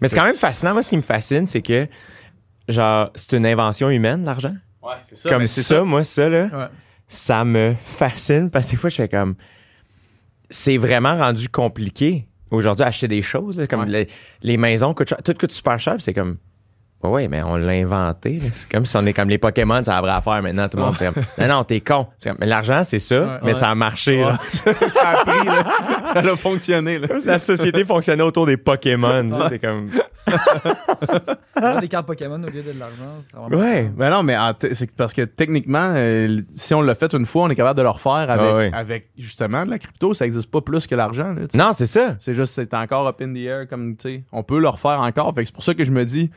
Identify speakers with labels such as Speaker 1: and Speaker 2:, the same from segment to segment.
Speaker 1: Mais c'est quand même fascinant. Moi, ce qui me fascine, c'est que, genre, c'est une invention humaine, l'argent.
Speaker 2: Ouais, c'est ça.
Speaker 1: comme ça, moi, ça, là,
Speaker 3: Ouais.
Speaker 1: ça me fascine parce que des fois, je fais comme. C'est vraiment rendu compliqué aujourd'hui acheter des choses. là, comme
Speaker 2: Ouais.
Speaker 1: les, les maisons, coûtent cher- tout coûte super cher. C'est comme. Ouais, ouais, mais on l'a inventé. C'est comme si on est comme les Pokémon, ça a vraie affaire maintenant. Tout le monde fait comme, Non, non, t'es con. C'est comme, mais l'argent, c'est ça,
Speaker 3: Ouais.
Speaker 1: mais
Speaker 2: Ouais.
Speaker 1: ça a marché.
Speaker 2: Ouais.
Speaker 1: là.
Speaker 2: ça a pris, là. Ça a fonctionné, là.
Speaker 1: La société fonctionnait autour des Pokémon. C'est comme.
Speaker 3: Des cartes Pokémon au lieu de l'argent.
Speaker 1: Ouais.
Speaker 2: Ben non, mais t- c'est parce que techniquement, euh, si on l'a fait une fois, on est capable de le refaire avec,
Speaker 1: Ah ouais.
Speaker 2: avec justement de la crypto. Ça n'existe pas plus que l'argent.
Speaker 1: Non, c'est ça.
Speaker 2: C'est juste, c'est encore up in the air, comme tu sais. On peut le refaire encore. Fait que c'est pour ça que je me dis,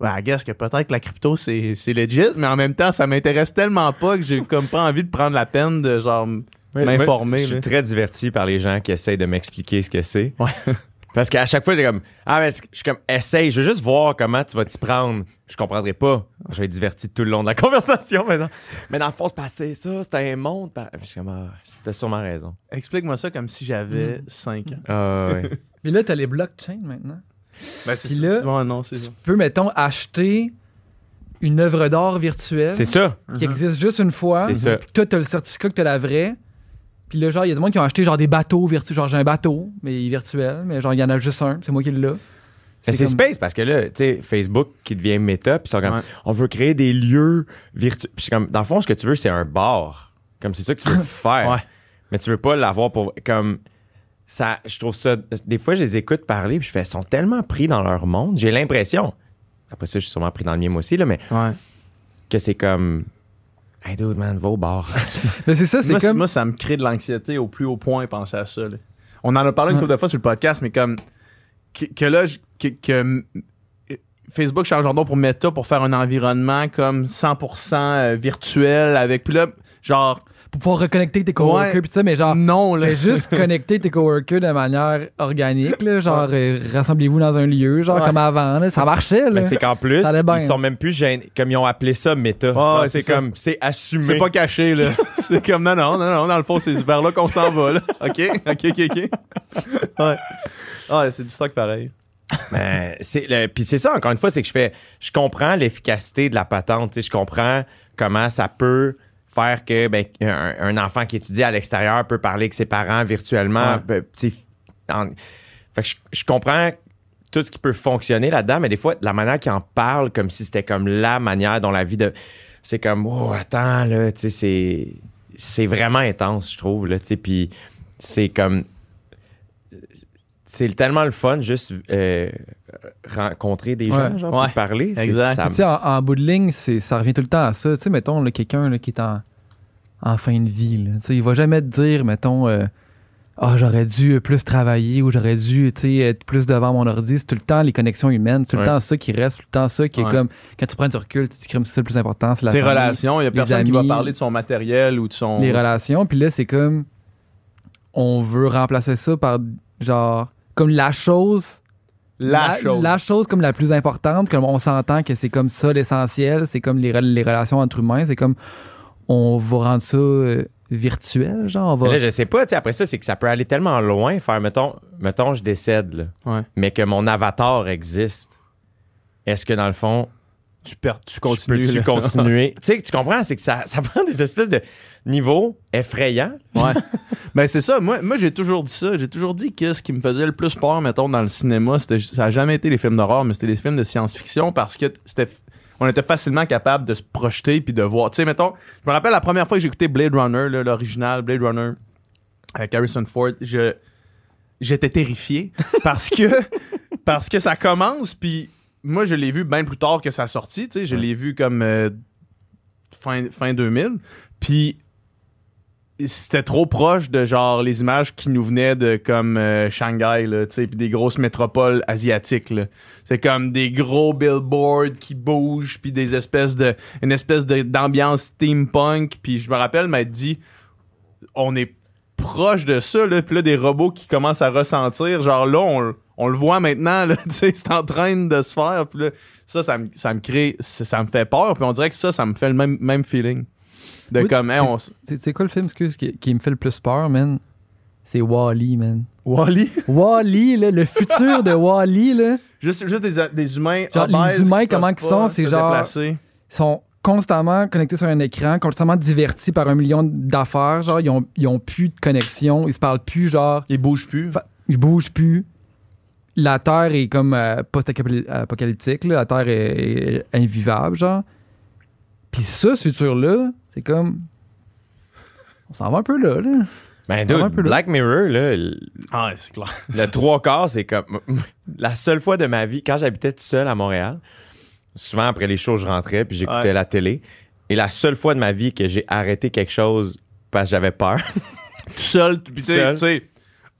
Speaker 2: ben, I guess que peut-être que la crypto, c'est c'est legit, mais en même temps, ça m'intéresse tellement pas que j'ai comme pas envie de prendre la peine de genre m'informer.
Speaker 1: Je suis très diverti par les gens qui essayent de m'expliquer ce que c'est.
Speaker 2: Ouais.
Speaker 1: Parce qu'à chaque fois, j'ai comme Ah, mais je suis comme essaye, je veux juste voir comment tu vas t'y prendre. Je comprendrai pas. Je vais être diverti tout le long de la conversation. Mais, non. mais dans le fond, c'est passé ça, c'est un monde. par- Je suis comme Ah, t'as sûrement raison.
Speaker 2: Explique-moi ça comme si j'avais 5 ans.
Speaker 1: Ah, ouais.
Speaker 3: Puis là, t'as les blockchains maintenant.
Speaker 2: Ben, c'est
Speaker 3: Puis
Speaker 2: ça.
Speaker 3: là-
Speaker 2: non, c'est ça.
Speaker 3: Tu peux, mettons, acheter une œuvre d'art virtuelle
Speaker 1: c'est ça.
Speaker 3: qui existe juste une fois.
Speaker 1: C'est ça.
Speaker 3: Puis toi, t'as le certificat que t'as la vraie. Puis là, genre, il y a des gens qui ont acheté genre des bateaux virtuels. Genre, j'ai un bateau, mais virtuel. Mais genre, il y en a juste un. C'est moi qui l'ai.
Speaker 1: Mais c'est
Speaker 3: comme-
Speaker 1: space parce que là, tu sais, Facebook qui devient méta, puis sont comme
Speaker 2: Ouais.
Speaker 1: on veut créer des lieux virtuels. Puis je suis comme dans le fond, ce que tu veux, c'est un bar. Comme c'est ça que tu veux faire.
Speaker 2: Ouais.
Speaker 1: Mais tu veux pas l'avoir pour comme ça. Je trouve ça. Des fois, je les écoute parler, puis je fais, ils sont tellement pris dans leur monde. J'ai l'impression. Après ça, je suis sûrement pris dans le mien moi aussi là, mais
Speaker 2: Ouais.
Speaker 1: que c'est comme. Hey dude, man, va au bar.
Speaker 3: Mais c'est ça, c'est comme.
Speaker 2: moi, ça me crée de l'anxiété au plus haut point, penser à ça. là. On en a parlé une
Speaker 3: Ouais.
Speaker 2: couple de fois sur le podcast, mais comme que, que là, je- que, que, m- Facebook change d'ordre pour Meta pour faire un environnement comme 100% euh, virtuel avec puis là, genre
Speaker 3: Pour pouvoir reconnecter tes coworkers.
Speaker 2: Ouais.
Speaker 3: Puis ça, mais genre.
Speaker 2: non là.
Speaker 3: Fais juste connecter tes coworkers de manière organique, là, genre euh, rassemblez-vous dans un lieu, genre
Speaker 2: Ouais.
Speaker 3: comme avant, là, ça marchait. Là.
Speaker 1: mais c'est qu'en plus, ils sont même plus gênés. Comme ils ont appelé ça méta.
Speaker 2: Ouais,
Speaker 1: c'est
Speaker 2: c'est
Speaker 1: comme. C'est assumé.
Speaker 2: C'est pas caché là. c'est comme non non non non dans le fond c'est vers là qu'on s'en va là. OK, OK OK OK. Ouais. Ah, c'est du stock pareil.
Speaker 1: Mais c'est le- puis c'est ça encore une fois c'est que je fais je comprends l'efficacité de la patente tu sais je comprends comment ça peut faire que ben, un, un enfant qui étudie à l'extérieur peut parler avec ses parents virtuellement
Speaker 2: Ouais.
Speaker 1: ben, en- fait que je, je comprends tout ce qui peut fonctionner là-dedans mais des fois la manière qu'ils en parlent comme si c'était comme la manière dont la vie de c'est comme oh attends là tu sais c'est c'est vraiment intense je trouve là tu sais puis c'est comme c'est tellement le fun juste euh, rencontrer des gens
Speaker 3: Ouais.
Speaker 1: genre
Speaker 2: Ouais.
Speaker 1: parler
Speaker 2: Exact.
Speaker 1: ça-
Speaker 3: Tu sais, en, en bout de ligne, c'est- ça revient tout le temps à ça. Tu sais, mettons, là, quelqu'un là, qui est en, en fin de vie, là, tu sais, il va jamais te dire, mettons, euh, ah, j'aurais dû euh, plus travailler ou j'aurais dû tu sais, être plus devant mon ordi. C'est tout le temps les connexions humaines. C'est tout
Speaker 1: Ouais.
Speaker 3: le temps ça qui reste. tout le temps ça qui
Speaker 2: Ouais.
Speaker 3: est comme, quand tu prends du recul, tu te dis, c'est ça le plus important, c'est la
Speaker 2: Tes
Speaker 3: famille,
Speaker 2: relations, il y a personne qui va parler de son matériel ou de son
Speaker 3: les relations. Puis là, c'est comme, on veut remplacer ça par, genre, comme la chose
Speaker 2: la, chose.
Speaker 3: la chose comme la plus importante, comme on s'entend que c'est comme ça l'essentiel, c'est comme les, re- les relations entre humains, c'est comme on va rendre ça euh, virtuel, genre on va.
Speaker 1: Là, je sais pas, après ça, c'est que ça peut aller tellement loin, faire, mettons, mettons, je décède, là,
Speaker 2: Ouais.
Speaker 1: mais que mon avatar existe. Est-ce que dans le fond,
Speaker 2: Tu perds, tu
Speaker 1: je
Speaker 2: continues.
Speaker 1: peux-tu continuer? tu sais, tu comprends, c'est que ça, ça prend des espèces de niveaux effrayants.
Speaker 2: Ouais. ben c'est ça. Moi, moi j'ai toujours dit ça. J'ai toujours dit que ce qui me faisait le plus peur, mettons, dans le cinéma, c'était, ça a jamais été les films d'horreur, mais c'était les films de science-fiction parce que c'était, on était facilement capable de se projeter puis de voir. Tu sais, mettons, je me rappelle la première fois que j'ai écouté Blade Runner, l'original Blade Runner avec Harrison Ford, je, j'étais terrifié parce que, parce que ça commence puis moi je l'ai vu bien plus tard que sa sortie. Tu sais, je
Speaker 1: Ouais.
Speaker 2: l'ai vu comme euh, fin, fin 2000. Puis c'était trop proche de genre les images qui nous venaient de comme euh, Shanghai là, tu sais, puis des grosses métropoles asiatiques là. C'est comme des gros billboards qui bougent puis des espèces de une espèce d'ambiance steampunk puis je me rappelle m'être dit on est proche de ça là, puis là des robots qui commencent à ressentir genre là on, on le voit maintenant là, c'est en train de se faire puis là ça ça me ça me crée ça, ça me fait peur puis on dirait que ça ça me fait le même même feeling de
Speaker 3: Oui,
Speaker 2: comme hey,
Speaker 3: c'est-
Speaker 2: on
Speaker 3: quoi le film, excuse, qui, qui me fait le plus peur, man? C'est Wally, man.
Speaker 2: Wally
Speaker 3: Wally, là, le futur de Wally, là.
Speaker 2: Juste, juste des, des humains
Speaker 3: Genre, les humains, comment
Speaker 2: pas
Speaker 3: sont, c'est genre-
Speaker 2: déplacer.
Speaker 3: Ils sont constamment connectés sur un écran, constamment divertis par un million d'affaires. Genre, ils ont, ils ont plus de connexion, ils se parlent plus, genre,
Speaker 2: Ils bougent plus.
Speaker 3: Ils bougent plus. La Terre est comme euh, post-apocalyptique, là. la Terre est, est invivable, genre. Puis ça, ce futur-là, c'est comme. On s'en va un peu là, là.
Speaker 1: Ben, dude,
Speaker 3: un peu là.
Speaker 1: Black Mirror, là, le,
Speaker 2: Ah, c'est clair.
Speaker 1: le trois quarts, c'est comme. La seule fois de ma vie, quand j'habitais tout seul à Montréal, souvent après les shows, je rentrais puis j'écoutais
Speaker 2: Ouais.
Speaker 1: la télé. Et la seule fois de ma vie que j'ai arrêté quelque chose parce que j'avais peur,
Speaker 2: Tout seul, sais,
Speaker 1: Seul.
Speaker 2: tu sais,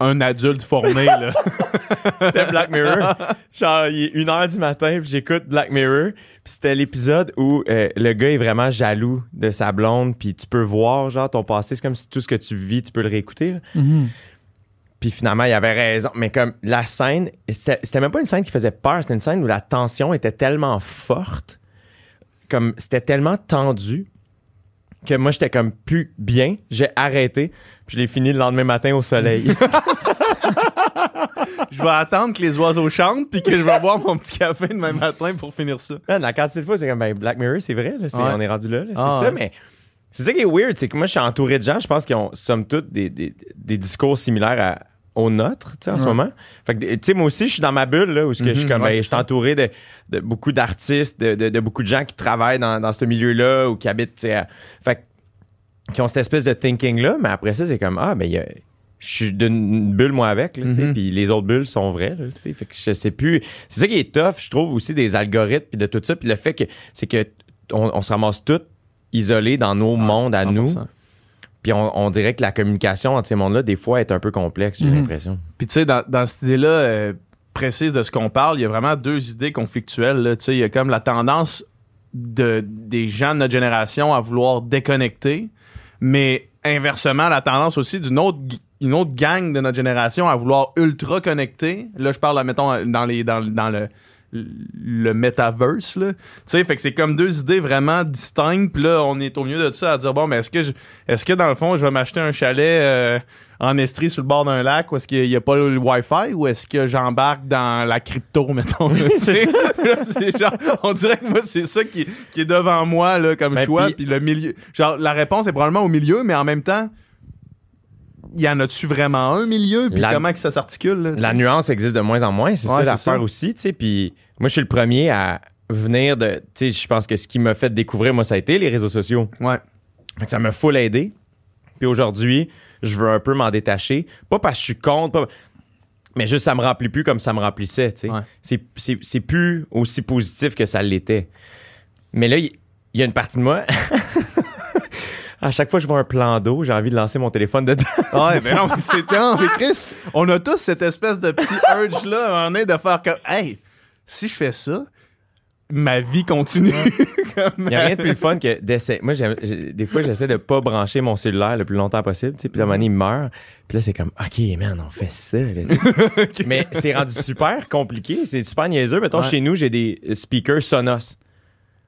Speaker 2: un adulte formé, là.
Speaker 1: c'était Black Mirror. Genre, il est 1h du matin, puis j'écoute Black Mirror. Puis c'était l'épisode où euh, le gars est vraiment jaloux de sa blonde, puis tu peux voir, genre, ton passé. C'est comme si tout ce que tu vis, tu peux le réécouter. là. Puis finalement, il avait raison. Mais comme la scène, c'était c'était même pas une scène qui faisait peur, c'était une scène où la tension était tellement forte, comme c'était tellement tendu, que moi, j'étais comme plus bien. J'ai arrêté, je l'ai fini le lendemain matin au soleil.
Speaker 2: je vais attendre que les oiseaux chantent, puis que je vais boire mon petit café demain matin pour finir ça.
Speaker 1: Man, la quantité de fois, c'est comme ben, Black Mirror, c'est vrai, là, c'est-
Speaker 2: Ouais.
Speaker 1: on est rendu là. là, c'est
Speaker 2: Ah,
Speaker 1: ça,
Speaker 2: ouais.
Speaker 1: mais c'est ça qui est weird, c'est que moi, je suis entouré de gens, je pense qu'ils ont, somme toute, des, des, des discours similaires à- aux nôtres, tu sais, en ce moment. Fait que, tu sais, moi aussi, je suis dans ma bulle, là, où je suis
Speaker 2: Mhm,
Speaker 1: comme,
Speaker 2: ouais,
Speaker 1: ben, je suis entouré de, de beaucoup d'artistes, de, de- de beaucoup de gens qui travaillent dans, dans ce milieu-là ou qui habitent, tu sais, à- fait que- qui ont cette espèce de thinking-là, mais après ça, c'est comme, ah, ben, il y a- je suis d'une bulle, moi, avec, là,
Speaker 2: Mhm.
Speaker 1: puis les autres bulles sont vraies, là. Fait que je sais plus. C'est ça qui est tough, je trouve, aussi, des algorithmes, puis de tout ça. Puis le fait que, c'est que on, on se ramasse tous isolés dans nos mondes à nous.
Speaker 2: 100%.
Speaker 1: Puis on, on dirait que la communication entre ces mondes-là, des fois, est un peu complexe, j'ai
Speaker 3: Mhm.
Speaker 1: l'impression.
Speaker 2: Puis tu sais, dans, dans cette idée-là euh, précise de ce qu'on parle, il y a vraiment deux idées conflictuelles. là. Tu sais, il y a comme la tendance de, des gens de notre génération à vouloir déconnecter, mais inversement, la tendance aussi d'une autre, une autre gang de notre génération à vouloir ultra connecter. Là, je parle, mettons, dans, les, dans, dans le le metaverse là tu sais fait que c'est comme deux idées vraiment distinctes puis là on est au milieu de ça à dire bon mais est-ce que je- est-ce que dans le fond je vais m'acheter un chalet euh, en Estrie sur le bord d'un lac où est-ce qu'il n'y a pas le Wi-Fi ou est-ce que j'embarque dans la crypto, mettons? c'est genre, on dirait que moi, c'est ça qui, qui est devant moi là, comme
Speaker 1: Ben,
Speaker 2: choix.
Speaker 1: puis-
Speaker 2: le milieu. Genre, la réponse est probablement au milieu, mais en même temps, il y en a-tu vraiment un milieu? Puis
Speaker 1: La-
Speaker 2: comment que ça s'articule?
Speaker 1: La nuance existe de moins en moins, c'est
Speaker 2: Ouais,
Speaker 1: ça l'affaire aussi, tu sais. Puis moi, je suis le premier à venir de. Tu sais, je pense que ce qui m'a fait découvrir, moi, ça a été les réseaux sociaux.
Speaker 2: Ouais.
Speaker 1: Fait que ça m'a full aidé. Puis aujourd'hui, je veux un peu m'en détacher. Pas parce que je suis contre, pas- mais juste ça me remplit plus comme ça me remplissait.
Speaker 2: Ouais.
Speaker 1: C'est, c'est, c'est plus aussi positif que ça l'était. Mais là, il y, a une partie de moi. à chaque fois que je vois un plan d'eau, j'ai envie de lancer mon téléphone dedans.
Speaker 2: Ouais, mais non, mais c'est non, mais Chris, on a tous cette espèce de petit urge-là en est de faire comme, hey, si je fais ça, ma vie continue.
Speaker 1: Il n'y a rien de plus le fun que d'essayer. Moi, des fois, j'essaie de pas brancher mon cellulaire le plus longtemps possible. Puis à un moment donné, il meurt. Puis là, c'est comme, OK, man, on fait ça. là. Mais c'est rendu super compliqué. C'est super niaiseux. Mettons,
Speaker 2: Ouais.
Speaker 1: chez nous, j'ai des speakers Sonos.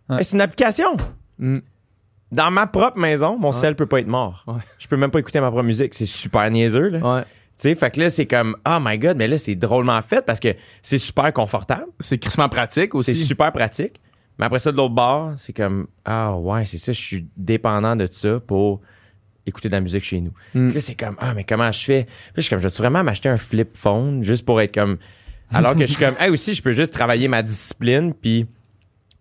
Speaker 3: Ouais.
Speaker 1: Hey, c'est une application.
Speaker 2: Mm.
Speaker 1: Dans ma propre maison, mon
Speaker 2: Ouais.
Speaker 1: cell peut pas être mort. Je peux même pas écouter ma propre musique. C'est super niaiseux. Là. Sais, fait que là, c'est comme, oh my God, mais là, c'est drôlement fait parce que c'est super confortable.
Speaker 2: C'est crissement pratique aussi.
Speaker 1: C'est super pratique. Mais après ça, de l'autre bord, c'est comme Ah ouais, c'est ça, je suis dépendant de ça pour écouter de la musique chez nous.
Speaker 2: Mm.
Speaker 1: Puis là, c'est comme Ah, mais comment je fais? Puis là, je suis comme, je vais vraiment m'acheter un flip phone juste pour être comme. Alors que je suis comme, hey, aussi, je peux juste travailler ma discipline, puis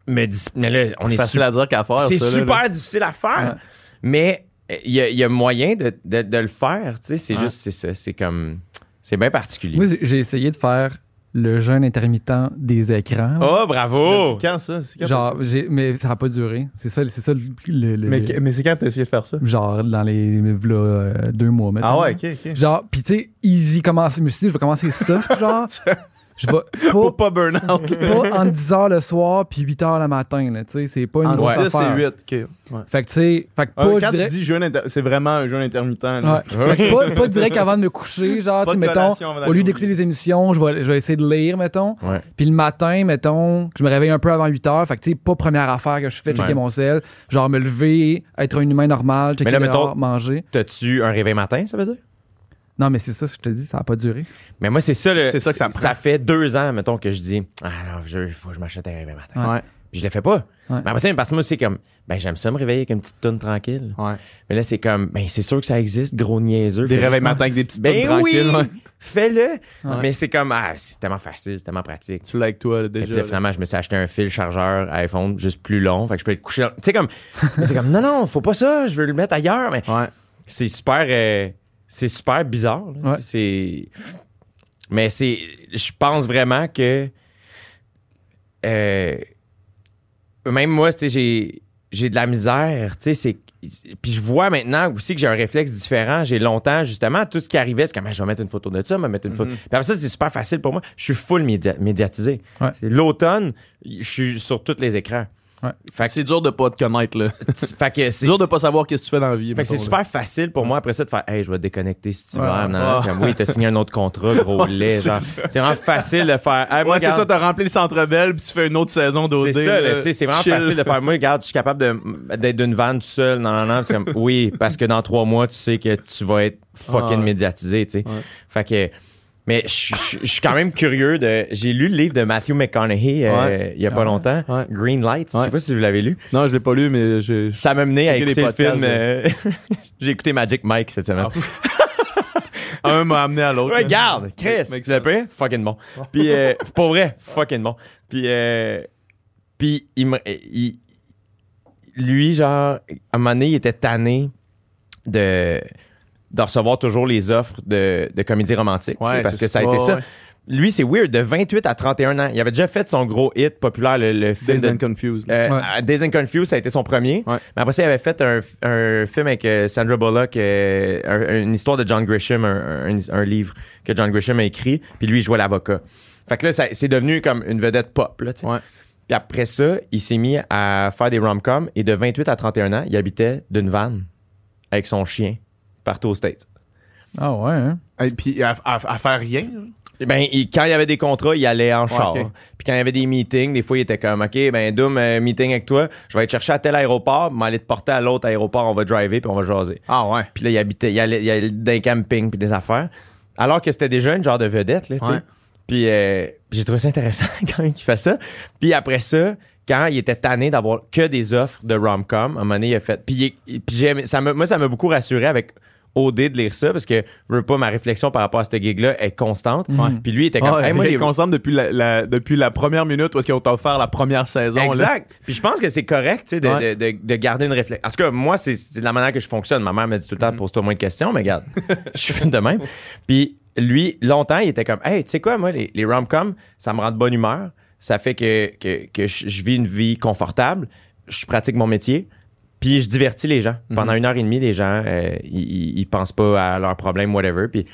Speaker 1: me dis- Mais là, on est
Speaker 2: facile
Speaker 1: su-
Speaker 2: à dire qu'à faire.
Speaker 1: C'est super
Speaker 2: là.
Speaker 1: difficile à faire.
Speaker 3: Ouais.
Speaker 1: Mais il y, a- il y a moyen de, de- de le faire, tu sais. C'est
Speaker 2: Ouais.
Speaker 1: juste, c'est ça. C'est comme. C'est bien particulier.
Speaker 3: Moi, j'ai essayé de faire le jeûne intermittent des écrans.
Speaker 1: oh, bravo!
Speaker 2: Quand ça? C'est quand
Speaker 3: genre, j'ai, mais ça n'a pas duré. C'est ça, c'est ça le, le- le-
Speaker 2: Mais, mais c'est quand t'as essayé de faire ça?
Speaker 3: genre dans les v'là, euh, deux mois maintenant.
Speaker 2: Ah ouais, ok, ok.
Speaker 3: Genre, pis tu sais, easy commencer. Je me suis dit, je vais commencer soft, genre. Je vais
Speaker 2: Pour
Speaker 3: pas,
Speaker 2: pas burn out.
Speaker 3: pas entre 10 h le soir puis 8 h le matin, là. Tu sais, c'est pas une
Speaker 2: En
Speaker 3: grosse
Speaker 2: 10
Speaker 3: affaire.
Speaker 2: et 8. ok. Ouais.
Speaker 3: Fait que tu sais, fait que
Speaker 2: Ah,
Speaker 3: pas,
Speaker 2: quand
Speaker 3: je dirais-
Speaker 2: tu dis jeûne, inter- c'est vraiment un jeûne intermittent. là.
Speaker 3: Ouais. Fait que pas, pas direct avant de me coucher, genre, mettons, au lieu d'écouter les émissions, je vais, je vais essayer de lire, mettons.
Speaker 1: Ouais.
Speaker 3: Puis le matin, mettons, je me réveille un peu avant 8 heures. Fait que, tu sais, pas première affaire que je fais, checker
Speaker 1: Ouais.
Speaker 3: mon sel. Genre, me lever, être un humain normal, checker
Speaker 1: là,
Speaker 3: dehors,
Speaker 1: mettons-
Speaker 3: manger.
Speaker 1: T'as-tu un réveil matin, ça veut dire?
Speaker 3: Non, mais c'est ça, je te dis, ça n'a pas duré.
Speaker 1: Mais moi, c'est ça, le,
Speaker 2: C'est ça que ça prend.
Speaker 1: Ça fait deux ans, mettons, que je dis, ah non, il faut que je m'achète un réveil matin.
Speaker 2: Ouais.
Speaker 1: Puis je le fais pas.
Speaker 3: Ouais.
Speaker 1: Mais après ça, parce que moi, c'est comme, ben, j'aime ça me réveiller avec une petite toune tranquille.
Speaker 2: Ouais.
Speaker 1: Mais là, c'est comme, ben, c'est sûr que ça existe, gros niaiseux.
Speaker 2: Des réveils matins avec des petites
Speaker 1: Ben
Speaker 2: tunes
Speaker 1: oui!
Speaker 2: tranquilles. ouais.
Speaker 1: Fais-le.
Speaker 3: Ouais.
Speaker 1: Mais c'est comme, ah, c'est tellement facile, c'est tellement pratique.
Speaker 2: Tu l'as avec toi déjà.
Speaker 1: finalement, je me suis acheté un fil chargeur iPhone juste plus long. Fait que je peux être couché. Tu sais, comme, c'est comme, non, non, faut pas ça, je veux le mettre ailleurs. Mais
Speaker 2: Ouais.
Speaker 1: c'est super, euh, c'est super bizarre. là.
Speaker 3: Ouais.
Speaker 1: C'est, mais c'est, je pense vraiment que, euh, même moi, tu j'ai, j'ai de la misère. Tu sais, c'est, puis je vois maintenant aussi que j'ai un réflexe différent. J'ai longtemps, justement, tout ce qui arrivait, c'est comme, Ah, je vais mettre une photo de ça, je vais mettre une photo.
Speaker 2: Mhm.
Speaker 1: Puis après ça, c'est super facile pour moi. Je suis full média- médiatisé.
Speaker 3: Ouais.
Speaker 1: L'automne, je suis sur tous les écrans.
Speaker 3: Ouais.
Speaker 1: Fait que,
Speaker 2: C'est dur de pas te connaître là.
Speaker 1: fait que c'est
Speaker 2: dur de pas savoir qu'est-ce que tu fais dans la vie.
Speaker 1: fait que c'est super facile pour moi après ça de faire Hey, je vais te déconnecter si tu veux.
Speaker 3: Ouais,
Speaker 1: Non, non,
Speaker 2: ouais.
Speaker 1: c'est comme, oui, t'as signé un autre contrat, gros lait.
Speaker 2: c'est
Speaker 1: vraiment facile de faire Hey, moi,
Speaker 2: Ouais, c'est ça, t'as rempli le centre belle puis tu fais une autre saison d'OD.
Speaker 1: c'est ça, tu sais, c'est vraiment
Speaker 2: Chill.
Speaker 1: facile de faire. Moi, regarde, je suis capable de- d'être d'une vanne tout seul. Non, non, non. C'est comme, oui, parce que dans trois mois, tu sais que tu vas être fucking
Speaker 2: Ah
Speaker 1: médiatisé, tu sais.
Speaker 2: Ouais.
Speaker 1: Fait que, mais je je- je suis quand même curieux de. J'ai lu le livre de Matthew McConaughey euh,
Speaker 2: Ouais.
Speaker 1: il y a pas
Speaker 3: Ah.
Speaker 1: longtemps,
Speaker 2: Ouais.
Speaker 1: Green Lights. Je sais pas si vous l'avez lu.
Speaker 2: Non, je l'ai pas lu, mais je.
Speaker 1: Ça m'a mené à écouter le film. euh, J'ai écouté Magic Mike cette semaine.
Speaker 2: Un m'a amené à l'autre.
Speaker 1: Regarde, Chris, tu pris? Fucking bon. Puis, euh, pour vrai, fucking bon. Puis, euh, puis il, me- il- lui, genre, à un moment donné, il était tanné de, de recevoir toujours les offres de, de comédie romantique.
Speaker 2: Ouais,
Speaker 1: parce que ça a été ça.
Speaker 2: ouais.
Speaker 1: Lui, c'est weird, de 28 à 31 ans. Il avait déjà fait son gros hit populaire, le, le film de
Speaker 2: and Confused.
Speaker 1: euh,
Speaker 3: Ouais.
Speaker 1: Days and Confused, ça a été son premier.
Speaker 2: Ouais.
Speaker 1: Mais après ça, il avait fait un, un film avec euh, Sandra Bullock, euh, un- une histoire de John Grisham, un, un- un livre que John Grisham a écrit. Puis lui, il jouait l'avocat. Fait que là, ça- c'est devenu comme une vedette pop. Là. Puis après ça, il s'est mis à faire des rom-coms. Et de 28 à 31 ans, il habitait d'une vanne avec son chien partout aux States.
Speaker 3: Ah ouais, hein?
Speaker 2: Et puis à, à- à faire rien?
Speaker 1: Eh Ben, il- quand il y avait des contrats, il allait en char.
Speaker 2: ok.
Speaker 1: Puis quand il y avait des meetings, des fois, il était comme, OK, ben, Doom, euh, meeting avec toi, je vais aller te chercher à tel aéroport, m'aller te porter à l'autre aéroport, on va driver, puis on va jaser.
Speaker 2: Ah ouais.
Speaker 1: Puis là, il habitait, il allait, il allait dans les campings, puis des affaires. Alors que c'était déjà une genre de vedette, là, tu sais.
Speaker 2: Ouais.
Speaker 1: Puis euh, puis j'ai trouvé ça intéressant quand même qu'il fasse ça. Puis après ça, quand il était tanné d'avoir que des offres de rom-com, à un moment donné, il a fait. Puis, il- puis j'ai aimé- ça m'a- moi, ça m'a beaucoup rassuré avec OD de lire ça parce que je veux pas ma réflexion par rapport à ce gig-là est constante. Puis lui, il était comme.
Speaker 2: Ah,
Speaker 1: Hey, moi,
Speaker 2: il est
Speaker 1: les-
Speaker 2: constant depuis la, la- depuis la première minute où est-ce qu'on t'a offert la première saison. là.
Speaker 1: Exact. Puis je pense que c'est correct, tu sais, de,
Speaker 2: Ouais.
Speaker 1: de, de, de garder une réflexion. En tout cas, moi, c'est c'est de la manière que je fonctionne. Ma mère me dit tout le temps, pose-toi moins de questions, mais regarde, je suis de même. Puis lui, longtemps, il était comme, hey, tu sais quoi, moi, les, les rom-coms, ça me rend de bonne humeur. Ça fait que, que, que je, je vis une vie confortable. Je pratique mon métier. Puis je divertis les gens. Pendant une heure et demie, les gens, euh, ils, ils, ils pensent pas à leurs problèmes, whatever. Puis,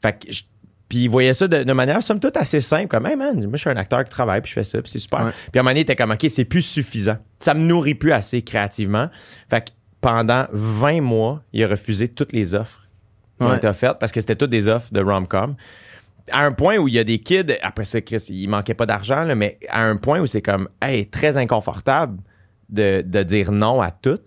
Speaker 1: fait que je- puis il voyait ça de, de manière, somme toute, assez simple. Comme, hey man, moi, je suis un acteur qui travaille, puis je fais ça, puis c'est super.
Speaker 2: Ouais.
Speaker 1: Puis à un moment donné, il était comme, OK, c'est plus suffisant. Ça me nourrit plus assez créativement. Fait que pendant 20 mois, il a refusé toutes les offres qui ont été offertes parce que c'était toutes des offres de rom-com. À un point où il y a des kids, après ça, Chris, il manquait pas d'argent, là, mais à un point où c'est comme, hey, très inconfortable de, de dire non à tout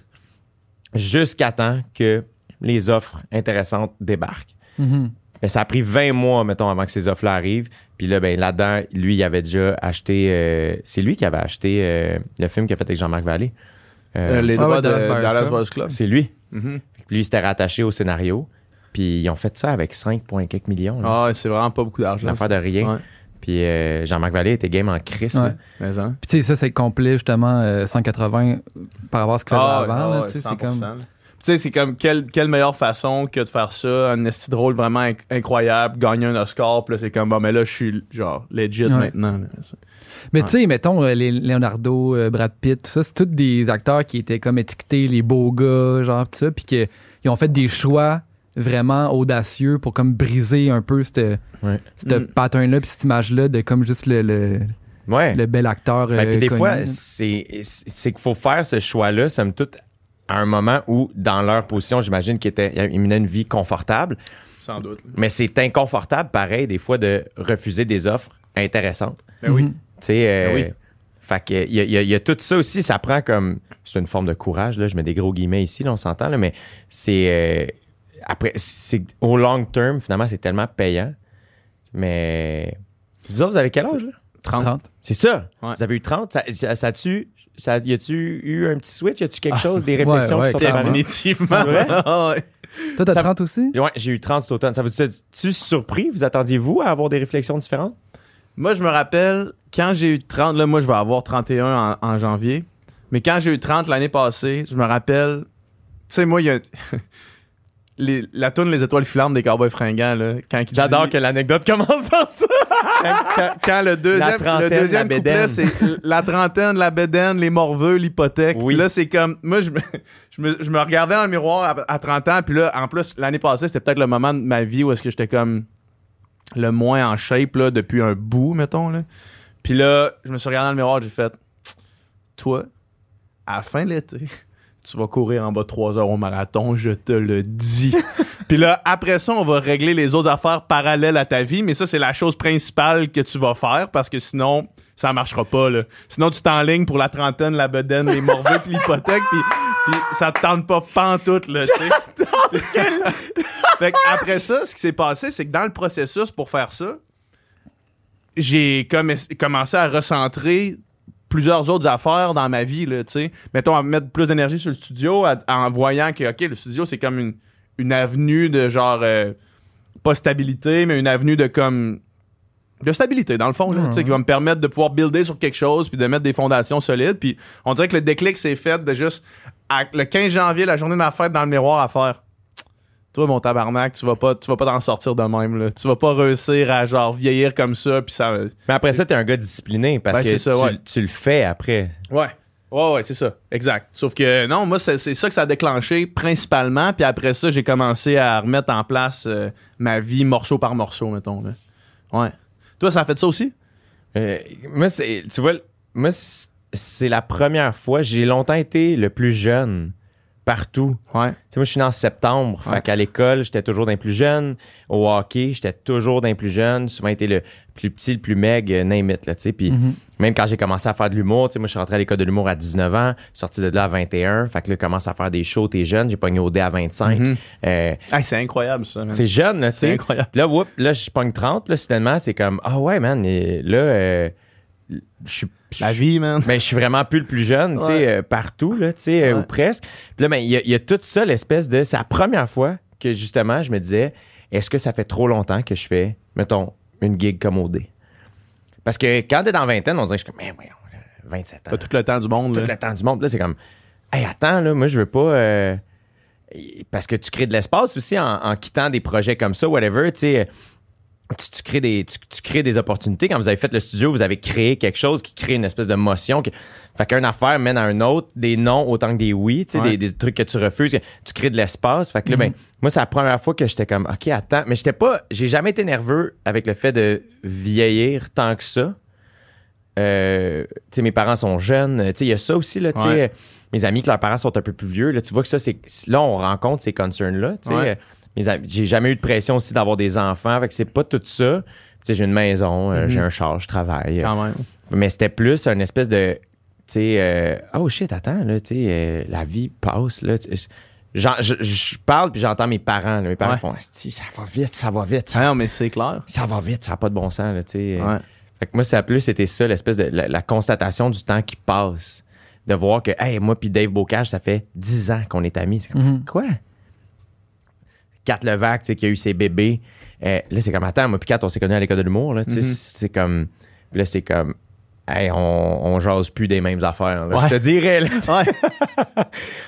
Speaker 1: jusqu'à temps que les offres intéressantes débarquent.
Speaker 3: Mhm.
Speaker 1: Ben, ça a pris 20 mois, mettons, avant que ces offres-là arrivent. Puis là, ben, là-dedans, lui, il avait déjà acheté. euh, c'est lui qui avait acheté euh, le film qu'il a fait avec Jean-Marc Vallée. Euh,
Speaker 2: Euh, les
Speaker 3: Ah
Speaker 2: droits
Speaker 3: ouais,
Speaker 2: de
Speaker 3: Dallas Buyers
Speaker 2: Dallas
Speaker 3: Club.
Speaker 1: C'est lui.
Speaker 2: Mhm.
Speaker 1: Puis lui, il s'était rattaché au scénario. Puis ils ont fait ça avec 5 points quelques millions. là.
Speaker 2: Ah, c'est vraiment pas beaucoup
Speaker 1: Une
Speaker 2: d'argent.
Speaker 1: affaire de rien.
Speaker 2: Ouais.
Speaker 1: Puis euh, Jean-Marc Vallée était game en crise.
Speaker 3: Ouais.
Speaker 2: hein.
Speaker 3: Puis tu sais, ça, c'est complet, justement, euh, 180 par rapport à ce qu'il faisait
Speaker 2: Ah,
Speaker 3: avant.
Speaker 2: ouais,
Speaker 3: sais, c'est
Speaker 2: 100%,
Speaker 3: comme...
Speaker 2: Tu sais, c'est comme quelle, quelle meilleure façon que de faire ça, un esti drôle vraiment inc- incroyable, gagner un Oscar, puis là c'est comme bon mais là je suis genre legit
Speaker 3: Ouais.
Speaker 2: maintenant. là.
Speaker 3: Mais
Speaker 2: Ouais.
Speaker 3: tu sais, mettons, euh, les Leonardo, euh, Brad Pitt, tout ça, c'est tous des acteurs qui étaient comme étiquetés les beaux gars, genre, tout ça, puis qu'ils ont fait des choix vraiment audacieux pour comme briser un peu
Speaker 1: Ouais.
Speaker 3: cette
Speaker 2: Mm.
Speaker 3: pattern-là, puis cette image-là de comme juste le, le,
Speaker 1: Ouais.
Speaker 3: le bel acteur.
Speaker 1: Ben,
Speaker 3: euh,
Speaker 1: puis des
Speaker 3: connu,
Speaker 1: fois, c'est c'est qu'il faut faire ce choix-là, somme toute, à un moment où, dans leur position, j'imagine qu'ils étaient- ils menaient une vie confortable.
Speaker 2: Sans doute. là.
Speaker 1: Mais c'est inconfortable, pareil, des fois, de refuser des offres intéressantes.
Speaker 2: Ben oui.
Speaker 3: Mhm.
Speaker 1: Tu sais, euh,
Speaker 2: Ben oui.
Speaker 1: Fait que il y, a- il y a- il y a tout ça aussi, ça prend comme. C'est une forme de courage, là. Je mets des gros guillemets ici, là, on s'entend, là, mais c'est. Après, c'est, au long terme, finalement, c'est tellement payant. Mais. Vous autres, vous avez quel âge, là?
Speaker 2: 30.
Speaker 3: 30.
Speaker 1: C'est ça.
Speaker 2: Ouais.
Speaker 1: Vous avez eu 30. Ça, ça, ça a-tu. Ça, y a-tu eu un petit switch? Y a-tu quelque
Speaker 2: Ah,
Speaker 1: chose, des
Speaker 3: ouais,
Speaker 1: réflexions
Speaker 3: ouais,
Speaker 1: qui sont?
Speaker 2: Définitivement.
Speaker 1: Vrai?
Speaker 2: Ah.
Speaker 3: Toi, t'as
Speaker 1: Ça-
Speaker 3: 30 aussi?
Speaker 1: Ouais, j'ai eu 30 cet automne. Ça vous tu surpris? Vous attendiez-vous à avoir des réflexions différentes?
Speaker 2: Moi, je me rappelle, quand j'ai eu 30, là, moi, je vais avoir 31 en, en janvier. Mais quand j'ai eu 30 l'année passée, je me rappelle, tu sais, moi, il y a. les- la tourne Les étoiles filantes des Cowboys fringants, là. Quand
Speaker 1: J'adore
Speaker 2: dit-
Speaker 1: que l'anecdote commence par ça.
Speaker 2: quand, quand- quand le
Speaker 1: La
Speaker 2: deuxième,
Speaker 1: trentaine,
Speaker 2: le deuxième
Speaker 1: la
Speaker 2: couplet, c'est la trentaine, la bédaine, les morveux, l'hypothèque.
Speaker 1: Oui.
Speaker 2: Puis là, c'est comme, moi, je me, je, me, je me regardais dans le miroir à, à 30 ans, puis là, en plus, l'année passée, c'était peut-être le moment de ma vie où est-ce que j'étais comme le moins en shape, là, depuis un bout, mettons, là. Puis là, je me suis regardé dans le miroir, j'ai fait, toi, à la fin de l'été, tu vas courir en bas de 3 heures au marathon, je te le dis. Puis là, après ça, on va régler les autres affaires parallèles à ta vie, mais ça, c'est la chose principale que tu vas faire parce que sinon, ça marchera pas. Là. Sinon, tu t'enlignes pour la trentaine, la bedaine, les morveux, puis l'hypothèque, puis, puis ça te tente pas pantoute, là, fait que après ça, ce qui s'est passé, c'est que dans le processus pour faire ça, j'ai comme commencé à recentrer plusieurs autres affaires dans ma vie, là, tu sais. Mettons, à mettre plus d'énergie sur le studio, en voyant que, OK, le studio, c'est comme une, une avenue de genre, euh, pas stabilité, mais une avenue de comme, de stabilité, dans le fond, là, tu sais, qui va me permettre de pouvoir builder sur quelque chose, puis de mettre des fondations solides. Puis on dirait que le déclic s'est fait de juste, le 15 janvier, la journée de ma fête, dans le miroir, à faire. Toi, mon tabarnak, tu vas pas, tu vas pas t'en sortir de même, là. Tu vas pas réussir à, genre, vieillir comme ça, puis ça,
Speaker 1: Mais après ça, t'es un gars discipliné parce
Speaker 2: Ben,
Speaker 1: que
Speaker 2: ça,
Speaker 1: tu,
Speaker 2: ouais.
Speaker 1: tu le fais après.
Speaker 2: Ouais. Ouais, ouais, c'est ça. Exact. Sauf que non, moi, c'est ça que ça a déclenché principalement. Puis après ça, j'ai commencé à remettre en place euh, ma vie morceau par morceau, mettons. Là. Ouais. Toi, ça a fait ça aussi?
Speaker 1: Euh, moi, c'est, tu vois, moi, c'est la première fois. J'ai longtemps été le plus jeune partout.
Speaker 2: Ouais.
Speaker 1: Tu sais, moi, je suis né en septembre.
Speaker 2: Ouais.
Speaker 1: Fait qu'à l'école, j'étais toujours d'un plus jeune. Au hockey, j'étais toujours d'un plus jeune. Souvent été le plus petit, le plus meg, euh, name it, là, tu sais. Puis
Speaker 3: Mhm.
Speaker 1: même quand j'ai commencé à faire de l'humour, tu sais, moi, je suis rentré à l'école de l'humour à 19 ans, sorti de là à 21. Fait que là, je commence à faire des shows, t'es jeune. J'ai pogné au dé à 25.
Speaker 2: Mhm.
Speaker 1: Euh,
Speaker 2: Hey, c'est incroyable, ça. man.
Speaker 1: c'est jeune, là, tu
Speaker 2: C'est
Speaker 1: sais.
Speaker 2: incroyable.
Speaker 1: Là, whoop, là, je pogne 30, là, soudainement, c'est comme, ah ouais, man, et là, euh, je suis.
Speaker 2: La vie, man.
Speaker 1: Ben, je suis vraiment plus le plus jeune, tu sais, euh, partout, là, tu sais, euh, ou presque. Puis là, ben, il y, a- il y a tout ça, l'espèce de. C'est la première fois que, justement, je me disais, est-ce que ça fait trop longtemps que je fais, mettons, une gig comme OD? Parce que quand t'es dans vingtaine, on dirait que je suis comme, mais voyons, là, 27 ans.
Speaker 2: Pas tout le temps du monde.
Speaker 1: Tout
Speaker 2: là.
Speaker 1: le temps du monde. Là, c'est comme, hey, attends, là, moi, je veux pas. euh, parce que tu crées de l'espace aussi en, en quittant des projets comme ça, whatever, tu sais. Tu, tu crées des, tu, tu crées des opportunités. Quand vous avez fait le studio, vous avez créé quelque chose qui crée une espèce de motion. que- fait qu'une affaire mène à un autre, des non autant que des oui, tu sais,
Speaker 2: Ouais.
Speaker 1: des, des trucs que tu refuses. que Tu crées de l'espace. Fait que là, ben, moi, c'est la première fois que j'étais comme, OK, attends. Mais j'étais pas, j'ai jamais été nerveux avec le fait de vieillir tant que ça. Euh, tu sais, mes parents sont jeunes. Tu sais, il y a ça aussi, là, tu sais.
Speaker 2: Ouais.
Speaker 1: Mes amis que leurs parents sont un peu plus vieux, là, tu vois que ça, c'est. Là, on rencontre ces concerns-là, tu sais.
Speaker 2: Ouais.
Speaker 1: Mes amis- J'ai jamais eu de pression aussi d'avoir des enfants, fait que c'est pas tout ça. Tu sais, j'ai une maison, euh,
Speaker 2: Mhm.
Speaker 1: j'ai un char, je travaille.
Speaker 2: Quand même.
Speaker 1: Mais c'était plus une espèce de. Tu sais, euh, oh shit, attends, là, tu sais, euh, la vie passe, là. Je, je parle puis j'entends mes parents. là. mes parents
Speaker 2: Ouais.
Speaker 1: font ça va vite, ça va vite, ça,
Speaker 2: non, mais c'est clair.
Speaker 1: ça va vite, ça n'a pas de bon sens, là.
Speaker 2: Ouais.
Speaker 1: Fait que moi, ça a plus été ça, l'espèce de la, la constatation du temps qui passe. De voir que, hey, moi puis Dave Bocage, ça fait 10 ans qu'on est amis. C'est comme,
Speaker 3: Mhm.
Speaker 1: quoi? Kat Levac, tu sais, qui a eu ses bébés. Euh, là, c'est comme, attends, moi puis Kat, on s'est connus à l'école de l'humour, là, tu sais,
Speaker 2: Mhm.
Speaker 1: c'est comme, là, c'est comme, hey, on, on jase plus des mêmes affaires, là.
Speaker 2: Ouais.
Speaker 1: Je te dirais, là,
Speaker 2: Ouais.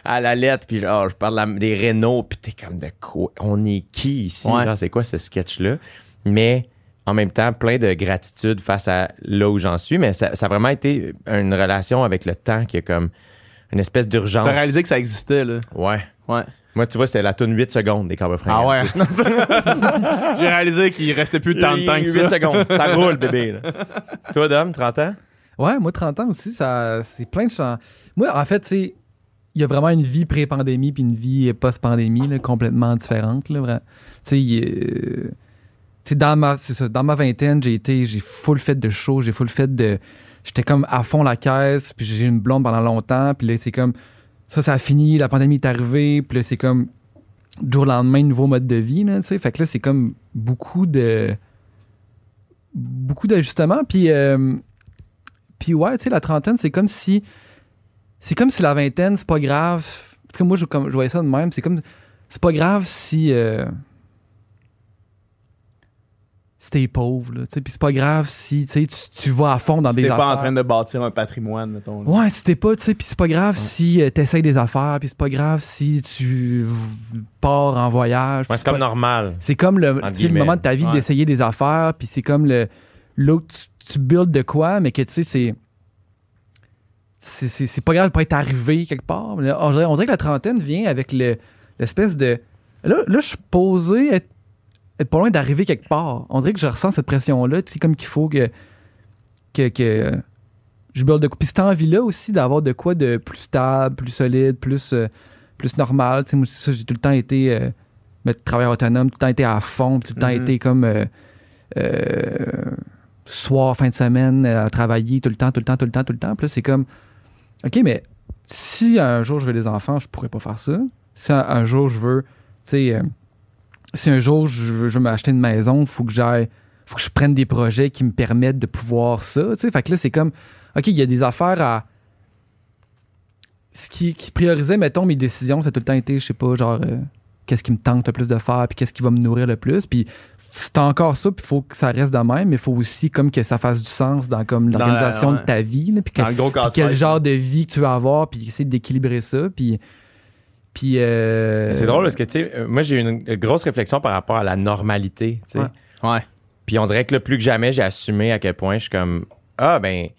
Speaker 1: à la lettre, puis genre, je parle la- des Renault, puis t'es comme, de quoi? On est qui ici?
Speaker 2: Ouais.
Speaker 1: Genre, c'est quoi ce sketch-là? Mais en même temps, plein de gratitude face à là où j'en suis, mais ça, ça a vraiment été une relation avec le temps qui est comme une espèce d'urgence.
Speaker 2: T'as réalisé que ça existait, là.
Speaker 1: Ouais.
Speaker 2: Ouais.
Speaker 1: Moi, tu vois, c'était la tune 8 secondes des Cowboys
Speaker 2: Ah
Speaker 1: Fringants.
Speaker 2: ouais. J'ai réalisé qu'il restait plus tant de temps que
Speaker 1: 8
Speaker 2: ça.
Speaker 1: secondes. Ça roule, bébé. là. Toi, Dom, 30 ans?
Speaker 3: Ouais, moi, 30 ans aussi, ça, c'est plein de changements. Moi, en fait, c'est. Il y a vraiment une vie pré-pandémie puis une vie post-pandémie là, complètement différente. Là, vraiment. Tu sais, tu sais, dans ma, c'est ça, dans ma vingtaine, j'ai été, j'ai full fait de show, j'ai full fait de. J'étais comme à fond la caisse, puis j'ai eu une blonde pendant longtemps, puis là, c'est comme. Ça, ça a fini, la pandémie est arrivée, puis là, c'est comme. du jour au lendemain, nouveau mode de vie. Là, tu sais. fait que là, c'est comme beaucoup de. Beaucoup d'ajustements. Puis, euh, puis ouais, tu sais, la trentaine, c'est comme si. C'est comme si la vingtaine, c'est pas grave. En tout cas, moi, je, comme, voyais ça de même. C'est comme. C'est pas grave si. euh, si t'es pauvre, là. Puis c'est pas grave si tu, tu tu vas à fond dans
Speaker 2: Si
Speaker 3: des
Speaker 2: t'es
Speaker 3: affaires.
Speaker 2: pas en train de bâtir un patrimoine, mettons. là.
Speaker 3: Ouais, si t'es pas, tu sais, puis c'est pas grave si euh, t'essayes des affaires, puis c'est pas grave si tu pars en voyage.
Speaker 1: Ouais, c'est comme
Speaker 3: pas-
Speaker 1: normal.
Speaker 3: C'est comme le, le moment de ta vie
Speaker 2: Ouais.
Speaker 3: d'essayer des affaires, puis c'est comme le l'autre, tu, tu builds de quoi, mais que tu sais, c'est. C'est, pas grave de pas être arrivé quelque part. Mais là, on, dirait, on dirait que la trentaine vient avec le, l'espèce de. Là, là je suis posé être, être pas loin d'arriver quelque part. On dirait que je ressens cette pression-là. Tu sais, comme qu'il faut que. que, que je build de quoi. Puis cette envie-là aussi d'avoir de quoi de plus stable, plus solide, plus, euh, plus normal. Tu sais, moi, c'est ça, j'ai tout le temps été. euh, mais travailleur autonome, tout le temps été à fond, tout le temps
Speaker 2: Mhm.
Speaker 3: été comme euh, soir, fin de semaine, à travailler tout le temps, tout le temps, tout le temps, tout le temps. Puis là, c'est comme, OK, mais si un jour je veux des enfants, je pourrais pas faire ça. Si un, un jour je veux, tu sais, si un jour je veux, je veux m'acheter une maison, il faut que j'aille, faut que je prenne des projets qui me permettent de pouvoir ça. Tu sais, fait que là, c'est comme, OK, il y a des affaires à. Ce qui, qui priorisait, mettons, mes décisions, ça a tout le temps été, je sais pas, genre, euh, qu'est-ce qui me tente le plus de faire, puis qu'est-ce qui va me nourrir le plus. Puis c'est encore ça, puis il faut que ça reste de même, mais il faut aussi comme que ça fasse du sens dans comme l'organisation
Speaker 2: ouais.
Speaker 3: de ta vie, là, puis que- quel genre de vie que tu veux avoir, puis essayer d'équilibrer ça, puis... Puis... euh,
Speaker 1: C'est drôle parce que, tu sais, euh, moi, j'ai eu une grosse réflexion par rapport à la normalité, tu sais.
Speaker 3: Ouais.
Speaker 2: Ouais.
Speaker 1: Puis on dirait que là, plus que jamais, j'ai assumé à quel point je suis comme, ah, ben,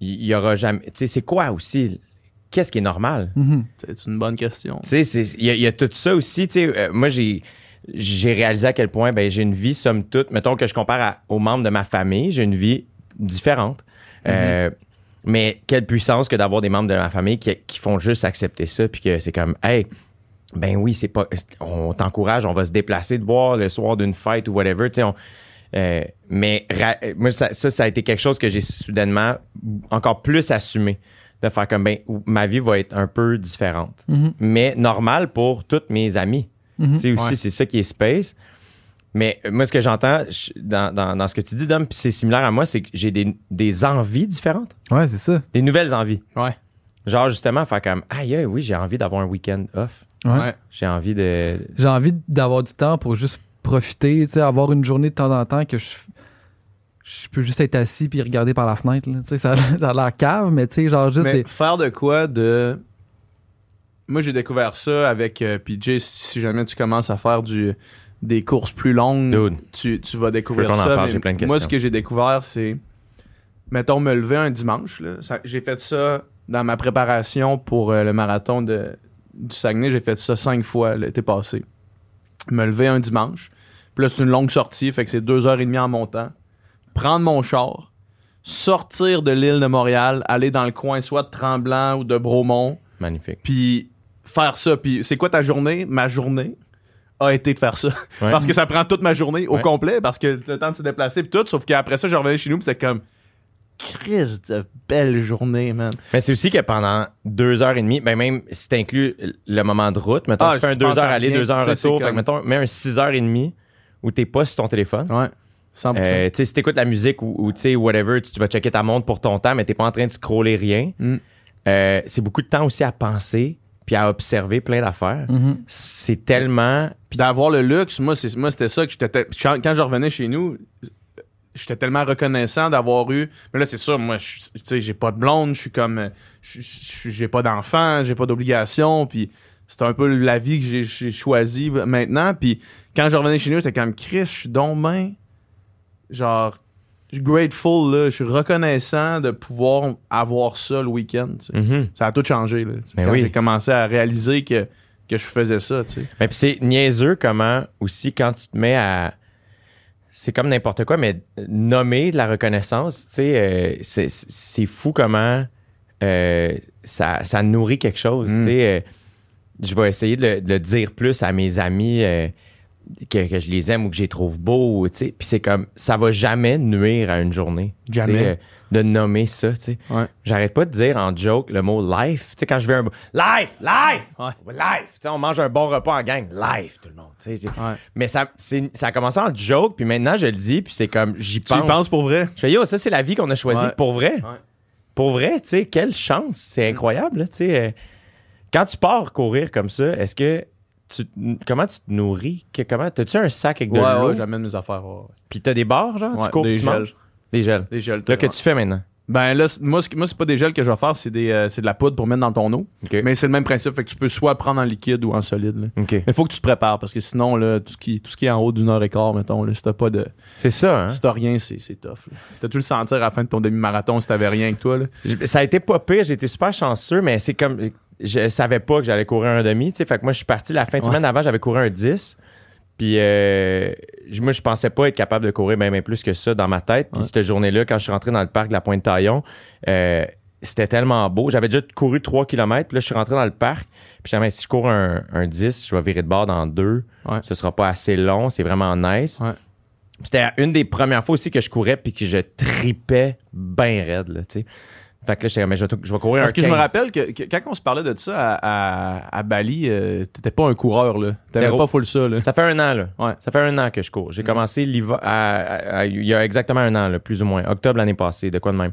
Speaker 1: il y, y aura jamais. Tu sais, c'est quoi aussi? Qu'est-ce qui est normal?
Speaker 3: mhm.
Speaker 2: C'est une bonne question.
Speaker 1: Tu sais, il y, a- il y a tout ça aussi. Tu sais, euh, moi, j'ai, j'ai réalisé à quel point ben, j'ai une vie, somme toute, mettons que je compare à- aux membres de ma famille, j'ai une vie différente. Euh, mais quelle puissance que d'avoir des membres de ma famille qui, qui font juste accepter ça, puis que c'est comme, hey, ben oui, c'est pas, on t'encourage, on va se déplacer de voir le soir d'une fête ou whatever, tu sais, euh, mais ra- moi, ça, ça, ça a été quelque chose que j'ai soudainement encore plus assumé. De faire comme, ben, ma vie va être un peu différente.
Speaker 3: Mhm.
Speaker 1: Mais normal pour tous mes amis. Tu sais, aussi,
Speaker 2: Ouais.
Speaker 1: c'est ça qui est space. Mais euh, moi, ce que j'entends je- dans, dans- dans ce que tu dis, Dom, puis c'est similaire à moi, c'est que j'ai des, des envies différentes.
Speaker 3: Ouais, c'est ça.
Speaker 1: Des nouvelles envies.
Speaker 2: Ouais.
Speaker 1: Genre, justement, faire comme, aïe, aïe, oui, j'ai envie d'avoir un week-end off.
Speaker 3: Ouais.
Speaker 1: J'ai envie de.
Speaker 3: J'ai envie d'avoir du temps pour juste profiter, tu sais, avoir une journée de temps en temps que je, je peux juste être assis puis regarder par la fenêtre. là. Tu sais, ça a l'air- ça a l'air cave, mais tu sais, genre juste.
Speaker 2: Mais
Speaker 3: des-
Speaker 2: faire de quoi de. Moi, j'ai découvert ça avec euh, PJ. Si jamais tu commences à faire du, des courses plus longues,
Speaker 1: Dude.
Speaker 2: tu, tu vas découvrir ça.
Speaker 1: parle,
Speaker 2: mais
Speaker 1: j'ai plein de
Speaker 2: Moi, ce que j'ai découvert, c'est. Mettons, me lever un dimanche. J'ai fait ça dans ma préparation pour euh, le marathon de, du Saguenay. J'ai fait ça cinq fois l'été passé. Me lever un dimanche. Puis là, c'est une longue sortie, fait que c'est deux heures et demie en montant. Prendre mon char, sortir de l'île de Montréal, aller dans le coin soit de Tremblant ou de Bromont,
Speaker 1: Magnifique.
Speaker 2: puis faire ça. Puis c'est quoi ta journée? Ma journée a été de faire ça.
Speaker 1: Ouais.
Speaker 2: Parce que ça prend toute ma journée au
Speaker 1: Ouais.
Speaker 2: complet, parce que le temps de se déplacer, puis tout. Sauf qu'après ça, je revenais chez nous, puis c'était comme. Crise de belle journée, man.
Speaker 1: Mais c'est aussi que pendant deux heures et demie, ben même si t'inclus le moment de route, mettons,
Speaker 2: Ah,
Speaker 1: tu fais un deux heures aller,
Speaker 2: rien.
Speaker 1: deux heures
Speaker 2: c'est
Speaker 1: retour. Fait que
Speaker 2: comme-
Speaker 1: mettons, mets un six heures et demie où t'es pas sur ton téléphone.
Speaker 2: Ouais. 100%.
Speaker 1: Euh, tu sais, si t'écoutes la musique ou, ou tu sais, whatever, tu, tu vas checker ta montre pour ton temps, mais t'es pas en train de scroller rien.
Speaker 2: Mm.
Speaker 1: Euh, c'est beaucoup de temps aussi à penser puis à observer plein d'affaires.
Speaker 3: Mhm.
Speaker 1: C'est tellement.
Speaker 2: Puis d'avoir le luxe, moi, c'est, moi c'était ça que j'étais. Quand je revenais chez nous, j'étais tellement reconnaissant d'avoir eu. Mais là, c'est sûr, moi, je- tu sais, j'ai pas de blonde, je suis comme. J'ai pas d'enfant, j'ai pas d'obligation, puis c'est un peu la vie que j'ai, choisie maintenant. Puis quand je revenais chez nous, c'était comme Chris, je suis donc ben, genre, grateful, là, je suis reconnaissant de pouvoir avoir ça le week-end. tu sais.
Speaker 1: Mhm.
Speaker 2: Ça a tout changé, là. tu sais,
Speaker 1: Mais
Speaker 2: quand
Speaker 1: oui.
Speaker 2: j'ai commencé à réaliser que, que je faisais ça, tu sais.
Speaker 1: Mais puis c'est niaiseux comment aussi quand tu te mets à. C'est comme n'importe quoi, mais nommer de la reconnaissance, euh, c'est- c'est fou comment euh, ça, ça nourrit quelque chose.
Speaker 2: Mm.
Speaker 1: Tu sais, euh, je vais essayer de le, de le dire plus à mes amis que, que je les aime ou que je les trouve beaux. tu sais. Puis c'est comme, ça va jamais nuire à une journée.
Speaker 2: Jamais.
Speaker 1: Tu euh, de nommer ça, tu sais.
Speaker 2: Ouais.
Speaker 1: J'arrête pas de dire en joke le mot life. Tu sais, quand je vais un. Life! Life!
Speaker 2: Ouais.
Speaker 1: Life! Tu sais, on mange un bon repas en gang. Life, tout le monde. tu sais.
Speaker 2: Ouais.
Speaker 1: Mais ça, ça a commencé en joke, puis maintenant, je le dis, puis c'est comme, j'y
Speaker 2: Tu y
Speaker 1: pense.
Speaker 2: penses pour vrai?
Speaker 1: Je fais, yo, ça, c'est la vie qu'on a choisie pour vrai. Pour vrai, tu sais, quelle chance. C'est incroyable, tu sais. euh, Quand tu pars courir comme ça, est-ce que. Tu, comment tu te nourris? Que- comment, t'as-tu un sac avec de
Speaker 2: Ouais,
Speaker 1: l'eau?
Speaker 2: ouais, j'amène mes affaires. ouais,
Speaker 1: puis t'as des barres, genre?
Speaker 2: Ouais,
Speaker 1: tu cours,
Speaker 2: des
Speaker 1: tu manges?
Speaker 2: gels.
Speaker 1: Des gels.
Speaker 2: Des gels.
Speaker 1: Là, que tu fais maintenant?
Speaker 2: Ben là, moi, ce- moi c'est pas des gels que je vais faire, c'est des, euh, c'est de la poudre pour mettre dans ton eau. Mais c'est le même principe, fait que tu peux soit prendre en liquide ou en solide. là. Mais il faut que tu te prépares parce que sinon, là, tout, ce qui, tout ce qui est en haut d'une heure et quart, mettons, là, si t'as pas de.
Speaker 1: C'est ça, hein?
Speaker 2: Si t'as rien, c'est, c'est tough. là. T'as dû le sentir à la fin de ton demi-marathon si t'avais rien avec toi. Là.
Speaker 1: Ça a été pas pire, j'ai été super chanceux, mais c'est comme. Je savais pas que j'allais courir un demi. Fait que moi, je suis parti la fin de
Speaker 2: Ouais.
Speaker 1: semaine avant, j'avais couru un 10. Puis euh, moi, je pensais pas être capable de courir même plus que ça dans ma tête. Puis
Speaker 2: Ouais.
Speaker 1: cette journée-là, quand je suis rentré dans le parc de la Pointe-Taillon, euh, c'était tellement beau. J'avais déjà couru 3 km, puis là, je suis rentré dans le parc. Puis je me si je cours un, un 10, je vais virer de bord dans deux.
Speaker 2: Ouais.
Speaker 1: Ce sera pas assez long, c'est vraiment nice.
Speaker 2: Ouais.
Speaker 1: C'était une des premières fois aussi que je courais puis que je tripais bien raide, là. Fait que là, j'étais comme, mais je vais, je vais courir
Speaker 2: Parce
Speaker 1: un
Speaker 2: que je me
Speaker 1: 15.
Speaker 2: rappelle que, que quand on se parlait de ça à, à, à Bali, euh, t'étais pas un coureur. là. T'avais pas full ça. Là.
Speaker 1: Ça fait un an, là.
Speaker 2: Ouais.
Speaker 1: Ça fait un an que je cours. J'ai
Speaker 2: Mm.
Speaker 1: commencé l'hiver, il y a exactement un an, là, plus ou moins. Octobre l'année passée, de quoi de même.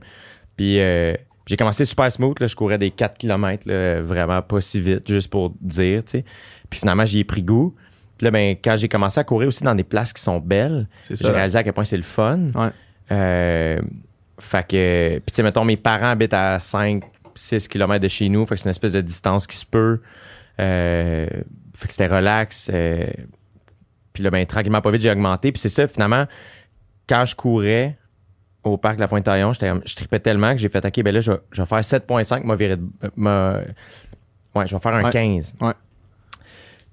Speaker 1: Puis euh, j'ai commencé super smooth, là. Je courais des 4 km, là, vraiment pas si vite, juste pour dire, tu sais. Puis finalement, j'y ai pris goût. Puis là, ben, quand j'ai commencé à courir aussi dans des places qui sont belles, j'ai réalisé à quel point c'est le fun.
Speaker 2: Ouais.
Speaker 1: Euh, fait que, puis tu sais, mettons, mes parents habitent à 5, 6 km de chez nous. Fait que c'est une espèce de distance qui se peut. Euh, fait que c'était relax. euh, puis là, ben, tranquillement, pas vite, j'ai augmenté. Puis c'est ça, finalement, quand je courais au parc de la Pointe-Taillon, je tripais tellement que j'ai fait, OK, ben là, je vais, je vais faire 7,5, m'a viré de- m'a- Ouais, je vais faire un
Speaker 2: Ouais.
Speaker 1: 15.
Speaker 2: Ouais.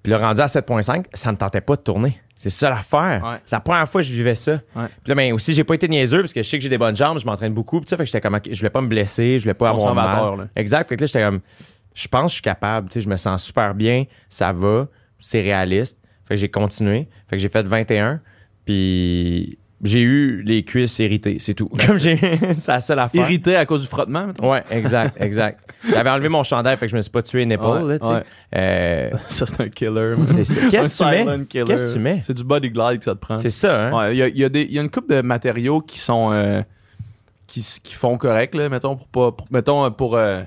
Speaker 1: Puis là, rendu à 7,5, ça me tentait pas de tourner. C'est ça l'affaire.
Speaker 2: Ouais.
Speaker 1: C'est la première fois que je vivais ça.
Speaker 2: Ouais.
Speaker 1: Puis là, ben, aussi, j'ai pas été niaiseux parce que je sais que j'ai des bonnes jambes, je m'entraîne beaucoup. Puis ça, fait que j'étais comme, je voulais pas me blesser, je voulais pas avoir mal.
Speaker 2: là.
Speaker 1: Exact. Fait que là, j'étais comme, je pense que je suis capable. Tu sais, je me sens super bien, ça va, c'est réaliste. Fait que j'ai continué. Fait que j'ai fait 21. Puis j'ai eu les cuisses irritées, c'est tout. Comme j'ai, c'est la seule affaire.
Speaker 2: Irrité à cause du frottement, mettons?
Speaker 1: Ouais, exact, exact. J'avais enlevé mon chandail, fait que je me suis pas tué une épaule,
Speaker 2: Ouais,
Speaker 1: là, tu sais.
Speaker 2: ouais.
Speaker 1: Euh,
Speaker 2: Ça, c'est un killer.
Speaker 1: c'est ça. Qu'est-ce que tu mets?
Speaker 2: killer.
Speaker 1: Qu'est-ce que tu mets?
Speaker 2: C'est du body glide que ça te prend.
Speaker 1: C'est ça, hein?
Speaker 2: Ouais, il y a, y a des- il y a une couple de matériaux qui sont euh, qui, font correct là, mettons pour pas pour- mettons euh, pour euh,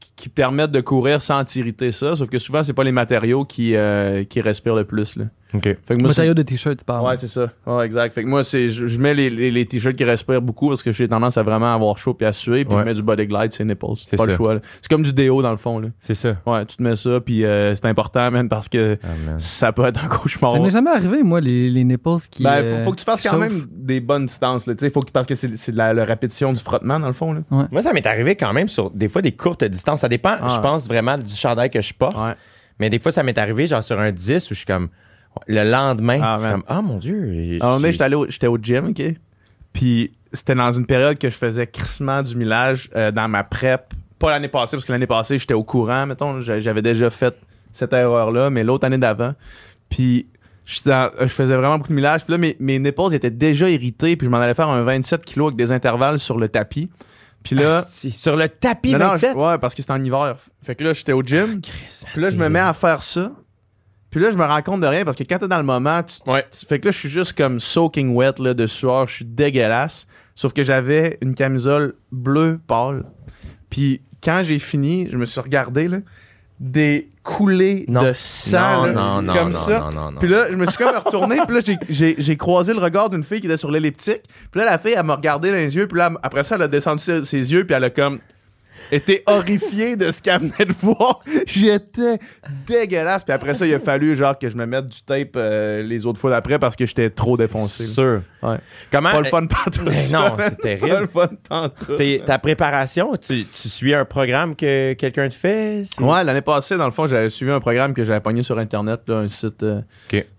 Speaker 2: qui, qui permettent de courir sans t'irriter ça, sauf que souvent c'est pas les matériaux qui euh, qui respirent le plus là.
Speaker 1: OK.
Speaker 2: Fait que moi c'est-
Speaker 3: Matériau de t-shirt, tu parles.
Speaker 2: Ouais, c'est ça. Ouais, exact. Fait que moi, c'est, je, je mets les, les, les t-shirts qui respirent beaucoup parce que j'ai tendance à vraiment avoir chaud puis à suer. Puis
Speaker 1: Ouais.
Speaker 2: je mets du body glide, c'est nipples. C'est pas le
Speaker 1: ça.
Speaker 2: choix. là. C'est comme du déo dans le fond. Là.
Speaker 1: C'est ça.
Speaker 2: Ouais, tu te mets ça, puis euh, c'est important, même, parce que
Speaker 1: Ah, man.
Speaker 2: ça peut être un cauchemar.
Speaker 3: Ça m'est jamais arrivé, moi, les, les nipples qui.
Speaker 2: Ben,
Speaker 3: euh,
Speaker 2: faut, faut que tu fasses quand même des bonnes distances. Là, tu sais, faut que, parce que c'est, c'est de la, la répétition du frottement, dans le fond. Là.
Speaker 1: Moi, ça m'est arrivé quand même sur des fois des courtes distances. Ça dépend,
Speaker 2: Ah.
Speaker 1: je pense, vraiment du chandail que je porte.
Speaker 2: Ouais.
Speaker 1: Mais des fois, ça m'est arrivé genre sur un 10 où je suis comme. Le lendemain,
Speaker 2: Ah, man.
Speaker 1: comme, ah mon Dieu.
Speaker 2: À un moment donné,
Speaker 1: j'ai-
Speaker 2: j'étais, allé au, j'étais au gym, OK? Puis c'était dans une période que je faisais crissement du millage euh, dans ma prep. Pas l'année passée, parce que l'année passée, j'étais au courant, mettons. j'a- J'avais déjà fait cette erreur-là, mais l'autre année d'avant. Puis dans- je faisais vraiment beaucoup de millage. Puis là, mes, mes étaient déjà irrités. Puis je m'en allais faire un 27 kg avec des intervalles sur le tapis. Puis là...
Speaker 1: Asti, sur le tapis
Speaker 2: Non, non,
Speaker 1: 27.
Speaker 2: je- ouais, parce que c'était en hiver. Fait que là, j'étais au gym. Puis là, je me mets à faire ça. Puis là, je me rends compte de rien parce que quand t'es dans le moment, tu,
Speaker 1: Ouais.
Speaker 2: tu- Fait que là, je suis juste comme soaking wet là, de sueur. Je suis dégueulasse. Sauf que j'avais une camisole bleue pâle. Puis quand j'ai fini, je me suis regardé, là, des coulées
Speaker 1: Non.
Speaker 2: de sang,
Speaker 1: Non,
Speaker 2: là,
Speaker 1: non, non,
Speaker 2: comme
Speaker 1: non,
Speaker 2: ça.
Speaker 1: non, non, non.
Speaker 2: Puis là, je me suis comme retourné, puis là, j'ai- j'ai- j'ai croisé le regard d'une fille qui était sur l'elliptique. Puis là, la fille, elle m'a regardé dans les yeux, puis là, après ça, elle a descendu ses, ses yeux, puis elle a comme été horrifiée de ce qu'elle venait de voir. J'étais dégueulasse. Puis après ça, il a fallu genre que je me mette du tape euh, les autres fois d'après parce que j'étais trop défoncé.
Speaker 1: sûr.
Speaker 2: Ouais.
Speaker 1: Comment.
Speaker 2: Pas le fun pantoute.
Speaker 1: Mais non, c'est terrible.
Speaker 2: Pas le fun pantoute.
Speaker 1: Ta préparation, tu, tu suis un programme que quelqu'un te fait?
Speaker 2: Ouais, l'année passée, dans le fond, j'avais suivi un programme que j'avais pogné sur Internet, là, un site euh,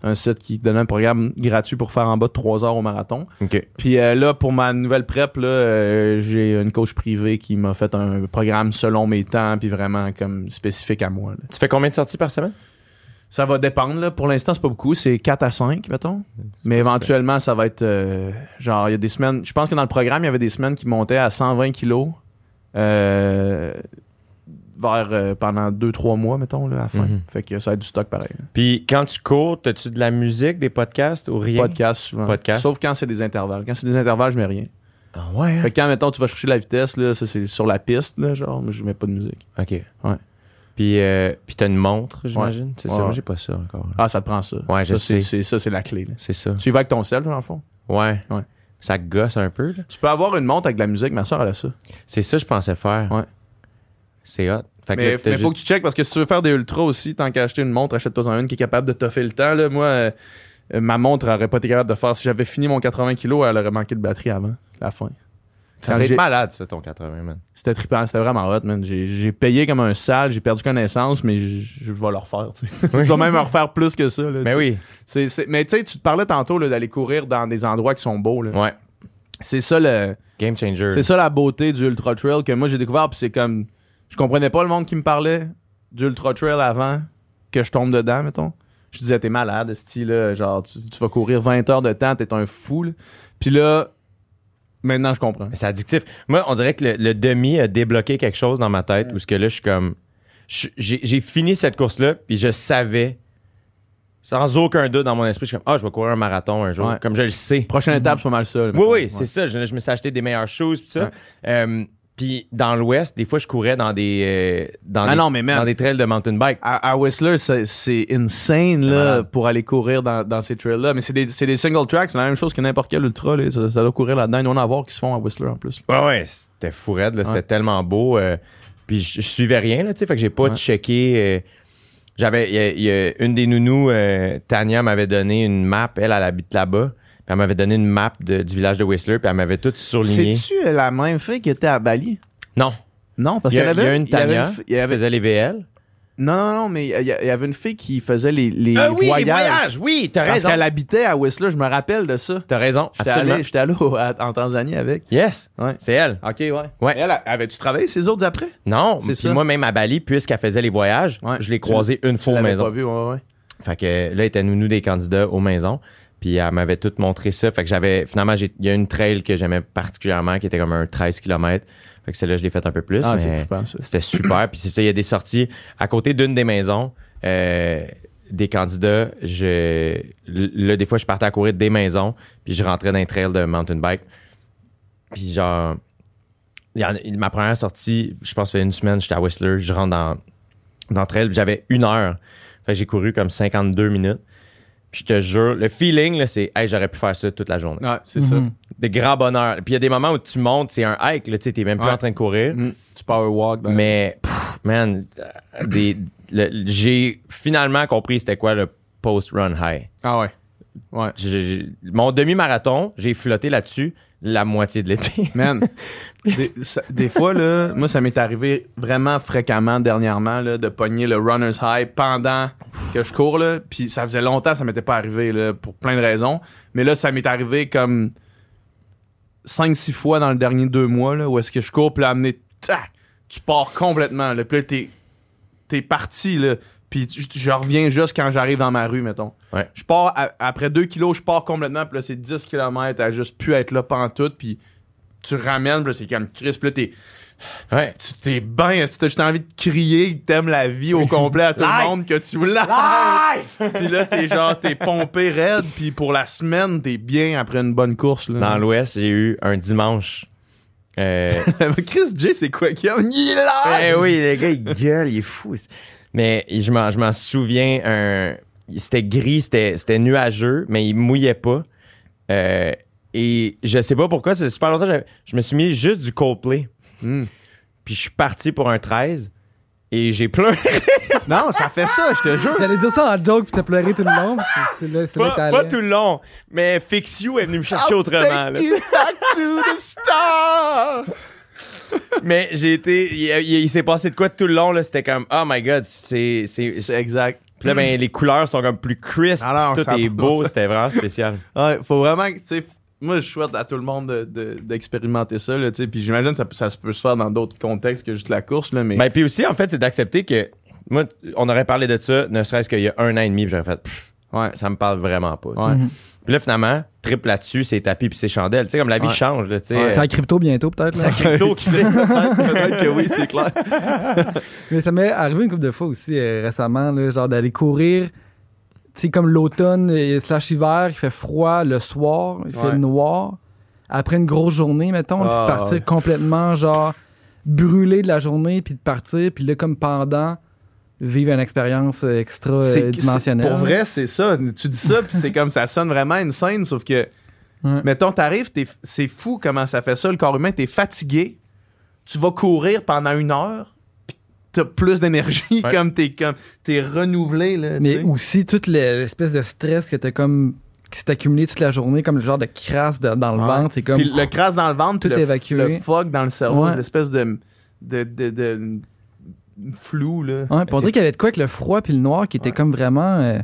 Speaker 2: un site qui donnait un programme gratuit pour faire en bas de 3 heures au marathon.
Speaker 1: OK.
Speaker 2: Puis euh, là, pour ma nouvelle prep, j'ai une coach privée qui m'a fait un programme selon mes temps, puis vraiment comme spécifique à moi. là.
Speaker 1: Tu fais combien de sorties par semaine?
Speaker 2: Ça va dépendre. Là. Pour l'instant, c'est pas beaucoup. C'est 4 à 5, mettons. Mais éventuellement, ça va être. euh, genre, il y a des semaines. Je pense que dans le programme, il y avait des semaines qui montaient à 120 kilos. euh, vers euh, pendant 2-3 mois, mettons, là, à la fin.
Speaker 1: Mhm.
Speaker 2: Fait que ça va être du stock pareil. là.
Speaker 1: Puis quand tu cours, as-tu de la musique, des podcasts ou rien?
Speaker 2: Podcast souvent.
Speaker 1: Podcast.
Speaker 2: Sauf quand c'est des intervalles. Quand c'est des intervalles, je mets rien.
Speaker 1: Ah ouais, hein?
Speaker 2: Fait que quand, mettons, tu vas chercher la vitesse, là, ça c'est sur la piste, là, genre, mais je mets pas de musique.
Speaker 1: OK.
Speaker 2: Ouais.
Speaker 1: Puis, euh, puis t'as une montre, j'imagine? C'est
Speaker 2: Ouais,
Speaker 1: ça? Moi,
Speaker 2: ouais.
Speaker 1: j'ai pas ça encore.
Speaker 2: Ah, ça te prend ça.
Speaker 1: Ouais, je
Speaker 2: ça, c'est-
Speaker 1: sais.
Speaker 2: c'est- Ça, c'est la clé. là.
Speaker 1: C'est ça.
Speaker 2: Tu y vas avec ton sel, dans le fond?
Speaker 1: Ouais.
Speaker 2: Ouais.
Speaker 1: Ça gosse un peu, là.
Speaker 2: Tu peux avoir une montre avec de la musique, ma soeur, elle a ça.
Speaker 1: C'est ça que je pensais faire.
Speaker 2: Ouais.
Speaker 1: C'est hot. Fait que
Speaker 2: Mais,
Speaker 1: là,
Speaker 2: faut que tu checkes parce que si tu veux faire des ultras aussi, tant qu'à acheter une montre, achète-toi une qui est capable de toffer le temps. Là. Moi, euh, ma montre aurait pas été capable de faire. Si j'avais fini mon 80 kg, elle aurait manqué de batterie avant la fin.
Speaker 1: Ça
Speaker 2: j'ai-
Speaker 1: malade, ça, ton 80, man.
Speaker 2: C'était trippant, c'était vraiment hot, man. J'ai, payé comme un sale, j'ai perdu connaissance, mais je, vais le refaire. tu sais. je vais même en refaire plus que ça. là,
Speaker 1: Mais oui.
Speaker 2: C'est- c'est- mais tu sais, tu te parlais tantôt d'aller courir dans des endroits qui sont beaux. là.
Speaker 1: Ouais.
Speaker 2: C'est ça le.
Speaker 1: Game changer.
Speaker 2: C'est ça la beauté du Ultra Trail que moi j'ai découvert, puis c'est comme. Je comprenais pas le monde qui me parlait du Ultra Trail avant que je tombe dedans, mettons. Je disais, t'es malade, style, genre, tu, tu vas courir 20 heures de temps, t'es un fou. là. Puis là, maintenant je comprends.
Speaker 1: C'est addictif. Moi, on dirait que le, le demi a débloqué quelque chose dans ma tête où ce que là, je suis comme. J'ai fini cette course-là, puis je savais, sans aucun doute dans mon esprit, je suis comme, ah, je vais courir un marathon un jour.
Speaker 2: Ouais.
Speaker 1: Comme je le sais.
Speaker 2: Prochaine étape, c'est pas mal ça.
Speaker 1: Oui, oui,
Speaker 2: Ouais.
Speaker 1: c'est ça. Je, je me suis acheté des meilleures choses, puis ça.
Speaker 2: Ouais.
Speaker 1: Euh, puis dans l'Ouest, des fois, je courais dans des, euh, dans
Speaker 2: Ah
Speaker 1: des,
Speaker 2: non, mais man.
Speaker 1: dans des trails de mountain bike.
Speaker 2: À, à Whistler, c'est, insane là,
Speaker 1: malade.
Speaker 2: pour aller courir dans, dans ces trails-là. Mais c'est des, des single tracks, c'est la même chose que n'importe quel ultra. là. Ça, ça doit courir là-dedans. Il doit en avoir qui se font à Whistler en plus.
Speaker 1: Ouais, ouais, c'était fou raide, là, c'était tellement beau. euh, puis je, je suivais rien, là, tu sais, fait que j'ai pas
Speaker 2: Ouais.
Speaker 1: checké. euh, j'avais, une des nounous, Tania, m'avait donné une map, elle, elle habite là-bas. Elle m'avait donné une map de- du village de Whistler, puis elle m'avait tout surligné.
Speaker 2: C'est-tu la même fille qui était à Bali?
Speaker 1: Non,
Speaker 2: Non, parce qu'il y avait
Speaker 1: il y a une
Speaker 2: il y avait
Speaker 1: Tania qui faisait les VL.
Speaker 2: Non, non, non, mais il y, avait une fille qui faisait les, les
Speaker 1: Ah oui,
Speaker 2: voyages.
Speaker 1: les voyages, oui, t'as
Speaker 2: Parce
Speaker 1: raison.
Speaker 2: qu'elle habitait à Whistler, je me rappelle de ça.
Speaker 1: T'as raison,
Speaker 2: J'étais allé, j'étais allé au- à- en Tanzanie avec.
Speaker 1: Yes,
Speaker 2: Ouais.
Speaker 1: c'est elle.
Speaker 2: OK, ouais.
Speaker 1: Ouais.
Speaker 2: Elle, avais-tu travaillé ces autres après?
Speaker 1: Non,
Speaker 2: C'est
Speaker 1: puis
Speaker 2: ça.
Speaker 1: moi, même à Bali, puisqu'elle faisait les voyages,
Speaker 2: Ouais.
Speaker 1: je l'ai croisée une fois aux maisons.
Speaker 2: pas vu, ouais, ouais.
Speaker 1: Fait que là, elle était nounou des candidats aux maisons. Puis elle m'avait tout montré ça. Fait que j'avais. Finalement, il y a une trail que j'aimais particulièrement qui était comme un 13 km. Fait que celle-là, je l'ai faite un peu plus.
Speaker 2: Ah, c'est
Speaker 1: mais
Speaker 2: trippant, ça.
Speaker 1: c'était super. Puis c'est ça, il y a des sorties à côté d'une des maisons. euh, des candidats, je, là, des fois, je partais à courir des maisons, puis je rentrais dans un trail de mountain bike. Puis genre, ma première sortie, je pense, ça fait une semaine, j'étais à Whistler, je rentre dans, dans le trail, puis j'avais une heure. Fait que j'ai couru comme 52 minutes. Puis je te jure, le feeling, là, c'est, hey, j'aurais pu faire ça toute la journée.
Speaker 2: Ouais, c'est ça.
Speaker 3: Mhm.
Speaker 1: De grand bonheur. Puis il y a des moments où tu montes, c'est un hike, là, tu sais, t'es même plus
Speaker 2: Ouais.
Speaker 1: en train de courir.
Speaker 2: Mm. Tu power walk. dans-
Speaker 1: Mais, pff, man, euh, des, le- j'ai finalement compris c'était quoi le post-run high.
Speaker 2: Ah ouais. Ouais.
Speaker 1: J'ai- j'ai- mon demi-marathon, j'ai flotté là-dessus la moitié de l'été.
Speaker 2: Man, des, fois, là, moi, ça m'est arrivé vraiment fréquemment dernièrement là, de pogner le runner's high pendant que je cours. Là, puis ça faisait longtemps ça m'était pas arrivé là, pour plein de raisons. Mais là, ça m'est arrivé comme 5-6 fois dans le dernier deux mois là, où est-ce que je cours, puis là, tac, tu pars complètement. Là, puis là, t'es, t'es parti. Là, puis je, je reviens juste quand j'arrive dans ma rue, mettons.
Speaker 1: Ouais.
Speaker 2: Je pars, à- après 2 kilos, je pars complètement, puis là, c'est 10 km à juste pu être là pantoute, puis tu ramènes, puis là, c'est comme Chris, puis là, t'es,
Speaker 1: Ouais.
Speaker 2: tu t'es bien, si t'as juste envie de crier t'aimes la vie au complet à tout
Speaker 1: Live!
Speaker 2: le monde, que tu live! puis là, t'es genre, t'es pompé raide, puis pour la semaine, t'es bien après une bonne course, là.
Speaker 1: Dans l'Ouest, j'ai eu un dimanche. Euh,
Speaker 2: Chris J, c'est quoi qu'il y a? Il est là!
Speaker 1: Eh oui, le gars, il gueule, il est fou. Mais je m'en, je m'en souviens, un, c'était gris, c'était, c'était nuageux, mais il mouillait pas. Euh, et je sais pas pourquoi, fait super longtemps, j'avais- je me suis mis juste du Coldplay.
Speaker 2: Hmm.
Speaker 1: Puis je suis parti pour un 13 et j'ai pleuré.
Speaker 2: Non, ça fait ça, je te jure.
Speaker 3: J'allais dire ça en joke puis t'as pleuré tout le long. C'est c'est là, c'est
Speaker 1: pas, tout le long, mais Fix You est venu me chercher autrement. là.
Speaker 2: Take you back to the star!
Speaker 1: Mais j'ai été. Il, il- il s'est passé de quoi tout le long, là? C'était comme, oh my god, c'est. c'est,
Speaker 2: C'est exact.
Speaker 1: Puis là, ben, les couleurs sont comme plus crisp.
Speaker 2: Alors,
Speaker 1: tout
Speaker 2: ça
Speaker 1: est beau,
Speaker 2: ça.
Speaker 1: c'était vraiment spécial.
Speaker 2: Ouais, faut vraiment que, tu sais, moi, je souhaite à tout le monde de- de- d'expérimenter ça, là, tu sais, puis j'imagine que ça, peut- ça se peut se faire dans d'autres contextes que juste la course, là, mais...
Speaker 1: Ben, puis aussi, en fait, c'est d'accepter que Moi, on aurait parlé de ça, ne serait-ce qu'il y a un an et demi, puis j'aurais fait, pff,
Speaker 2: Ouais.
Speaker 1: ça me parle vraiment pas.
Speaker 2: Ouais.
Speaker 1: Puis là, finalement, triple là-dessus, c'est tapis puis c'est chandelles. Tu sais, comme la vie
Speaker 2: Ouais.
Speaker 1: change, là, tu sais.
Speaker 2: Ouais.
Speaker 3: C'est la crypto bientôt, peut-être. là?
Speaker 1: Ça crypto, qui sait?
Speaker 2: Peut-être que oui, c'est clair.
Speaker 3: Mais ça m'est arrivé une couple de fois aussi euh, récemment, là, genre d'aller courir, tu sais, comme l'automne euh, slash hiver, il fait froid le soir, il fait noir. Après une grosse journée, mettons, puis
Speaker 2: Ah,
Speaker 3: de partir
Speaker 2: ouais.
Speaker 3: complètement, genre, brûlé de la journée, puis de partir, puis là, comme pendant, vivre une expérience extra dimensionnelle.
Speaker 2: Pour vrai, c'est ça. Tu dis ça, puis c'est comme ça sonne vraiment une scène, sauf que,
Speaker 3: Ouais.
Speaker 2: mettons, t'arrives, t'es- c'est fou comment ça fait ça, le corps humain. T'es fatigué, tu vas courir pendant une heure, puis t'as plus d'énergie,
Speaker 1: Ouais.
Speaker 2: comme t'es comme t'es renouvelé. Là,
Speaker 3: Mais aussi, toute le- l'espèce de stress que t'as comme. qui s'est accumulé toute la journée, comme le genre de crasse de- dans le
Speaker 2: Ouais.
Speaker 3: ventre. C'est comme.
Speaker 2: Puis le crasse dans le ventre,
Speaker 3: Tout
Speaker 2: le,
Speaker 3: évacué.
Speaker 2: le fog dans le cerveau,
Speaker 3: Ouais.
Speaker 2: l'espèce de, de, de, de- flou. Là.
Speaker 3: Ouais, on dirait qu'il y avait de quoi avec le froid puis le noir qui était
Speaker 2: Ouais.
Speaker 3: comme vraiment euh,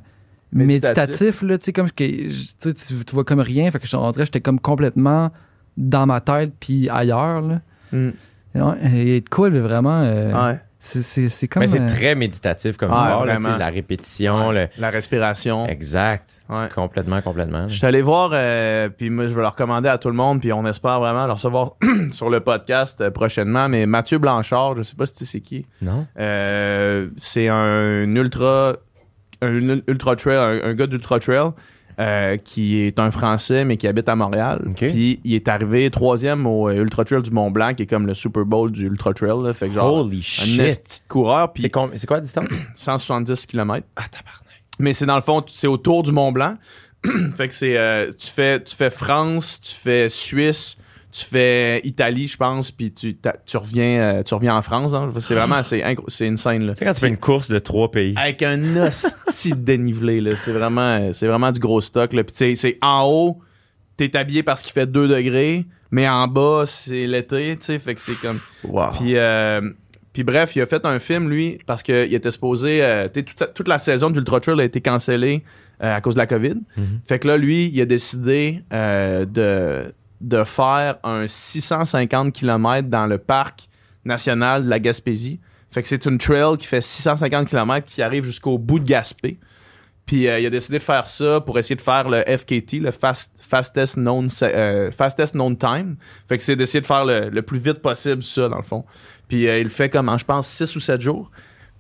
Speaker 2: Méditatif.
Speaker 3: méditatif, là, tu sais, comme que tu, tu, vois comme rien, fait que je rentrais, j'étais comme complètement dans ma tête puis ailleurs, là.
Speaker 2: Mm.
Speaker 3: Et ouais, Et de quoi, là, vraiment, euh,
Speaker 2: Ouais.
Speaker 3: C'est- comme...
Speaker 1: Mais c'est
Speaker 3: euh,
Speaker 1: très méditatif comme
Speaker 2: Ouais,
Speaker 1: sport, là, la répétition,
Speaker 2: Ouais. La respiration.
Speaker 1: exact.
Speaker 2: Ouais.
Speaker 1: Complètement, complètement.
Speaker 2: Je suis allé voir, euh, puis moi, je vais le recommander à tout le monde, puis on espère vraiment le recevoir sur le podcast euh, prochainement. Mais Mathieu Blanchard, je sais pas si tu sais c'est qui.
Speaker 1: Non?
Speaker 2: Euh, c'est un ultra, un ultra trail, un, un gars d'ultra trail euh, qui est un Français mais qui habite à Montréal.
Speaker 1: Ok.
Speaker 2: Puis il est arrivé troisième au euh, ultra trail du Mont Blanc, qui est comme le Super Bowl du ultra trail. là. Fait que genre
Speaker 1: Holy
Speaker 2: un
Speaker 1: shit!
Speaker 2: de coureur,
Speaker 1: c'est quoi la distance?
Speaker 2: 170 km.
Speaker 1: Ah, tabarnak.
Speaker 2: Mais c'est dans le fond, c'est autour du Mont Blanc. fait que c'est euh, tu fais tu fais France, tu fais Suisse, tu fais Italie, je pense, puis tu tu reviens euh, tu reviens en France. hein. C'est vraiment c'est une scène là.
Speaker 1: Tu sais, quand tu fais une course de trois pays.
Speaker 2: Avec un hostie de dénivelé là, c'est vraiment euh, c'est vraiment du gros stock là. Puis tu sais, c'est en haut, t'es habillé parce qu'il fait 2 degrés, mais en bas, c'est l'été, tu sais, fait que c'est comme
Speaker 1: Wow.
Speaker 2: puis, euh, puis bref, il a fait un film, lui, parce qu'il était supposé. euh, tu toute, toute la saison d'Ultra Trail a été cancellée à cause de la COVID.
Speaker 1: Mhm.
Speaker 2: Fait que là, lui, il a décidé de, de faire un 650 km dans le parc national de la Gaspésie. Fait c'est une trail qui fait 650 km qui arrive jusqu'au bout de Gaspé. Puis euh, il a décidé de faire ça pour essayer de faire le FKT, le euh, fastest known time. C'est d'essayer de faire le, plus vite possible ça, dans le fond. Puis euh, il fait comme, en, je pense, 6 ou 7 jours.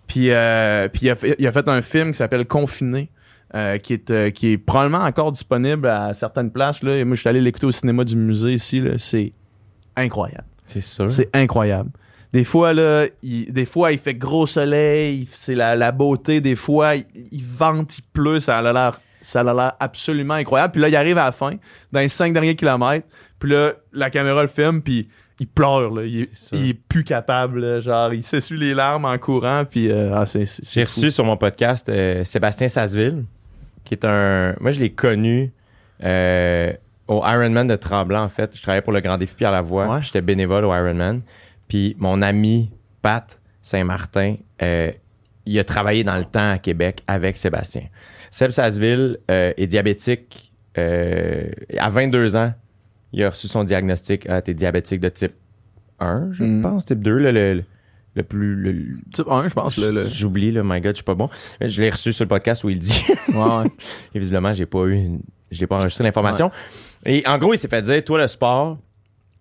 Speaker 2: Puis, il a fait un film qui s'appelle Confiné, euh, qui, est, euh, qui est probablement encore disponible à certaines places. Là. Et moi, je suis allé l'écouter au cinéma du musée ici. C'est incroyable.
Speaker 1: C'est sûr.
Speaker 2: C'est incroyable. Des fois, là, il, des fois, il fait gros soleil, c'est la, la beauté. Des fois, il, il vente, il pleut, ça a l'air ça a l'air absolument incroyable. Puis là, il arrive à la fin, dans les cinq derniers kilomètres. Puis là, la caméra le filme, puis il pleure. Là. Il, est, il plus capable. là. Genre, il s'essuie les larmes en courant. Puis euh, ah, c'est,
Speaker 1: J'ai reçu sur mon podcast euh, Sébastien Sasseville, qui est un. Moi, je l'ai connu euh, au Ironman de Tremblant, en fait. Je travaillais pour le Grand Défi Pierre Lavoie.
Speaker 2: Ouais.
Speaker 1: J'étais bénévole au Ironman. Puis mon ami Pat Saint-Martin, il a travaillé dans le temps à Québec avec Sébastien. Seb Sasseville est diabétique. à 22 ans, il a reçu son diagnostic. Ah, t'es diabétique de type 1, je
Speaker 2: Mm.
Speaker 1: pense, type 2, le, le, le plus. le-
Speaker 2: Type 1, je pense. Le, le-
Speaker 1: J'oublie, là, my God, je suis pas bon. Je l'ai reçu sur le podcast où il dit.
Speaker 2: Ouais, ouais.
Speaker 1: Et visiblement, j'ai pas eu. une- J'ai pas enregistré l'information. Et en gros, il s'est fait dire toi, le sport,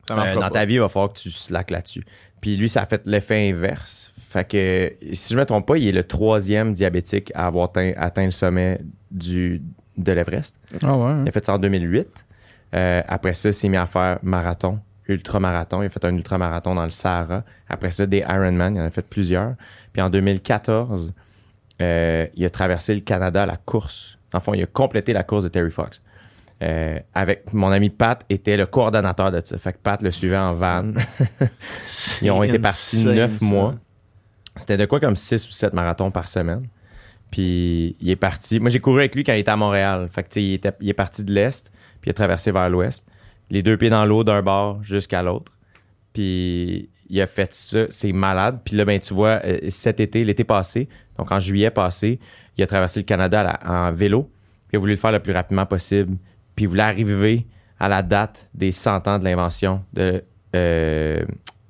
Speaker 2: Ça
Speaker 1: euh, dans
Speaker 2: pas.
Speaker 1: ta vie, il va falloir que tu slack là-dessus. Puis lui, ça a fait l'effet inverse. Fait que, si je me trompe pas, il est le troisième diabétique à avoir atteint, atteint le sommet du, de l'Everest.
Speaker 3: Ah ouais.
Speaker 1: Il a fait ça en 2008. Euh, après ça, il s'est mis à faire marathon, ultra-marathon. Il a fait un ultra-marathon dans le Sahara. Après ça, des Ironman. Il en a fait plusieurs. Puis en 2014, euh, il a traversé le Canada à la course. En fond, il a complété la course de Terry Fox. Euh, avec mon ami Pat était le coordonnateur de ça. Fait que Pat le suivait en van. Ils ont été partis neuf mois. C'était de quoi comme 6 ou 7 marathons par semaine. Puis il est parti. Moi, j'ai couru avec lui quand il était à Montréal. Fait que, était- il est parti de l'Est, puis il a traversé vers l'Ouest. Les deux pieds dans l'eau d'un bord jusqu'à l'autre. Puis il a fait ça. C'est malade. Puis là, ben, tu vois, euh, cet été, l'été passé, donc en juillet passé, il a traversé le Canada la- en vélo. Puis il a voulu le faire le plus rapidement possible. Puis il voulait arriver à la date des 100 ans de l'invention de euh,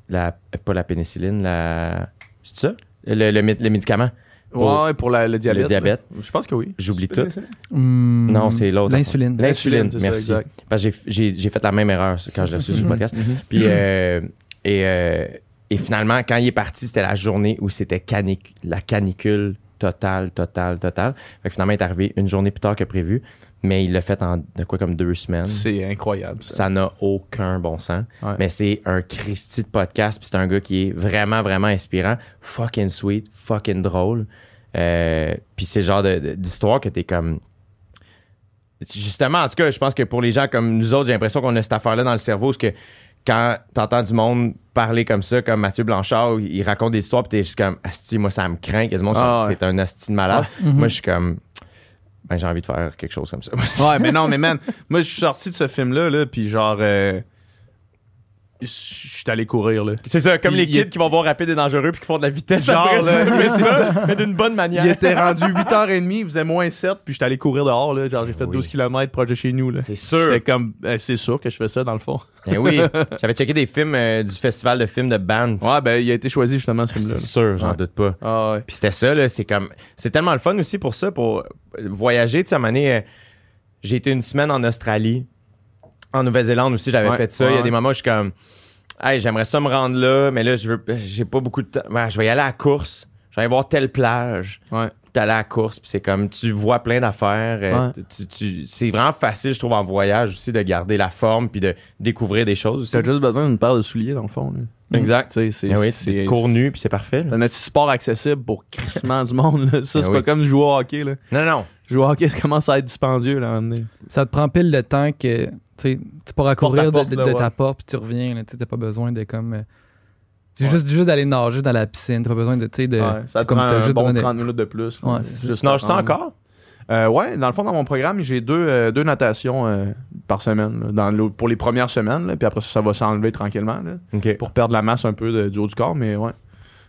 Speaker 1: la, pas la pénicilline, la. C'est ça? Le, le médicament. Pour
Speaker 2: ouais, pour la- le diabète.
Speaker 1: le diabète.
Speaker 2: là. Je pense que oui.
Speaker 1: J'oublie tout.
Speaker 3: Hmm,
Speaker 1: Non, c'est l'autre.
Speaker 3: L'insuline.
Speaker 1: L'insuline,
Speaker 2: ça,
Speaker 1: merci.
Speaker 2: exact.
Speaker 1: Parce que j'ai- fait la même erreur quand je l'ai reçu sur le
Speaker 3: Mhm.
Speaker 1: podcast. Puis, euh, et, euh, et finalement, quand il est parti, c'était la journée où c'était canic- la canicule totale, totale, totale. Fait que finalement, il est arrivé une journée plus tard que prévu, mais il l'a fait en de quoi comme deux semaines.
Speaker 2: C'est incroyable. Ça.
Speaker 1: Ça n'a aucun bon sens.
Speaker 2: Ouais.
Speaker 1: Mais c'est un Christy de podcast. Puis c'est un gars qui est vraiment, vraiment inspirant. Fucking sweet, fucking drôle. Euh, puis c'est le genre d'histoire que t'es comme. Justement, en tout cas, je pense que pour les gens comme nous autres, j'ai l'impression qu'on a cette affaire-là dans le cerveau. Parce que quand t'entends du monde parler comme ça, comme Mathieu Blanchard, il raconte des histoires, puis t'es juste comme, Asti, moi, ça me craint. Monde,
Speaker 2: Ah,
Speaker 1: t'es un asti de malade.
Speaker 3: Mhm.
Speaker 1: Moi, je suis comme, ben, j'ai envie de faire quelque chose comme ça.
Speaker 2: Ouais, mais non, mais man, moi, je suis sorti de ce film-là, là, puis genre, euh, je suis allé courir, là.
Speaker 1: C'est ça, comme
Speaker 2: Il-
Speaker 1: les kids qui vont voir rapide et dangereux puis qui font de la vitesse.
Speaker 2: Genre,
Speaker 1: après.
Speaker 2: là,
Speaker 1: mais ça, mais d'une bonne manière.
Speaker 2: Il était rendu 8h30, il faisait moins 7, puis j'étais allé courir dehors, là. Genre, j'ai fait
Speaker 1: Oui.
Speaker 2: 12 km proche de chez nous, là.
Speaker 1: C'est sûr.
Speaker 2: J'étais comme, euh, c'est sûr que je fais ça, dans le fond.
Speaker 1: Ben oui. J'avais checké des films euh, du festival de films de Banff.
Speaker 2: Ouais, ben, il a été choisi, justement, ce film-là.
Speaker 1: C'est sûr, j'en
Speaker 2: Ouais.
Speaker 1: doute pas.
Speaker 2: Ah, ouais.
Speaker 1: Puis c'était ça, là. C'est comme. C'est tellement le fun aussi pour ça, pour voyager. Tu sais, à un moment donné, euh, j'ai été une semaine en Australie. En Nouvelle-Zélande aussi, j'avais
Speaker 2: Ouais,
Speaker 1: fait ça. Il y a des moments où je suis comme. Hey, j'aimerais ça me rendre là, mais là, je veux. J'ai pas beaucoup de temps. Ouais, je vais y aller à la course. Je vais aller voir telle plage.
Speaker 2: Ouais.
Speaker 1: T'es allé à la course, puis c'est comme tu vois plein d'affaires. euh,
Speaker 2: Ouais.
Speaker 1: tu- tu- c'est vraiment facile, je trouve, en voyage aussi, de garder la forme puis de découvrir des choses aussi.
Speaker 2: T'as juste besoin d'une paire de souliers, dans le fond, là.
Speaker 1: Exact.
Speaker 2: Tu c'est.
Speaker 1: Oui,
Speaker 2: c'est
Speaker 1: c'est court nu, puis c'est parfait. là.
Speaker 2: C'est un petit sport accessible pour crissement du monde, là. Ça,
Speaker 1: Ah
Speaker 2: c'est
Speaker 1: oui.
Speaker 2: pas comme jouer au hockey, là.
Speaker 1: Non, non.
Speaker 2: Jouer au hockey, ça commence à être dispendieux, là, à un moment donné.
Speaker 3: Ça te prend pile le temps que tu pourras courir de,
Speaker 2: porte,
Speaker 3: de-
Speaker 2: là,
Speaker 3: de
Speaker 2: ouais.
Speaker 3: ta porte puis tu reviens. Tu T'as pas besoin de comme. euh, c'est
Speaker 2: Ouais.
Speaker 3: juste, juste d'aller nager dans la piscine. T'as pas besoin de. tu sais, de
Speaker 2: Ouais, ça te prend un
Speaker 3: juste
Speaker 2: bon
Speaker 3: besoin de-
Speaker 2: 30 minutes de plus.
Speaker 3: Ouais.
Speaker 2: Juste
Speaker 1: Tu nages ça encore?
Speaker 2: Euh, ouais, dans le fond, dans mon programme, j'ai deux, euh, deux natations euh, par semaine là, dans le- pour les premières semaines. là, puis après ça, ça va s'enlever tranquillement là, pour perdre la masse un peu de- du haut du corps. Mais ouais.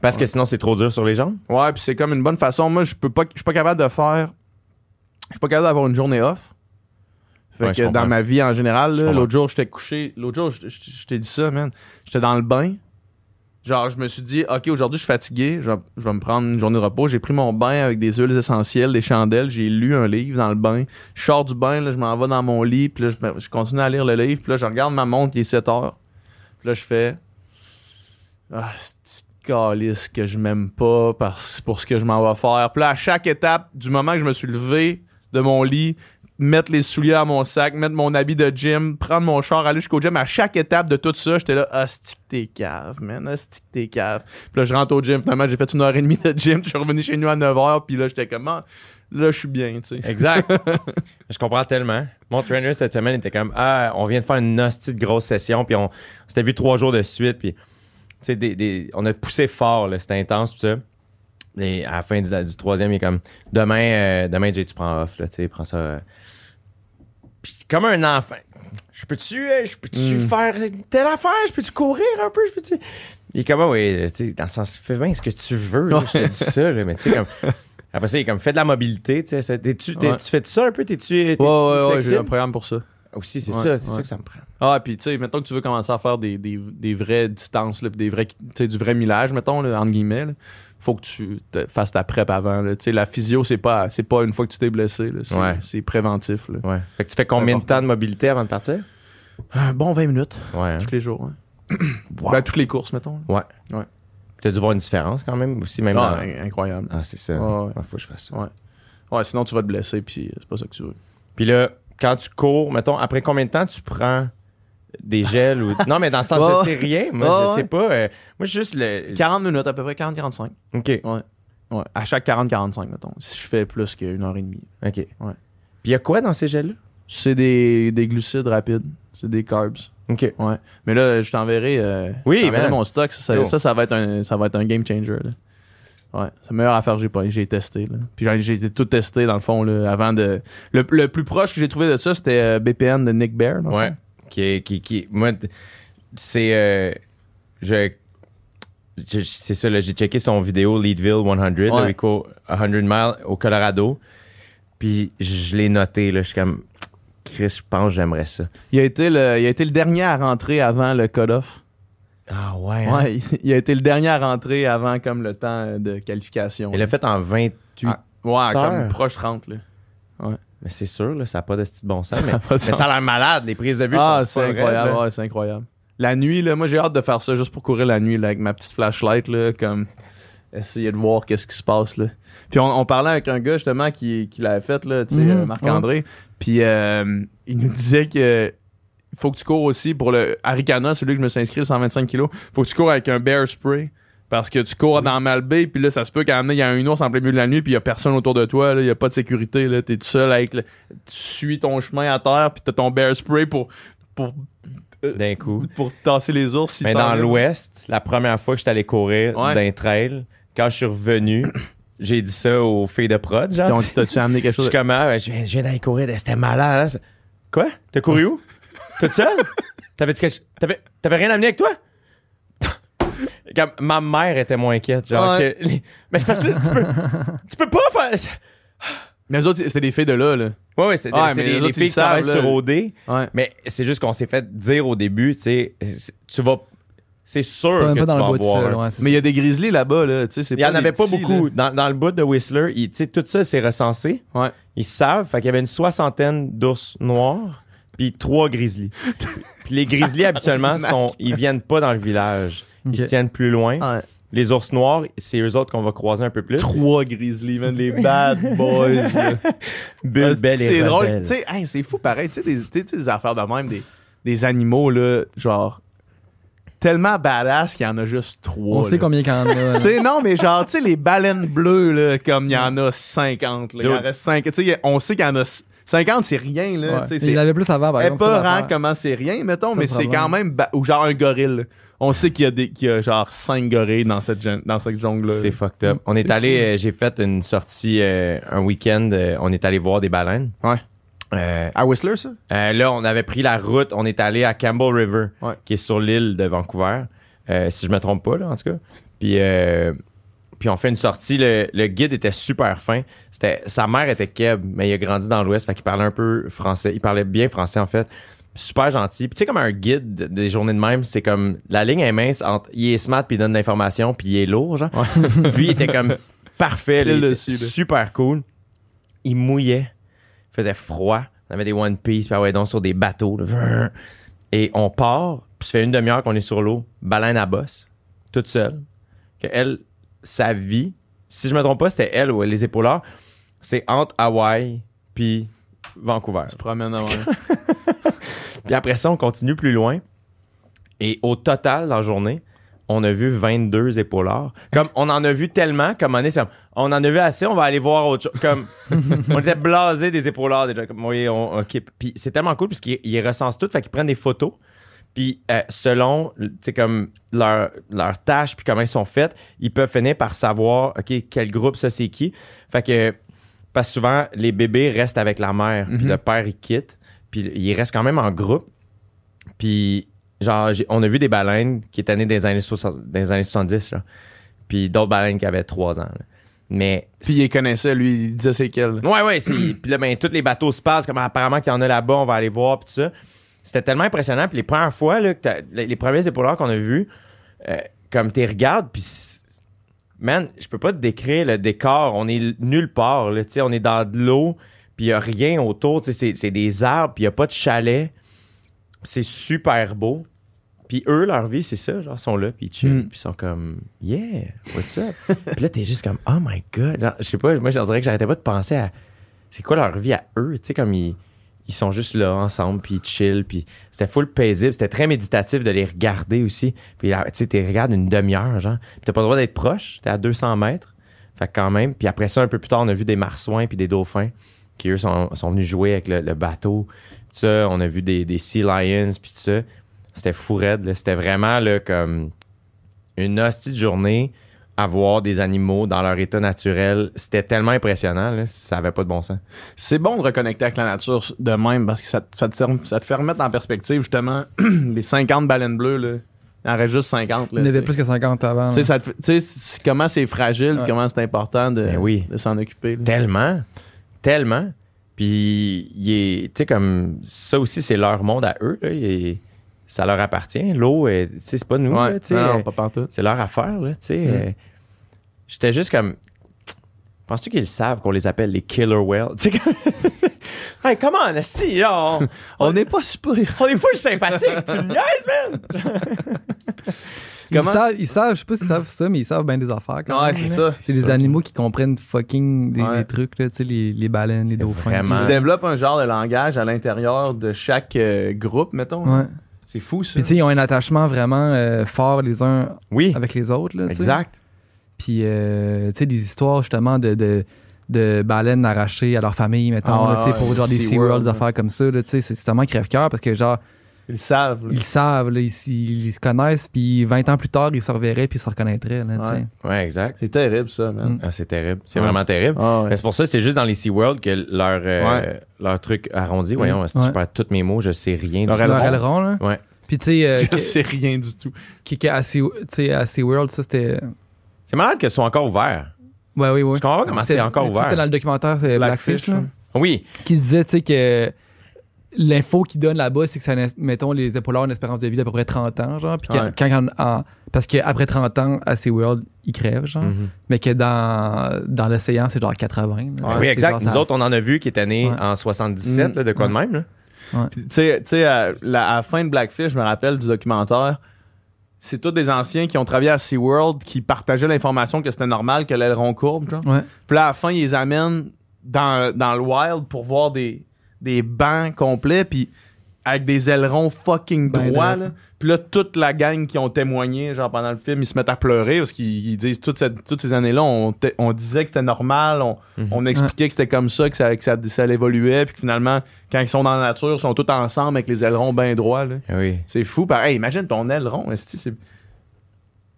Speaker 1: Parce que sinon, c'est trop dur sur les jambes?
Speaker 2: Ouais, puis c'est comme une bonne façon. Moi, je peux pas, je suis pas capable de faire. Je suis pas capable d'avoir une journée off. Fait
Speaker 1: Ouais,
Speaker 2: que dans ma vie en général, l'autre jour, j'étais couché. L'autre jour, je, t'ai dit ça, man. J'étais dans le bain. Genre, je me suis dit, OK, aujourd'hui, je suis fatigué. Je vais, je vais me prendre une journée de repos. J'ai pris mon bain avec des huiles essentielles, des chandelles. J'ai lu un livre dans le bain. Je sors du bain, là, je m'en vais dans mon lit. Puis là, je, continue à lire le livre. Puis là, je regarde ma montre, il est 7 heures. Puis là, je fais. Ah, c'est calice que je m'aime pas parce, pour ce que je m'en vais faire. Puis là, à chaque étape, du moment que je me suis levé de mon lit, mettre les souliers à mon sac, mettre mon habit de gym, prendre mon char, aller jusqu'au gym, à chaque étape de tout ça, j'étais là, ah, stick t'es cave, man, ah, stick t'es cave? Puis là, je rentre au gym, finalement, j'ai fait une heure et demie de gym, je suis revenu chez nous à 9 h, puis là, j'étais comme, ah, là, je suis bien, tu sais.
Speaker 1: Exact. je comprends tellement. Mon trainer cette semaine était comme Ah, on vient de faire une hostie de grosse session, puis on, on s'était vu trois jours de suite, puis tu sais, des, des- on a poussé fort, là, c'était intense, tout ça. Et à la fin du, du troisième, il est comme Demain, euh, demain Jay, tu prends off, là, tu sais, prends ça. euh. Comme un enfant, je peux-tu euh, je peux-tu
Speaker 2: Mm.
Speaker 1: faire telle affaire, je peux-tu courir un peu, je peux-tu? Il est comme Ah, oui, dans le sens, fais bien ce que tu veux, là, je te dis ça, là, mais tu sais, comme. Après ça, il est comme, fais de la mobilité, tu sais. Tu fais ça un peu? T'es-tu
Speaker 2: Ouais, ouais, ouais, j'ai un programme pour ça.
Speaker 1: Aussi, c'est
Speaker 2: Ouais,
Speaker 1: ça, c'est
Speaker 2: ouais.
Speaker 1: ça que ça me prend.
Speaker 2: Ah, puis tu sais, mettons que tu veux commencer à faire des, des, des vraies distances, là, des vrais, du vrai millage, mettons, là, entre guillemets, là, faut que tu te fasses ta prep avant. là. Tu la physio, c'est pas, c'est pas une fois que tu t'es blessé, c'est,
Speaker 1: Ouais.
Speaker 2: préventif. Là.
Speaker 1: Ouais. Fait que tu fais combien de temps de mobilité avant de partir?
Speaker 2: Un bon 20 minutes,
Speaker 1: Ouais. hein?
Speaker 2: tous les jours. ouais.
Speaker 1: Wow.
Speaker 2: Ben, toutes les courses, mettons. là.
Speaker 1: T'as dû voir une différence quand même aussi, même
Speaker 2: Ah,
Speaker 1: dans-
Speaker 2: incroyable.
Speaker 1: Ah, c'est ça.
Speaker 2: Ouais, ouais.
Speaker 1: Ouais, faut que je fasse ça.
Speaker 2: Ouais. Ouais, sinon tu vas te blesser, puis c'est pas ça que tu veux.
Speaker 1: Puis là, quand tu cours, mettons, après combien de temps tu prends des gels ou. Non, mais dans le sens,
Speaker 2: Ouais,
Speaker 1: je sais rien. Moi,
Speaker 2: Ouais,
Speaker 1: je
Speaker 2: ouais.
Speaker 1: sais pas. euh, moi, juste le.
Speaker 2: 40 minutes, à peu près 40-45.
Speaker 1: OK.
Speaker 2: Ouais, à chaque 40-45, mettons. Si je fais plus qu'une heure et demie.
Speaker 1: OK.
Speaker 2: Ouais.
Speaker 1: Puis il y a quoi dans ces gels-là?
Speaker 2: C'est des, des glucides rapides. C'est des carbs.
Speaker 1: OK.
Speaker 2: Ouais. Mais là, je t'enverrai, euh,
Speaker 1: Oui,
Speaker 2: t'enverrai
Speaker 1: man.
Speaker 2: mon stock. Ça, ça, ça, ça va être un, ça va être un game changer. Là. Ouais. C'est la meilleure affaire que j'ai pas. J'ai testé. Là. Puis j'ai- tout testé, dans le fond, là, avant de. Le, le plus proche que j'ai trouvé de ça, c'était euh, BPN de Nick Bear. dans le
Speaker 1: Ouais.
Speaker 2: fond.
Speaker 1: Qui, est- qui, qui, moi, c'est. euh, je, c'est ça, là, j'ai checké son vidéo Leadville 100, là,
Speaker 2: Ouais.
Speaker 1: court 100 miles au Colorado. Puis je, l'ai noté, là, je suis comme. Chris, je pense que j'aimerais ça.
Speaker 2: Il, a été le, il a été le dernier à rentrer avant le cut-off.
Speaker 1: Ah ouais. hein?
Speaker 2: Ouais, il, a été le dernier à rentrer avant comme le temps de qualification.
Speaker 1: Il l'a fait en 28.
Speaker 2: Ah, ouais, comme proche 30. Là.
Speaker 1: Mais c'est sûr, là, ça n'a pas de style bon sens.
Speaker 2: Ça
Speaker 1: Mais,
Speaker 2: a
Speaker 1: mais ça a l'air malade. Les prises de vue
Speaker 2: Ah, c'est incroyable. ouais, c'est incroyable. La nuit, là, moi j'ai hâte de faire ça juste pour courir la nuit là, avec ma petite flashlight, là, comme essayer de voir qu'est-ce qui se passe là. Puis on, on parlait avec un gars justement qui, qui l'avait fait là, tu sais,
Speaker 3: Mhm,
Speaker 2: euh, Marc-André. Puis euh, il nous disait que faut que tu cours aussi pour le Aricana, celui que je me suis inscrit, le 125 kg. Faut que tu cours avec un bear spray. Parce que tu cours dans Malbay, puis là, ça se peut qu'à il y a un ours en plein milieu de la nuit, puis il y a personne autour de toi, il y a pas de sécurité, là, t'es tout seul avec le- tu suis ton chemin à terre, puis t'as ton bear spray pour, pour,
Speaker 1: D'un coup.
Speaker 2: pour tasser les ours.
Speaker 1: Mais dans l'Ouest, la première fois que j'étais allé courir
Speaker 2: Ouais.
Speaker 1: d'un trail, quand je suis revenu, j'ai dit ça aux filles de prod. Genre,
Speaker 2: Donc, t'as-tu amené quelque
Speaker 1: je
Speaker 2: chose?
Speaker 1: suis comme, ah, je viens, je viens d'aller courir, c'était malade. hein, Quoi? T'as couru où? Toute seule? T'avais-tu quelque- t'avais rien amené avec toi? Comme, ma mère était moins inquiète. Genre
Speaker 2: Ouais.
Speaker 1: que- mais c'est parce que tu peux, tu peux pas faire.
Speaker 2: Mais eux autres, c'était des filles de là, là.
Speaker 1: Ouais, ouais, c'est,
Speaker 2: Ouais,
Speaker 1: c'est
Speaker 2: mais
Speaker 1: les,
Speaker 2: les
Speaker 1: les
Speaker 2: autres,
Speaker 1: filles
Speaker 2: ils
Speaker 1: qui travaillent
Speaker 2: savent, là.
Speaker 1: sur OD.
Speaker 2: Ouais.
Speaker 1: Mais c'est juste qu'on s'est fait dire au début, tu sais, tu vas. C'est sûr
Speaker 3: même
Speaker 1: que
Speaker 3: pas
Speaker 1: tu
Speaker 3: dans
Speaker 1: vas
Speaker 3: le bois
Speaker 1: en
Speaker 3: tout
Speaker 1: voir
Speaker 3: seul.
Speaker 1: un.
Speaker 3: ouais, c'est
Speaker 2: Mais il y a des grizzlies là-bas, là. Tu sais, c'est
Speaker 1: Il y en
Speaker 2: des
Speaker 1: avait pas
Speaker 2: petits,
Speaker 1: beaucoup. Dans, dans le bout de Whistler, il- tu sais, tout ça, c'est recensé.
Speaker 2: Ouais.
Speaker 1: Ils savent. Fait qu'il y avait une soixantaine d'ours noirs, puis trois grizzlies. puis les grizzlies, habituellement, sont, ils viennent pas dans le village. Ils se tiennent plus loin.
Speaker 2: Ouais.
Speaker 1: Les ours noirs, c'est eux autres qu'on va croiser un peu plus.
Speaker 2: Trois grizzlies, man. Les bad boys, Ah,
Speaker 1: belle
Speaker 2: c'est drôle. Tu sais, hey, c'est fou pareil. Tu sais, des, tu sais, des affaires de même, des, des animaux, là, genre, tellement badass qu'il y en a juste trois.
Speaker 3: On
Speaker 2: là.
Speaker 3: sait combien qu'il y en a.
Speaker 2: sais, non, mais genre, tu sais, les baleines bleues, là, comme il y en a 50, là. Il en reste 5. Tu sais, on sait qu'il y en a 50, c'est rien, là.
Speaker 3: Ouais. Il y en avait plus avant, par exemple.
Speaker 2: épeurant
Speaker 3: l'affaire.
Speaker 2: comment c'est rien, mettons, mais c'est quand même. Ou genre un gorille. Là. On sait qu'il y a, des, qu'il y a genre 5 gorilles dans cette, dans cette jungle-là.
Speaker 1: C'est fucked up. On est allé, euh, j'ai fait une sortie euh, un week-end. euh, on est allé voir des baleines.
Speaker 2: Ouais. À Whistler, ça?
Speaker 1: Là, on avait pris la route, on est allé à Campbell River,
Speaker 2: Ouais.
Speaker 1: qui est sur l'île de Vancouver, si je me trompe pas, là, en tout cas. Puis, puis on fait une sortie, le, le guide était super fin. C'était, sa mère était keb, mais il a grandi dans l'Ouest, fait qu'il parlait un peu français. Il parlait bien français, en fait. Super gentil. Puis tu sais, comme un guide de- des journées de même, c'est comme, la ligne est mince entre, il est smart puis il donne de l'information, puis il est lourd, genre. Lui, il était comme parfait, là,
Speaker 2: Pile
Speaker 1: il était
Speaker 2: dessus, là.
Speaker 1: super cool. Il mouillait, il faisait froid. On avait des One Piece, puis ah ouais, donc sur des bateaux. là. Et on part, puis ça fait une demi-heure qu'on est sur l'eau, baleine à bosse, toute seule. Que elle, sa vie, si je me trompe pas, c'était elle ou les épaulards, c'est entre Hawaï puis Vancouver.
Speaker 2: Tu promènes avant.
Speaker 1: Puis après ça, on continue plus loin. Et au total, dans la journée, on a vu 22 épaulards. Comme on en a vu tellement, comme on est, on en a vu assez, on va aller voir autre chose. Comme on était blasés des épaulards déjà. Comme, oui, on. Puis c'est tellement cool parce qu'ils ils recensent tout, fait qu'ils prennent des photos. Puis euh, selon, comme leur, leur tâche puis comment ils sont faits, ils peuvent finir par savoir, OK, quel groupe ça c'est qui. Fait que, parce que souvent, les bébés restent avec la mère, puis
Speaker 2: Mhm.
Speaker 1: le père, il quitte. Puis ils restent quand même en groupe. Puis, genre, on a vu des baleines qui étaient nées dans les années, 60 dans les années 70, là. Puis d'autres baleines qui avaient 3 ans. là. Mais.
Speaker 2: Puis il connaissait, lui, il disait c'est quel.
Speaker 1: Ouais, ouais, c'est. puis là, ben, tous les bateaux se passent, comme apparemment qu'il y en a là-bas, on va aller voir, puis tout ça. C'était tellement impressionnant. Puis les premières fois, là, que t'as- les, les premiers épaulards qu'on a vus, euh, comme tu regardes, puis. Man, je peux pas te décrire le décor. On est nulle part, là, tu sais, on est dans de l'eau, puis il y a rien autour, tu sais, c'est- des arbres, puis il a pas de chalet. C'est super beau. Puis eux, leur vie, c'est ça, genre, ils sont là, puis ils chill,
Speaker 2: Mm.
Speaker 1: puis ils sont comme, yeah, what's up? puis là, t'es juste comme, oh my god. Je sais pas, moi, j'en dirais que j'arrêtais pas de penser à, c'est quoi leur vie à eux, tu sais, comme ils, ils sont juste là ensemble, puis ils chill, puis c'était full paisible, c'était très méditatif de les regarder aussi. Puis là, tu sais, tu regardes une demi-heure, genre, puis t'as pas le droit d'être proche, t'es à 200 mètres, fait que quand même. Puis après ça, un peu plus tard, on a vu des marsouins puis des dauphins qui, eux, sont, sont venus jouer avec le, bateau. Tout ça, on a vu des, des Sea Lions, puis tout ça. C'était fou raide. C'était vraiment, là, comme une hostie de journée à voir des animaux dans leur état naturel. C'était tellement impressionnant, là. Ça avait pas de bon sens.
Speaker 2: C'est bon de reconnecter avec la nature de même parce que ça, te- ça, te, ça te fait remettre en perspective, justement, les 50 baleines bleues, là. Il en reste juste 50, là.
Speaker 3: Il y en avait plus que 50 avant.
Speaker 2: Tu sais, comment c'est fragile,
Speaker 3: Ouais.
Speaker 2: comment c'est important de,
Speaker 1: Ben oui.
Speaker 2: de s'en occuper. là.
Speaker 1: Tellement. Tellement. Puis, tu sais, comme ça aussi, c'est leur monde à eux. Là. Il est- ça leur appartient. L'eau, euh, tu sais, c'est pas nous,
Speaker 2: Ouais,
Speaker 1: là, tu sais,
Speaker 2: non, pas pantoute.
Speaker 1: c'est leur affaire, là, tu sais.
Speaker 2: Mm.
Speaker 1: euh, J'étais juste comme. Penses-tu qu'ils savent qu'on les appelle les killer whales? Tu sais, comme. hey, come on, si, là, on,
Speaker 2: On n'est pas super.
Speaker 1: on est full sympathique, tu me niaises, man!
Speaker 3: Ils savent, ils savent, je sais pas s'ils savent ça, mais ils savent bien des affaires. quand
Speaker 2: Ouais, c'est ça.
Speaker 3: C'est des animaux qui comprennent fucking des,
Speaker 2: Ouais.
Speaker 3: des trucs, là, tu sais, les, les baleines, les dauphins.
Speaker 1: Vraiment.
Speaker 2: Ils se développent un genre de langage à l'intérieur de chaque euh, groupe, mettons.
Speaker 3: Ouais.
Speaker 2: C'est fou, ça.
Speaker 3: Puis tu sais, ils ont un attachement vraiment euh, fort les uns
Speaker 1: Oui,
Speaker 3: avec les autres, là,
Speaker 1: exact.
Speaker 3: Puis, euh, tu sais, des histoires justement de, de, de baleines arrachées à leur famille, mettons,
Speaker 2: Ah
Speaker 3: là, pour genre des
Speaker 2: SeaWorld,
Speaker 3: des affaires comme ça, tu sais, c'est tellement crève-cœur parce que genre,
Speaker 2: Ils savent. là.
Speaker 3: ils savent, là, ils, ils- ils se connaissent, puis 20 ans plus tard, ils se reverraient, puis ils se reconnaîtraient, là.
Speaker 2: Ouais.
Speaker 1: Ouais, exact.
Speaker 2: C'est terrible, ça, man.
Speaker 3: Mm.
Speaker 1: Ah, c'est terrible. C'est
Speaker 2: Ouais.
Speaker 1: vraiment terrible.
Speaker 2: Ah, ouais.
Speaker 1: C'est pour ça que c'est juste dans les SeaWorld que leur, euh,
Speaker 2: Ouais.
Speaker 1: leur truc arrondi. Voyons, si
Speaker 3: Ouais.
Speaker 1: je perds tous mes mots, je sais rien. du
Speaker 2: Leur.
Speaker 3: Leur aileron, là?
Speaker 1: Ouais.
Speaker 3: Puis, tu sais, euh,
Speaker 2: Je
Speaker 3: que-
Speaker 2: sais rien du tout.
Speaker 3: qui, qui, à, Sea, tu sais, à SeaWorld, ça, c'était...
Speaker 1: C'est malade que ce soit encore ouvert.
Speaker 3: Ouais, oui, oui.
Speaker 1: Je comprends pas comment c'est encore ouvert.
Speaker 3: C'était dans le documentaire c'est Blackfish, là,
Speaker 2: ouais.
Speaker 1: Oui,
Speaker 3: qui disait, tu sais, que l'info qu'il donne là-bas, c'est que ça, mettons, les épaulards ont une espérance de vie d'à peu près 30 ans, genre. Puis
Speaker 2: Ouais.
Speaker 3: quand, en- parce qu'après 30 ans, à SeaWorld, ils crèvent, genre.
Speaker 1: Mhm.
Speaker 3: Mais que dans, dans l'océan, c'est genre 80. là.
Speaker 2: Ouais.
Speaker 1: Oui,
Speaker 3: genre,
Speaker 1: exact.
Speaker 3: ça-
Speaker 1: Nous autres, on en a vu qui étaient nés
Speaker 3: Ouais.
Speaker 1: en 77,
Speaker 2: Mm.
Speaker 1: là, de quoi de même.
Speaker 2: Tu sais, tu sais, à, la, fin de Blackfish, je me rappelle du documentaire, c'est tous des anciens qui ont travaillé à SeaWorld qui partageaient l'information que c'était normal que l'aileron courbe, genre.
Speaker 3: Ouais.
Speaker 2: Puis là, à la fin, ils les amènent dans, dans le wild pour voir des, des bancs complets, puis avec des ailerons fucking
Speaker 3: Ben
Speaker 2: droits. Puis là, toute la gang qui ont témoigné, genre pendant le film, ils se mettent à pleurer parce qu'ils ils disent toute cette- toutes ces années-là, on, on disait que c'était normal, on,
Speaker 1: Mhm.
Speaker 2: on expliquait que c'était comme ça, que ça, que ça, ça évoluait, puis que finalement, quand ils sont dans la nature, ils sont tous ensemble avec les ailerons bien droits. là.
Speaker 1: Oui.
Speaker 2: C'est fou. Pareil, imagine ton aileron. c'est-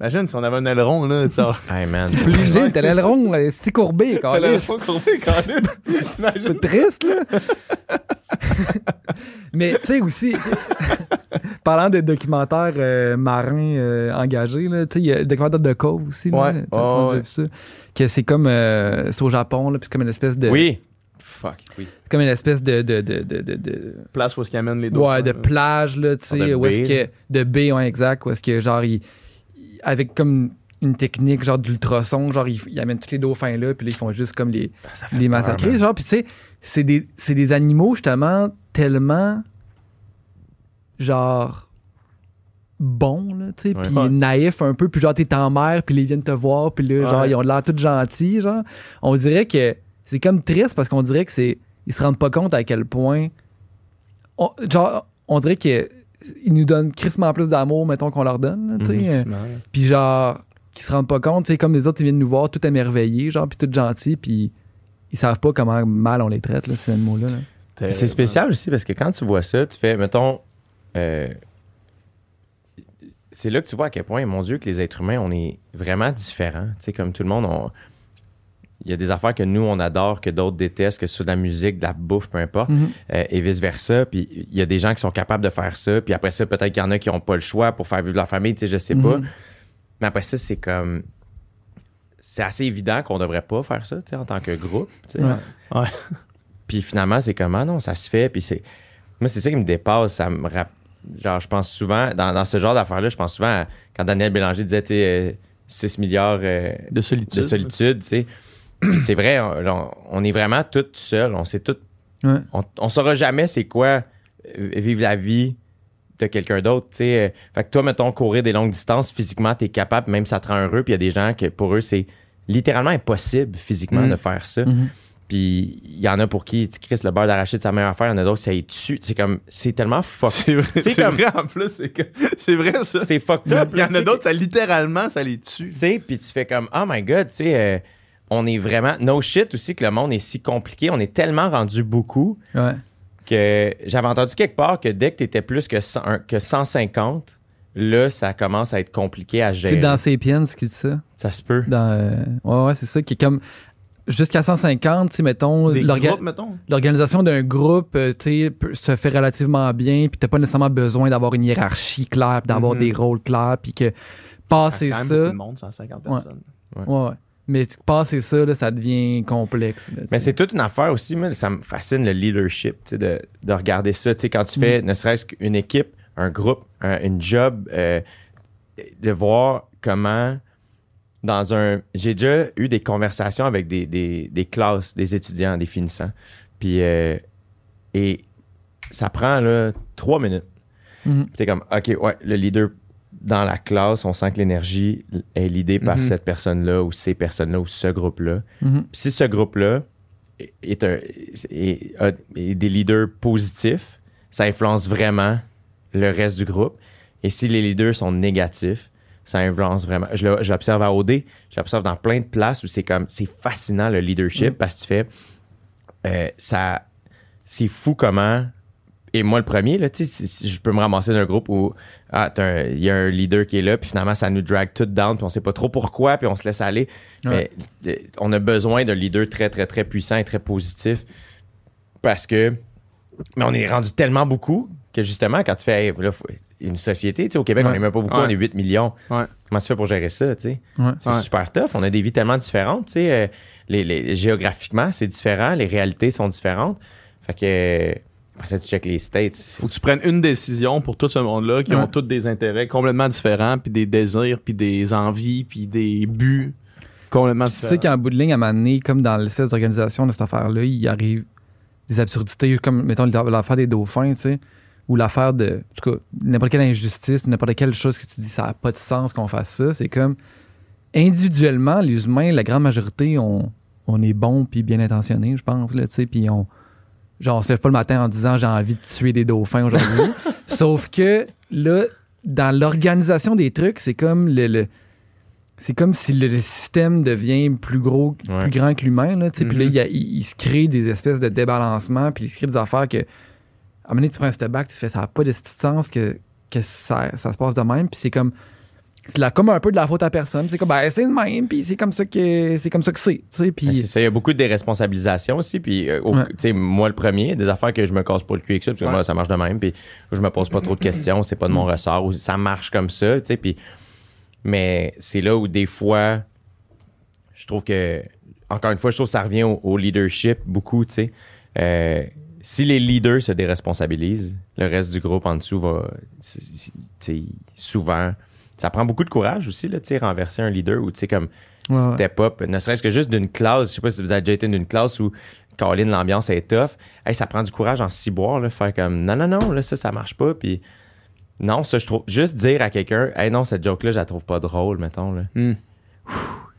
Speaker 2: Imagine si on avait un aileron, là. tu.
Speaker 1: Hey, man.
Speaker 3: Plus léger, t'as l'aileron, là, c'est courbé,
Speaker 2: T'as
Speaker 3: câlisse.
Speaker 2: l'aileron courbé, quand même.
Speaker 3: C'est triste, là. Mais tu sais aussi, parlant de documentaires euh, marins euh, engagés, là, tu sais, il y a le documentaire de Cove aussi. Là,
Speaker 2: Ouais.
Speaker 3: Vu ça. Que c'est comme. euh, c'est au Japon, là, puis c'est comme une espèce de.
Speaker 1: Oui. Fuck, oui.
Speaker 3: C'est comme une espèce de. de, de, de, de,
Speaker 2: Place où est-ce qu'ils amènent les dauphins.
Speaker 3: ouais, de
Speaker 2: là.
Speaker 3: plage, là, tu sais, où est-ce que. De baie, ouais, exact. Où est-ce que, genre, il, il- avec comme une technique, genre, d'ultrason, genre, ils il amènent tous les dauphins là, puis là, ils font juste comme les
Speaker 1: Ah,
Speaker 3: les massacrer. Genre, puis tu sais, c'est des, des animaux justement tellement genre bons, là, tu sais, puis
Speaker 2: Ouais.
Speaker 3: naïfs un peu, puis genre t'es en mer, puis ils viennent te voir, puis là, genre, ils ont l'air tout gentils, genre. On dirait que c'est comme triste parce qu'on dirait que c'est. Ils se rendent pas compte à quel point. on- genre, on dirait que ils nous donnent crissement plus d'amour, mettons, qu'on leur donne, là, tu sais.
Speaker 1: Mhm.
Speaker 3: Puis genre, qui se rendent pas compte, tu sais, comme les autres, ils viennent nous voir tout émerveillés, genre, puis tout gentils, puis ils savent pas comment mal on les traite, là, ces animaux-là. là.
Speaker 1: C'est spécial aussi parce que quand tu vois ça, tu fais, mettons, euh, c'est là que tu vois à quel point, mon Dieu, que les êtres humains, on est vraiment différents. Tu sais, comme tout le monde, on- il y a des affaires que nous, on adore, que d'autres détestent, que ce soit de la musique, de la bouffe, peu importe, euh, et vice-versa. Puis il y a des gens qui sont capables de faire ça. Puis après ça, peut-être qu'il y en a qui n'ont pas le choix pour faire vivre leur famille, tu sais, je sais pas.
Speaker 3: Mhm.
Speaker 1: Mais après ça, c'est comme... C'est assez évident qu'on devrait pas faire ça, tu sais, en tant que groupe. tu sais.
Speaker 3: Ouais.
Speaker 2: Ouais.
Speaker 1: Puis finalement, c'est comment non, ça se fait. Puis c'est. Moi, c'est ça qui me dépasse. Ça me rapp- Genre, je pense souvent, dans, dans ce genre d'affaires-là, je pense souvent à quand Daniel Bélanger disait, tu sais, euh, 6 milliards euh,
Speaker 2: De solitude.
Speaker 1: de solitude, tu sais. C'est vrai, on, est vraiment tous seuls. On sait tout.
Speaker 3: Ouais.
Speaker 1: On, on saura jamais c'est quoi euh, vivre la vie de quelqu'un d'autre, tu sais. Euh, Fait que toi, mettons, courir des longues distances, physiquement, t'es capable, même ça te rend heureux. Puis il y a des gens que pour eux, c'est littéralement impossible physiquement
Speaker 2: Mm.
Speaker 1: de faire ça.
Speaker 3: Mhm.
Speaker 1: Puis il y en a pour qui, tu Chris, le beurre d'arachide, c'est sa meilleure affaire. Il y en a d'autres, ça y tue. C'est comme, c'est tellement fuck.
Speaker 2: C'est vrai,
Speaker 1: sais,
Speaker 2: c'est
Speaker 1: comme-
Speaker 2: vrai en plus. C'est que- c'est vrai ça.
Speaker 1: C'est fucked up.
Speaker 2: Il y en
Speaker 1: tu
Speaker 2: a d'autres, ça littéralement, ça les tue.
Speaker 1: Tu sais, puis tu fais comme, oh my god, tu sais, euh, on est vraiment. No shit aussi que le monde est si compliqué. On est tellement rendu beaucoup
Speaker 3: Ouais.
Speaker 1: que j'avais entendu quelque part que dès que tu étais plus que, 100 un- que 150, là, ça commence à être compliqué à gérer.
Speaker 3: C'est dans Sapiens qui dit ça.
Speaker 1: Ça se peut.
Speaker 3: Dans, euh, ouais, ouais, c'est ça, qui est comme. Jusqu'à 150, tu sais, mettons, l'organisation d'un groupe, euh, tu sais, se fait relativement bien, puis t'as pas nécessairement besoin d'avoir une hiérarchie claire, puis d'avoir
Speaker 2: Mhm.
Speaker 3: des rôles clairs, puis que
Speaker 2: Ah, c'est
Speaker 3: passer
Speaker 2: quand même
Speaker 3: ça.
Speaker 2: beaucoup de monde, 150
Speaker 3: Ouais.
Speaker 2: personnes.
Speaker 3: Ouais, ouais. Mais passer ça, là, ça devient complexe. là,
Speaker 1: Mais c'est toute une affaire aussi. Moi, ça me fascine le leadership, de, de regarder ça. Tu sais, quand tu fais ne serait-ce qu'une équipe, un groupe, un- une job, euh, de voir comment dans un. J'ai déjà eu des conversations avec des, des- des classes, des étudiants, des finissants. Puis, euh, et ça prend là, trois minutes. Puis t'es comme, OK, ouais, le leader dans la classe, on sent que l'énergie est l'idée par
Speaker 2: Mhm.
Speaker 1: cette personne-là ou ces personnes-là ou ce groupe-là.
Speaker 3: Mhm.
Speaker 1: Si ce groupe-là est, un- est- des leaders positifs, ça influence vraiment le reste du groupe. Et si les leaders sont négatifs, ça influence vraiment. Je l'observe à OD, je l'observe dans plein de places où c'est comme, c'est fascinant le leadership parce que tu fais, euh, ça, c'est fou comment. Et moi, le premier, là, tu sais, je peux me ramasser d'un groupe où ah, il y a un leader qui est là, puis finalement, ça nous drag tout down, puis on sait pas trop pourquoi, puis on se laisse aller.
Speaker 3: Ouais.
Speaker 1: Mais euh, on a besoin d'un leader très, très, très puissant et très positif parce que. Mais on est rendu tellement beaucoup que justement, quand tu fais, hey, là, une société, tu sais, au Québec, on n'est même pas beaucoup,
Speaker 2: Ouais.
Speaker 1: on est 8 millions. Comment tu fais pour gérer ça, tu sais? C'est super tough. On a des vies tellement différentes, tu sais. euh, les, les- géographiquement, c'est différent. Les réalités sont différentes. Fait que. Ça, tu checkes les States. c'est-
Speaker 2: Faut que tu prennes une décision pour tout ce monde-là qui
Speaker 3: Ouais.
Speaker 2: ont tous des intérêts complètement différents, puis des désirs, puis des envies, puis des buts complètement
Speaker 3: Puis tu sais
Speaker 2: différents.
Speaker 3: qu'en bout de ligne, à un moment donné, comme dans l'espèce d'organisation de cette affaire-là, il arrive des absurdités, comme, mettons, l'affaire des dauphins, tu sais, ou l'affaire de, en tout cas, n'importe quelle injustice, n'importe quelle chose que tu dis, ça n'a pas de sens qu'on fasse ça. C'est comme, individuellement, les humains, la grande majorité, on, on est bons puis bien intentionnés, je pense, là, tu sais, puis on, genre, on se lève pas le matin en disant, j'ai envie de tuer des dauphins aujourd'hui. Sauf que, là, dans l'organisation des trucs, c'est comme le- le c'est comme si le, le système devient plus gros,
Speaker 1: Ouais.
Speaker 3: plus grand que l'humain. Là, là,
Speaker 2: Mhm.
Speaker 3: il, se crée des espèces de débalancements, puis il se crée des affaires que, à un moment donné, tu prends un step back, tu fais ça n'a pas de sens que, que ça, ça se passe de même. Puis c'est comme, c'est la- comme un peu de la faute à personne. C'est comme, ben, c'est de même, puis c'est comme ça que c'est. comme ça que c'est.
Speaker 1: Ben,
Speaker 3: Puis
Speaker 1: c'est ça, il y a beaucoup de déresponsabilisation aussi. Puis, euh,
Speaker 3: Ouais.
Speaker 1: moi, le premier, des affaires que je me casse pas le cul avec ça, parce que
Speaker 2: Ouais.
Speaker 1: moi, ça marche de même. Puis, je me pose pas trop de questions, c'est pas de mon
Speaker 3: Mm.
Speaker 1: ressort, ou ça marche comme ça, tu sais. Puis, mais c'est là où des fois, je trouve que, encore une fois, je trouve que ça revient au, au leadership beaucoup, tu sais. Euh, si les leaders se déresponsabilisent, le reste du groupe en dessous va, souvent, ça prend beaucoup de courage aussi, là, tu sais, renverser un leader ou, tu sais, comme,
Speaker 3: Ouais, ouais.
Speaker 1: step up, ne serait-ce que juste d'une classe. Je sais pas si vous avez déjà été d'une classe où Caroline, l'ambiance est tough. Hey, ça prend du courage en ciboire, là, faire comme non, non, non, là, ça, ça marche pas. Puis non, ça, je trouve. Juste dire à quelqu'un, hey, non, cette joke-là, je la trouve pas drôle, mettons. Là.
Speaker 2: Hmm.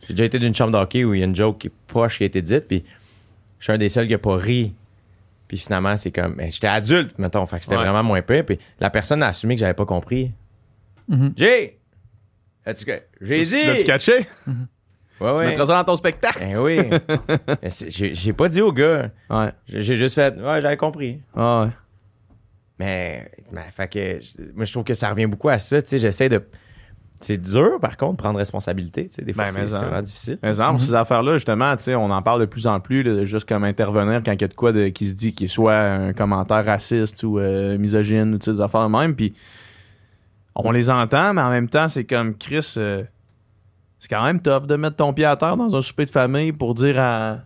Speaker 1: J'ai déjà été d'une chambre d'hockey où il y a une joke qui est poche qui a été dite, puis je suis un des seuls qui a pas ri. Puis finalement, c'est comme, ben, j'étais adulte, mettons, fait que c'était
Speaker 2: Ouais.
Speaker 1: vraiment moins pire. Puis la personne a assumé que j'avais pas compris.
Speaker 3: Mhm.
Speaker 1: J'ai! As-tu que- J'ai dit!
Speaker 2: Tu l'as-tu catché?
Speaker 1: Ouais,
Speaker 2: Tu
Speaker 1: ouais.
Speaker 2: mettras ça dans ton spectacle?
Speaker 1: Ben oui. Mais J'ai j'ai pas dit au gars.
Speaker 2: Ouais.
Speaker 1: J'ai j'ai juste fait, ouais, j'avais compris.
Speaker 2: Ah ouais.
Speaker 1: Mais, mais fait que, je- moi, je trouve que ça revient beaucoup à ça. Tu sais, j'essaie de. C'est dur, par contre, prendre responsabilité. Tu sais, des fois,
Speaker 2: Ben,
Speaker 1: c'est
Speaker 2: mais
Speaker 1: vraiment difficile.
Speaker 2: Exemple,
Speaker 3: Mhm.
Speaker 2: ces affaires-là, justement, tu sais, on en parle de plus en plus, là, juste comme intervenir quand il y a de quoi de, qui se dit, qui soit un commentaire raciste ou euh, misogyne ou tu sais, des affaires même. Puis on les entend, mais en même temps, c'est comme Chris. euh, c'est quand même tough de mettre ton pied à terre dans un souper de famille pour dire à,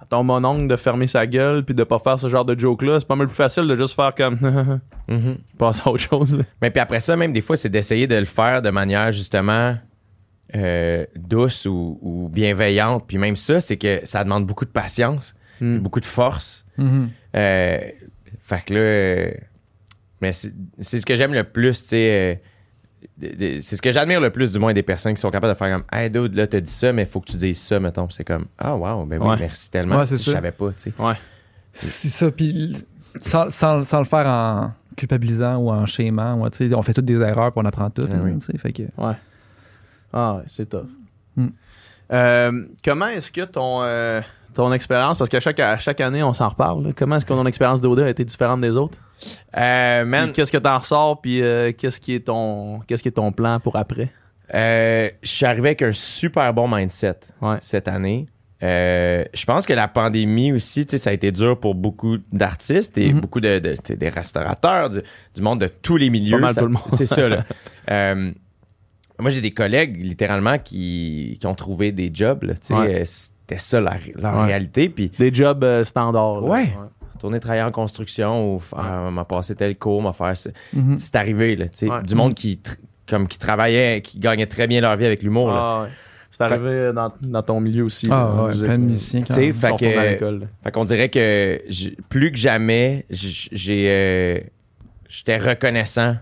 Speaker 2: à ton mononcle de fermer sa gueule puis de pas faire ce genre de joke-là. C'est pas mal plus facile de juste faire comme.
Speaker 1: Mhm.
Speaker 2: passe à autre chose. là.
Speaker 1: Mais puis après ça, même des fois, c'est d'essayer de le faire de manière justement euh, douce ou, ou bienveillante. Puis même ça, c'est que ça demande beaucoup de patience,
Speaker 2: Mm.
Speaker 1: beaucoup de force. Euh, fait que là, euh, mais c'est c'est ce que j'aime le plus, tu sais. euh, c'est ce que j'admire le plus, du moins, des personnes qui sont capables de faire comme Hey, dude, là, t'as dit ça, mais il faut que tu dises ça, mettons. C'est comme Ah, wow, ben oui,
Speaker 2: Ouais.
Speaker 1: merci tellement.
Speaker 3: Ouais,
Speaker 1: Je savais pas, tu sais.
Speaker 2: Ouais.
Speaker 3: C'est ça, puis sans, sans, sans le faire en culpabilisant ou en schémant, ou, tu sais, on fait toutes des erreurs puis on apprend toutes.
Speaker 1: Ah
Speaker 3: là,
Speaker 1: oui.
Speaker 3: tu sais, fait que,
Speaker 2: Ouais. Ah ouais, c'est tough.
Speaker 3: Hmm.
Speaker 2: Euh, comment est-ce que ton, euh, ton expérience, parce qu'à chaque, à chaque année, on s'en reparle, là, comment est-ce que ton expérience d'OD a été différente des autres?
Speaker 1: Euh,
Speaker 2: Qu'est-ce que t'en ressors, puis euh, qu'est-ce qui est ton qu'est-ce qui est ton plan pour après?
Speaker 1: euh, je suis arrivé avec un super bon mindset
Speaker 2: Ouais.
Speaker 1: cette année. Euh, je pense que la pandémie aussi, ça a été dur pour beaucoup d'artistes et
Speaker 3: Mhm.
Speaker 1: beaucoup de, des restaurateurs, du, du monde de tous les milieux.
Speaker 2: Pas mal
Speaker 1: Ça-
Speaker 2: tout le monde.
Speaker 1: C'est ça, là. Moi, j'ai des collègues, littéralement, qui, qui ont trouvé des jobs, là.
Speaker 2: Ouais.
Speaker 1: C'était ça, leur, leur
Speaker 2: Ouais.
Speaker 1: réalité.
Speaker 2: Des jobs standards. là.
Speaker 1: Ouais. Retourner travailler en construction ou faire- m'a passé tel cours, m'a faire ça.
Speaker 3: Mhm.
Speaker 1: C'est arrivé, là, tu sais.
Speaker 2: Ouais.
Speaker 1: Du monde qui, tr- comme, qui travaillait, qui gagnait très bien leur vie avec l'humour, là.
Speaker 2: Ah, ouais. C'est arrivé dans, dans ton milieu aussi.
Speaker 3: Ah,
Speaker 2: là,
Speaker 3: ouais, plein de
Speaker 2: là.
Speaker 3: musiciens.
Speaker 1: Tu sais,
Speaker 2: Ils
Speaker 1: fait
Speaker 2: l'école. là.
Speaker 1: Fait qu'on dirait que plus que jamais, j'ai, euh, j'étais reconnaissant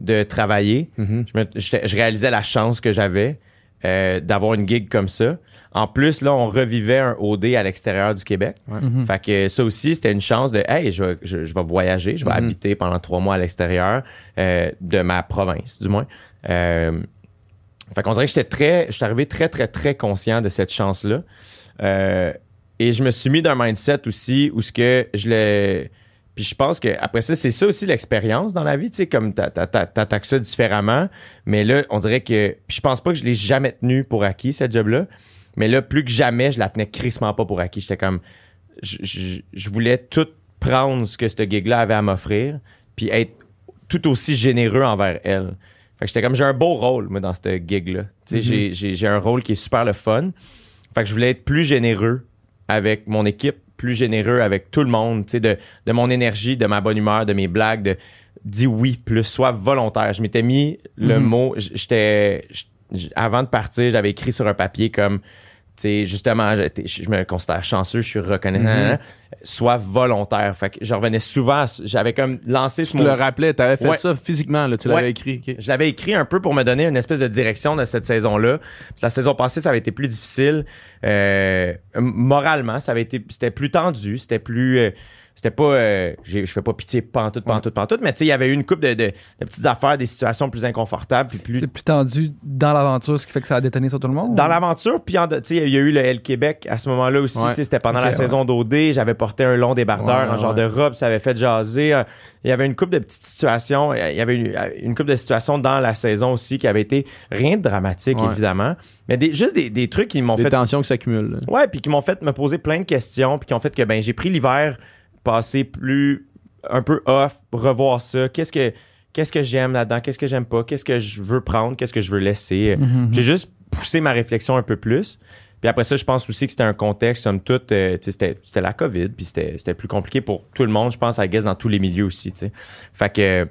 Speaker 1: de travailler.
Speaker 2: Mhm.
Speaker 1: Je, me- je réalisais la chance que j'avais euh, d'avoir une gig comme ça. En plus, là, on revivait un OD à l'extérieur du Québec.
Speaker 3: Mhm.
Speaker 1: Fait que ça aussi, c'était une chance de Hey, je vais, je, je vais voyager, je vais
Speaker 2: Mhm.
Speaker 1: habiter pendant trois mois à l'extérieur euh, de ma province, du moins. Euh, fait qu'on dirait que j'étais très. Je suis arrivé très, très, très conscient de cette chance-là. Euh, et je me suis mis d'un mindset aussi où ce que je l'ai. Puis je pense que après ça, c'est ça aussi l'expérience dans la vie, tu sais, comme t'a- t'a- t'a- t'attaques ça différemment. Mais là, on dirait que. Puis je pense pas que je l'ai jamais tenu pour acquis, cette job-là. Mais là, plus que jamais, je la tenais crissement pas pour acquis. J'étais comme. Je, je- je voulais tout prendre ce que ce gig-là avait à m'offrir, puis être tout aussi généreux envers elle. Fait que j'étais comme, j'ai un beau rôle, moi, dans ce gig-là. Tu sais,
Speaker 3: Mhm.
Speaker 1: j'ai- j'ai un rôle qui est super le fun. Fait que je voulais être plus généreux avec mon équipe, plus généreux avec tout le monde, tu sais, de, de mon énergie, de ma bonne humeur, de mes blagues, de dis oui plus, sois volontaire. Je m'étais mis le
Speaker 3: Mhm.
Speaker 1: mot, j'étais, avant de partir, j'avais écrit sur un papier comme, tu sais, justement, je me considère chanceux, je suis reconnaissant,
Speaker 2: Mhm.
Speaker 1: sois volontaire. Fait que je revenais souvent, j'avais comme lancé ce
Speaker 2: Tu
Speaker 1: mot.
Speaker 2: le rappelais, t'avais fait
Speaker 1: Ouais.
Speaker 2: ça physiquement, là, tu l'avais
Speaker 1: Ouais.
Speaker 2: écrit.
Speaker 1: Je l'avais écrit un peu pour me donner une espèce de direction de cette saison-là. La saison passée, ça avait été plus difficile. Euh, moralement, ça avait été, c'était plus tendu, c'était plus, euh, c'était pas, euh, je fais pas pitié pantoute, pantoute, pantoute, mais tu sais, il y avait eu une coupe de, de- de petites affaires, des situations plus inconfortables, puis plus
Speaker 3: C'est plus tendu dans l'aventure, ce qui fait que ça a détonné sur tout le monde?
Speaker 1: dans l'aventure, puis en- tu sais, il y a eu le L Québec à ce moment-là aussi.
Speaker 2: Ouais.
Speaker 1: C'était pendant la
Speaker 3: ouais.
Speaker 1: saison d'OD. J'avais porté un long débardeur,
Speaker 2: Ouais,
Speaker 1: un genre de robe, ça avait fait jaser. Il y avait une couple de petites situations. Il y avait une, une couple de situations dans la saison aussi qui avait été rien de dramatique, évidemment. Mais des, juste des, des trucs qui m'ont
Speaker 2: Des
Speaker 1: fait.
Speaker 2: tensions qui s'accumulent.
Speaker 1: Ouais, puis qui m'ont fait me poser plein de questions, puis qui ont fait que ben j'ai pris l'hiver passé plus un peu off, revoir ça. Qu'est-ce que qu'est-ce que j'aime là-dedans, qu'est-ce que j'aime pas, qu'est-ce que je veux prendre, qu'est-ce que je veux laisser?
Speaker 3: Mhm.
Speaker 1: J'ai juste poussé ma réflexion un peu plus. Puis après ça, je pense aussi que c'était un contexte, somme toute, euh, c'était, c'était la COVID, puis c'était, c'était plus compliqué pour tout le monde, je pense, à guess, dans tous les milieux aussi, que, fait que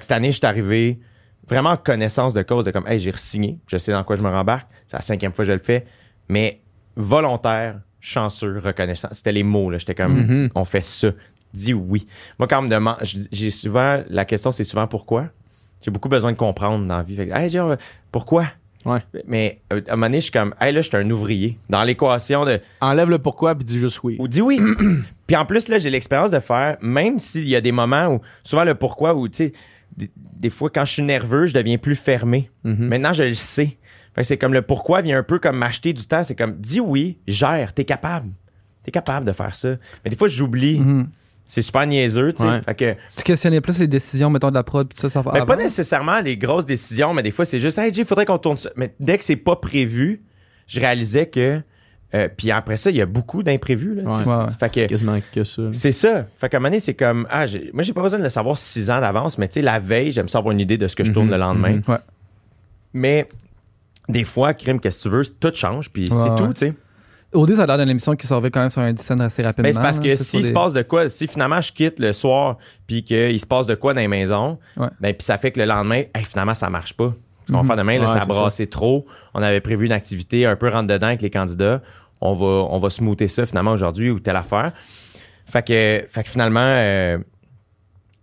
Speaker 1: cette année, je suis arrivé vraiment en connaissance de cause, de comme, hey, j'ai re-signé, je sais dans quoi je me rembarque, c'est la cinquième fois que je le fais, mais volontaire, chanceux, reconnaissant. C'était les mots, là. J'étais comme,
Speaker 2: Mhm.
Speaker 1: on fait ça. Dis oui. Moi, quand on me demande, j'ai souvent, la question, c'est souvent pourquoi? J'ai beaucoup besoin de comprendre dans la vie. Fait que, hey, Jean, pourquoi?
Speaker 2: Ouais.
Speaker 1: Mais euh, à un moment donné, je suis comme, hey, là, je suis un ouvrier. Dans l'équation de,
Speaker 2: Enlève le pourquoi puis dis juste oui.
Speaker 1: ou dis oui. Puis en plus, là, j'ai l'expérience de faire, même s'il y a des moments où, souvent le pourquoi, où, tu sais, des, des fois, quand je suis nerveux, je deviens plus fermé.
Speaker 2: Mhm.
Speaker 1: Maintenant, je le sais. C'est comme le pourquoi vient un peu comme m'acheter du temps. C'est comme, dis oui, gère, t'es capable. T'es capable de faire ça. Mais des fois, j'oublie.
Speaker 3: Mhm.
Speaker 1: C'est super niaiseux, tu sais.
Speaker 2: Ouais.
Speaker 1: Fait que,
Speaker 3: Tu questionnais plus les décisions, mettons, de la prod, puis ça, ça va
Speaker 1: mais pas
Speaker 3: avant?
Speaker 1: nécessairement les grosses décisions, mais des fois, c'est juste, hey, Jay, faudrait qu'on tourne ça. Mais dès que c'est pas prévu, je réalisais que. euh, puis après ça, il y a beaucoup d'imprévus. Là.
Speaker 3: Ouais, ouais.
Speaker 1: Fait que.
Speaker 2: Quasiment que ça.
Speaker 1: C'est ça. Fait qu'à un moment donné, c'est comme, ah, j'ai- moi, j'ai pas besoin de le savoir six ans d'avance, mais tu sais, la veille, j'aime ça avoir une idée de ce que je tourne
Speaker 2: Mhm,
Speaker 1: le lendemain.
Speaker 3: Ouais.
Speaker 1: Mais des fois, crime, qu'est-ce que tu veux, tout change, puis
Speaker 3: Ouais,
Speaker 1: c'est
Speaker 3: ouais.
Speaker 1: tout, tu sais.
Speaker 3: Ça a l'air d'une émission qui survit quand même sur un scène assez rapidement.
Speaker 1: Mais c'est parce que s'il se passe de quoi, si finalement je quitte le soir, puis qu'il se passe de quoi dans les maisons,
Speaker 3: Ouais.
Speaker 1: ben, puis ça fait que le lendemain, hey, finalement, ça marche pas. Ce qu'on va
Speaker 3: Mhm.
Speaker 1: faire demain, là, ça a brassé trop. On avait prévu une activité un peu rentre dedans avec les candidats. On va, on va smoother ça finalement aujourd'hui ou telle affaire. Fait que, fait que finalement, euh,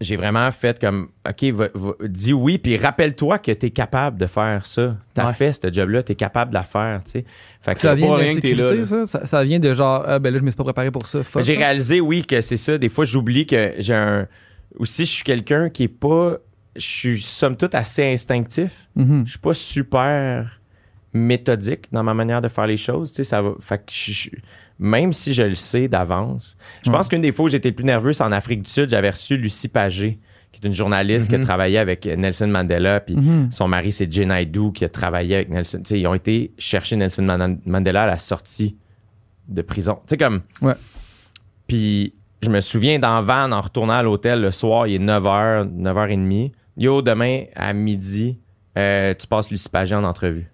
Speaker 1: j'ai vraiment fait comme, OK, va- va- dis oui, puis rappelle-toi que tu es capable de faire ça. Tu as
Speaker 2: Ouais.
Speaker 1: fait ce job-là, tu es capable de la faire, tu sais. Fait que
Speaker 3: Ça vient
Speaker 2: pas
Speaker 3: de
Speaker 2: rien que t'es là,
Speaker 3: ça? ça? ça vient de genre, ah, ben là, je me suis pas préparé pour ça.
Speaker 1: J'ai réalisé, oui, que c'est ça. Des fois, j'oublie que j'ai un. Aussi, je suis quelqu'un qui est pas. Je suis, somme toute, assez instinctif.
Speaker 3: Mhm.
Speaker 1: Je suis pas super méthodique dans ma manière de faire les choses. Tu sais, ça va. Fait que je- je- même si je le sais d'avance, je pense qu'une des fois où j'étais le plus nerveux, c'est en Afrique du Sud. J'avais reçu Lucie Pagé, qui est une journaliste qui
Speaker 2: Mhm.
Speaker 1: a travaillé avec Nelson Mandela. Puis
Speaker 3: Mhm.
Speaker 1: son mari, c'est Jay Naidoo, qui a travaillé avec Nelson. Ils ont été chercher Nelson Man- Mandela à la sortie de prison. Tu sais, comme.
Speaker 3: Ouais.
Speaker 1: Puis je me souviens dans Van, en retournant à l'hôtel le soir, il est 9h, 9h30. Yo, demain à midi, euh, tu passes Lucie Pagé en entrevue.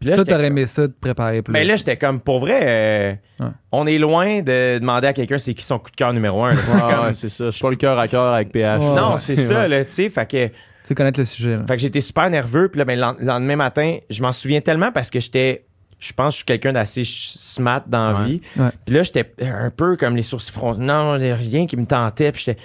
Speaker 1: Puis là,
Speaker 3: ça,
Speaker 1: j'étais
Speaker 3: t'aurais
Speaker 1: comme-
Speaker 3: aimé ça, te préparer plus.
Speaker 1: Mais là, j'étais comme, pour vrai, euh,
Speaker 3: Ouais.
Speaker 1: on est loin de demander à quelqu'un c'est qui son coup de cœur numéro un.
Speaker 2: ouais, c'est ça. Je suis pas le cœur à cœur avec PH.
Speaker 3: Ouais.
Speaker 1: non,
Speaker 3: Ouais.
Speaker 1: c'est ça, là, tu sais. Fait que,
Speaker 3: tu sais connaître le sujet. là.
Speaker 1: fait que j'étais super nerveux. Puis là, ben, le lend- le lendemain matin, je m'en souviens tellement parce que j'étais, je pense que je suis quelqu'un d'assez smart dans la
Speaker 2: Ouais.
Speaker 1: vie.
Speaker 3: Ouais.
Speaker 1: Puis là, j'étais un peu comme les sourcils froncés. Non, il y a rien qui me tentait. Puis j'étais.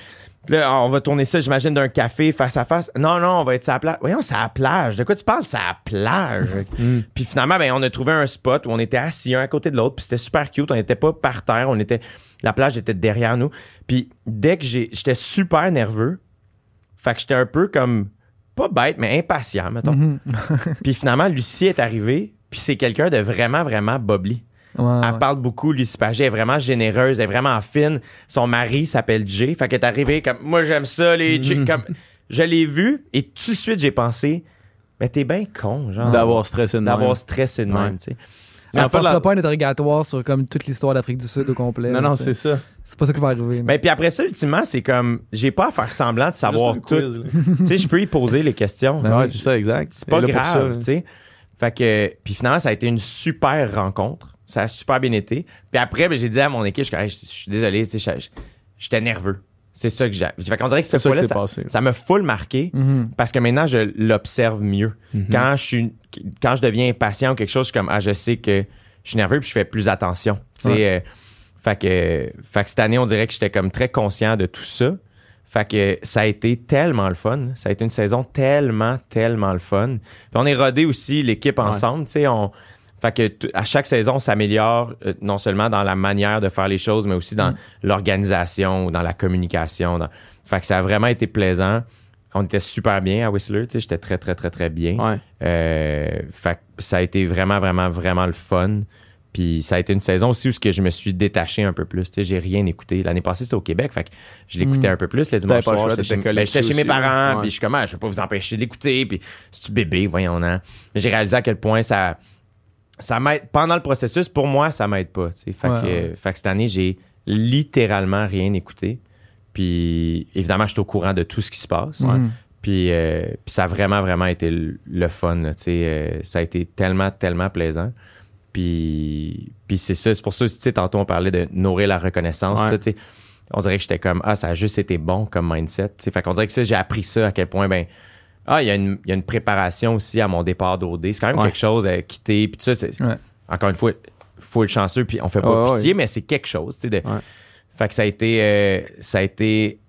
Speaker 1: Là, on va tourner ça, j'imagine, d'un café face à face. Non, non, on va être sur la plage. Voyons, c'est à la plage. De quoi tu parles? C'est à la plage.
Speaker 2: Mm.
Speaker 1: Puis finalement, ben, on a trouvé un spot où on était assis un à côté de l'autre. Puis c'était super cute. On n'était pas par terre. On était. La plage était derrière nous. Puis dès que j'ai. J'étais super nerveux. Fait que j'étais un peu comme. Pas bête, mais impatient, mettons.
Speaker 3: Mhm.
Speaker 1: Puis finalement, Lucie est arrivée. Puis c'est quelqu'un de vraiment, vraiment bobli.
Speaker 3: Ouais,
Speaker 1: Elle
Speaker 3: ouais.
Speaker 1: parle beaucoup, Lucie Pagé. Elle est vraiment généreuse, elle est vraiment fine. Son mari s'appelle Jay. Fait qu'elle est arrivée comme moi, j'aime ça, les Jay.
Speaker 2: Mhm.
Speaker 1: Comme, je l'ai vu et tout de suite, j'ai pensé, mais t'es bien con, genre.
Speaker 2: D'avoir stressé de
Speaker 1: D'avoir stressé de même, tu sais.
Speaker 3: Ça
Speaker 2: en
Speaker 3: ne passera
Speaker 2: la-
Speaker 3: pas un interrogatoire sur comme toute l'histoire d'Afrique du Sud au complet.
Speaker 2: Non, non, c'est ça.
Speaker 3: C'est pas ça qui va arriver.
Speaker 1: Ben, puis après ça, ultimement, c'est comme, j'ai pas à faire semblant de savoir
Speaker 2: Juste
Speaker 1: tout. tu sais, je peux y poser les questions.
Speaker 3: Ben
Speaker 2: ouais,
Speaker 3: oui.
Speaker 2: c'est ça, exact.
Speaker 1: C'est pas grave, tu sais. Fait que, puis finalement, ça a été une super rencontre. Ça a super bien été. Puis après, ben, j'ai dit à mon équipe, je suis comme, Hey, je je suis désolé, tu sais, je- j'étais nerveux. C'est ça que j'ai. Fait qu'on dirait que cette
Speaker 2: ça
Speaker 1: fois-là, ça,
Speaker 2: passé.
Speaker 1: ça m'a full marqué
Speaker 3: Mhm.
Speaker 1: parce que maintenant, je l'observe mieux.
Speaker 2: Mhm.
Speaker 1: Quand je suis, quand je deviens impatient ou quelque chose, je suis comme, ah, je sais que je suis nerveux puis je fais plus attention. Tu sais,
Speaker 3: Ouais.
Speaker 1: euh, fait que, fait que cette année, on dirait que j'étais comme très conscient de tout ça. Fait que ça a été tellement le fun. Ça a été une saison tellement, tellement le fun. Puis on est rodé aussi l'équipe ensemble. Tu sais, on. Fait que à chaque saison, on s'améliore euh, non seulement dans la manière de faire les choses, mais aussi dans
Speaker 3: Mm.
Speaker 1: l'organisation ou dans la communication. dans- Fait que ça a vraiment été plaisant. On était super bien à Whistler. Tu sais, j'étais très, très, très, très bien.
Speaker 2: Ouais.
Speaker 1: Euh, fait que ça a été vraiment, vraiment, vraiment le fun. Puis ça a été une saison aussi où ce que je me suis détaché un peu plus. Tu sais, j'ai rien écouté. L'année passée, c'était au Québec. Fait que je l'écoutais
Speaker 3: Mm.
Speaker 1: un peu plus les soirs.
Speaker 2: choix,
Speaker 1: J'étais chez, ben, chez mes parents. Puis je suis comme, ah, je vais pas vous empêcher de l'écouter. Puis si tu bébé, voyons, non. Mais j'ai réalisé à quel point ça, ça m'aide. Pendant le processus, pour moi, ça m'aide pas. tu sais. Fait,
Speaker 3: Ouais,
Speaker 1: que,
Speaker 3: ouais.
Speaker 1: fait que cette année, j'ai littéralement rien écouté. Puis évidemment, je suis au courant de tout ce qui se passe. Puis, euh, puis ça a vraiment, vraiment été le, le fun. là, tu sais, euh, ça a été tellement, tellement plaisant. Puis, puis c'est ça. C'est pour ça, tu sais, tantôt, on parlait de nourrir la reconnaissance. On dirait que j'étais comme, ah, ça a juste été bon comme mindset. tu sais. Fait qu'on dirait que ça, j'ai appris ça à quel point, ben, ah, il y, a une- il y a une préparation aussi à mon départ d'OD. C'est quand même
Speaker 2: Ouais.
Speaker 1: quelque chose à quitter. Puis tout ça,
Speaker 3: Ouais.
Speaker 1: encore une fois, faut être chanceux. Puis on fait pas
Speaker 2: Ouais,
Speaker 1: pitié, mais c'est quelque chose. tu sais, de-
Speaker 2: Ouais.
Speaker 1: Fait que ça a été, euh, ça a été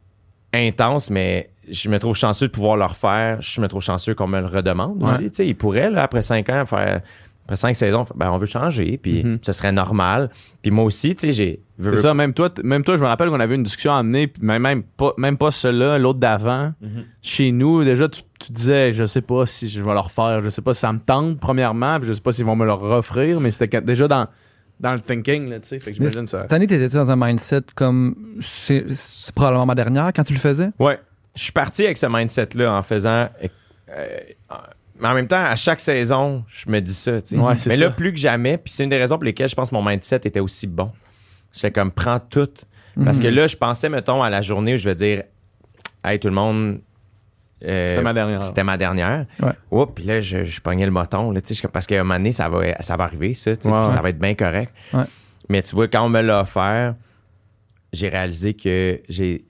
Speaker 1: intense, mais je me trouve chanceux de pouvoir le refaire. Je me trouve chanceux qu'on me le redemande aussi. Tu sais, ils pourraient, là, après cinq ans, faire. Après cinq saisons, ben, on veut changer, puis
Speaker 2: Mhm.
Speaker 1: ce serait normal. Puis moi aussi, tu sais, j'ai. veux-
Speaker 2: C'est ça, même toi, même toi, je me rappelle qu'on avait une discussion à amener, puis même, même pas, même pas celui-là, l'autre d'avant.
Speaker 1: Mhm.
Speaker 2: Chez nous, déjà, tu, tu disais, je sais pas si je vais le refaire, je sais pas si ça me tente, premièrement, puis je sais pas s'ils vont me le offrir, mais c'était déjà dans, dans le thinking, là, tu sais. Fait que j'imagine ça.
Speaker 3: Cette année, t'étais-tu dans un mindset comme. C'est c'est probablement ma dernière quand tu le faisais?
Speaker 1: Ouais. Je suis parti avec ce mindset-là en faisant. euh, mais en même temps, à chaque saison, je me dis ça.
Speaker 2: Ouais,
Speaker 1: mais
Speaker 2: ça.
Speaker 1: là, plus que jamais, puis c'est une des raisons pour lesquelles je pense que mon mindset était aussi bon. Je fais comme, prends tout. Parce
Speaker 3: Mhm.
Speaker 1: que là, je pensais, mettons, à la journée où je vais dire, hey, tout le monde. euh,
Speaker 2: C'était ma dernière.
Speaker 1: C'était ma dernière.
Speaker 3: Ouais.
Speaker 1: Oups, puis là, je, je pognais le moton. Là, parce qu'à un moment donné, ça va, ça va arriver, ça. puis
Speaker 2: ouais.
Speaker 1: Ça va être bien correct. Mais tu vois, quand on me l'a offert, j'ai réalisé que j'ai.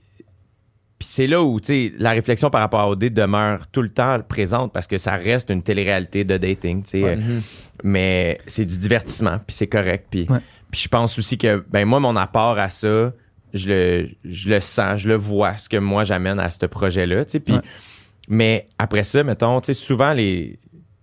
Speaker 1: Puis c'est là où, tu sais, la réflexion par rapport à OD demeure tout le temps présente parce que ça reste une télé-réalité de dating, tu sais.
Speaker 3: Ouais.
Speaker 1: Euh,
Speaker 2: Mhm.
Speaker 1: Mais c'est du divertissement, puis c'est correct. Puis,
Speaker 3: Ouais.
Speaker 1: je pense aussi que, ben moi, mon apport à ça, je le, je le sens, je le vois, ce que moi j'amène à ce projet-là, tu sais. Puis,
Speaker 3: Ouais.
Speaker 1: Mais après ça, mettons, tu sais, souvent les.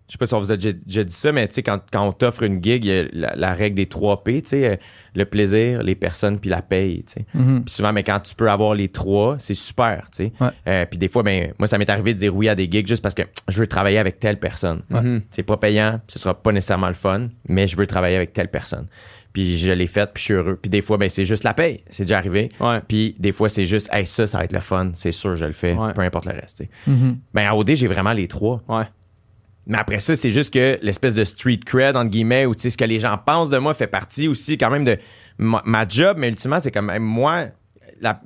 Speaker 1: Je sais pas si on vous a déjà, déjà dit ça, mais tu sais, quand, quand on t'offre une gig, il y a la, la règle des 3 P, tu sais, euh, le plaisir, les personnes, puis la paye, tu sais.
Speaker 3: Mhm.
Speaker 1: Puis souvent, mais quand tu peux avoir les trois, c'est super, tu sais.
Speaker 3: Ouais.
Speaker 1: Euh, puis des fois, ben, moi, ça m'est arrivé de dire oui à des gigs juste parce que je veux travailler avec telle personne.
Speaker 2: Mhm.
Speaker 1: C'est pas payant, ce sera pas nécessairement le fun, mais je veux travailler avec telle personne. Puis je l'ai fait, puis je suis heureux. Puis des fois, ben, c'est juste la paye. C'est déjà arrivé.
Speaker 2: Ouais.
Speaker 1: Puis des fois, c'est juste, hey, ça, ça va être le fun. C'est sûr, je le fais,
Speaker 2: Ouais.
Speaker 1: peu importe le reste.
Speaker 3: Mhm.
Speaker 1: Ben, à OD, j'ai vraiment les trois.
Speaker 2: Ouais.
Speaker 1: Mais après ça, c'est juste que l'espèce de street cred, entre guillemets, ou tu sais, ce que les gens pensent de moi fait partie aussi quand même de ma, ma job, mais ultimement, c'est comme hey, moi, la-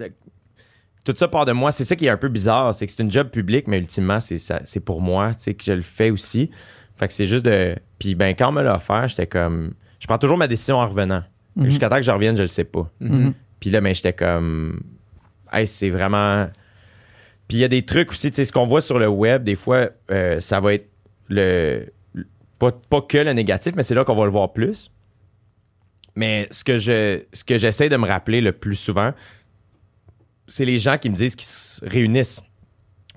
Speaker 1: tout ça part de moi. C'est ça qui est un peu bizarre, c'est que c'est une job publique, mais ultimement, c'est pour moi, tu sais, que je le fais aussi. Fait que c'est juste de. Puis ben, quand on me l'a offert, j'étais comme. Je prends toujours ma décision en revenant.
Speaker 3: Mhm.
Speaker 1: Jusqu'à temps que je revienne, je le sais pas.
Speaker 3: Mhm.
Speaker 1: Puis là, ben, j'étais comme. Hey, c'est vraiment. Puis il y a des trucs aussi, tu sais, ce qu'on voit sur le web, des fois, euh, ça va être le. Pas, pas que le négatif, mais c'est là qu'on va le voir plus. Mais ce que je ce que j'essaie de me rappeler le plus souvent, c'est les gens qui me disent qu'ils se réunissent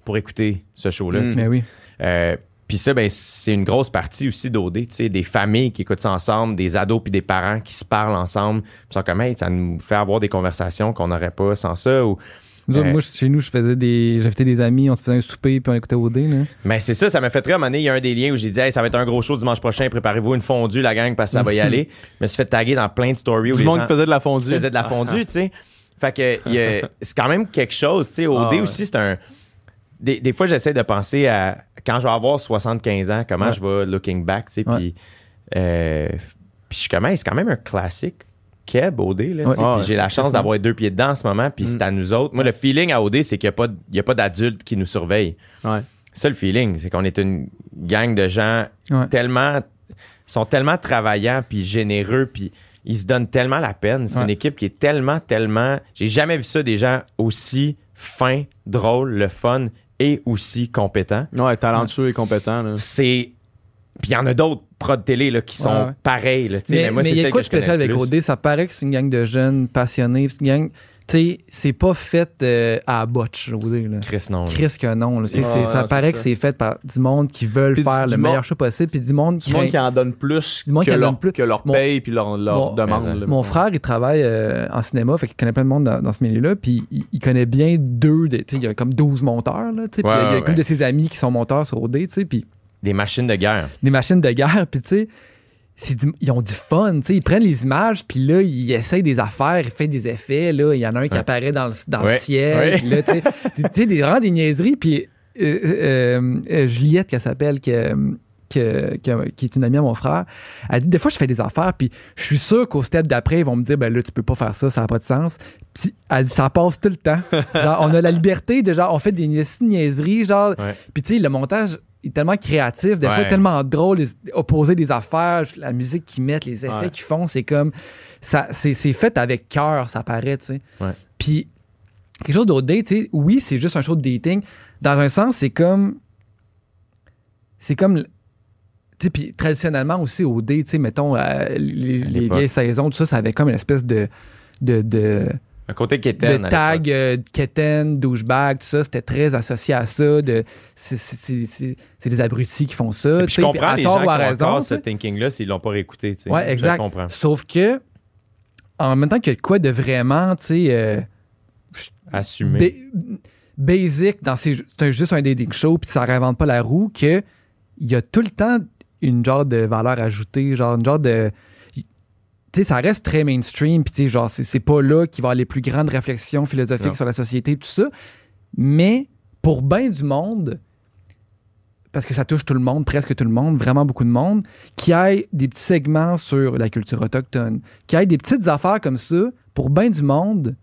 Speaker 1: pour écouter ce show-là.
Speaker 2: Mm.
Speaker 1: tu sais.
Speaker 3: Mais oui.
Speaker 1: Euh, puis ça, ben, c'est une grosse partie aussi d'OD, des familles qui écoutent ça ensemble, des ados puis des parents qui se parlent ensemble. Ils sont comme, hey, ça nous fait avoir des conversations qu'on n'aurait pas sans ça. Ou...
Speaker 3: Nous autres,
Speaker 1: Euh,
Speaker 3: moi, chez nous, je faisais des. J'invitais des amis, on se faisait un souper, puis on écoutait OD. Là.
Speaker 1: Mais c'est ça, ça m'a fait très à un moment donné, il y a un des liens où j'ai dit, hey, ça va être un gros show dimanche prochain, préparez-vous une fondue, la gang, parce que ça va y aller. Je me suis fait taguer dans plein de stories où
Speaker 2: Du
Speaker 1: les
Speaker 2: monde
Speaker 1: gens
Speaker 2: qui faisait de la fondue.
Speaker 1: faisaient de la fondue, tu sais. Fait que il y a- c'est quand même quelque chose, tu sais. OD
Speaker 2: Ah ouais.
Speaker 1: aussi, c'est un. Des, des fois, j'essaie de penser à quand je vais avoir 75 ans, comment
Speaker 3: Ouais.
Speaker 1: je vais looking back, tu sais. Puis, euh, puis je suis comme, Hey, c'est quand même un classique. Keb, OD, là.
Speaker 3: Ouais.
Speaker 2: Ah ouais,
Speaker 1: j'ai la chance d'avoir deux pieds dedans en ce moment, puis
Speaker 2: Mm.
Speaker 1: c'est à nous autres. Moi, le feeling à OD, c'est qu'il n'y a pas, pas d'adultes qui nous surveillent.
Speaker 2: Ouais.
Speaker 1: C'est ça le feeling, c'est qu'on est une gang de gens tellement sont tellement travaillants puis généreux puis ils se donnent tellement la peine. C'est une équipe qui est tellement tellement j'ai jamais vu ça des gens aussi fins, drôles, le fun et aussi compétents.
Speaker 2: Ouais, talentueux et compétent. Là.
Speaker 1: C'est puis il y en a d'autres pros de télé là, qui sont
Speaker 3: Ouais, ouais.
Speaker 1: pareils là,
Speaker 3: Mais
Speaker 1: mais moi
Speaker 3: mais
Speaker 1: c'est
Speaker 3: il y a
Speaker 1: celle
Speaker 3: quoi
Speaker 1: que
Speaker 3: de
Speaker 1: je
Speaker 3: spécial avec. OD? Ça paraît que c'est une gang de jeunes passionnés. C'est une gang. Tu sais, c'est pas fait euh, à la botche, OD. Là.
Speaker 1: Chris non.
Speaker 3: Chris que non. là.
Speaker 2: Ouais,
Speaker 3: ça paraît
Speaker 2: ça.
Speaker 3: que c'est fait par du monde qui veulent
Speaker 2: Puis
Speaker 3: faire
Speaker 2: du
Speaker 3: le
Speaker 2: monde-
Speaker 3: meilleur show possible, puis du monde qui.
Speaker 2: Du monde qui en donne plus
Speaker 3: Du monde
Speaker 2: que,
Speaker 3: qui en
Speaker 2: leur,
Speaker 3: donne plus.
Speaker 2: que leur
Speaker 3: Mon-
Speaker 2: paye puis leur, leur
Speaker 3: mon-
Speaker 2: demande.
Speaker 3: Mon frère, il travaille euh, en cinéma, fait qu'il connaît plein de monde dans, dans ce milieu-là, puis il, il connaît bien deux, des- tu sais, il y a comme 12 monteurs, là, tu sais, puis
Speaker 1: Ouais,
Speaker 3: il y a, il y a
Speaker 1: ouais,
Speaker 3: une
Speaker 1: ouais.
Speaker 3: de ses amis qui sont monteurs sur OD, tu sais, puis
Speaker 1: Des machines de guerre.
Speaker 3: des machines de guerre, puis tu sais, ils ont du fun, tu sais, ils prennent les images, puis là, ils essayent des affaires, ils font des effets, là, il y en a un qui apparaît dans le, dans le
Speaker 1: Ouais,
Speaker 3: ciel,
Speaker 1: ouais.
Speaker 3: puis là, tu sais, des, vraiment des niaiseries, puis euh, euh, euh, Juliette, qu'elle s'appelle, que, que- que- qui est une amie à mon frère, elle dit, des fois, je fais des affaires, puis je suis sûr qu'au step d'après, ils vont me dire, ben là, tu peux pas faire ça, ça n'a pas de sens. Puis elle dit, ça passe tout le temps. Genre, on a la liberté de, genre, on fait des nia- niaiseries, genre,
Speaker 1: Ouais.
Speaker 3: puis tu sais, le montage est tellement créatif, des fois tellement drôle, les- opposer des affaires, la musique qu'ils mettent, les effets
Speaker 2: Ouais.
Speaker 3: qu'ils font, c'est comme ça, c'est c'est fait avec cœur, ça paraît, tu sais.
Speaker 1: Ouais.
Speaker 3: Puis quelque chose d'autre, tu sais, oui, c'est juste un show de dating. Dans un sens, c'est comme, c'est comme, tu sais, puis traditionnellement aussi au date, tu sais, mettons euh, les, vieilles saisons, tout ça, ça avait comme une espèce de de, de,
Speaker 1: Un côté quétaine.
Speaker 3: de tag,
Speaker 1: l'époque.
Speaker 3: euh, keten, douchebag, tout ça, c'était très associé à ça. De, c'est, des abrutis qui font ça.
Speaker 1: Puis je comprends
Speaker 3: à
Speaker 1: les
Speaker 3: tort
Speaker 1: gens
Speaker 3: ou à
Speaker 1: qui ont encore ce thinking-là s'ils l'ont pas réécouté. tu sais.
Speaker 3: Ouais, exact.
Speaker 1: comprends.
Speaker 3: Sauf que, en même temps qu'il y a de quoi de vraiment, tu sais, euh,
Speaker 1: Assumer.
Speaker 3: ba- basic dans ces. C'est juste un dating show, puis ça réinvente pas la roue, que il y a tout le temps une genre de valeur ajoutée, genre une genre de. Tu sais, ça reste très mainstream, puis tu sais, genre, c'est c'est pas là qu'il va y avoir les plus grandes réflexions philosophiques
Speaker 1: Non.
Speaker 3: sur la société, tout ça. Mais pour bien du monde, parce que ça touche tout le monde, presque tout le monde, vraiment beaucoup de monde, qui ait des petits segments sur la culture autochtone, qui ait des petites affaires comme ça, pour bien du monde,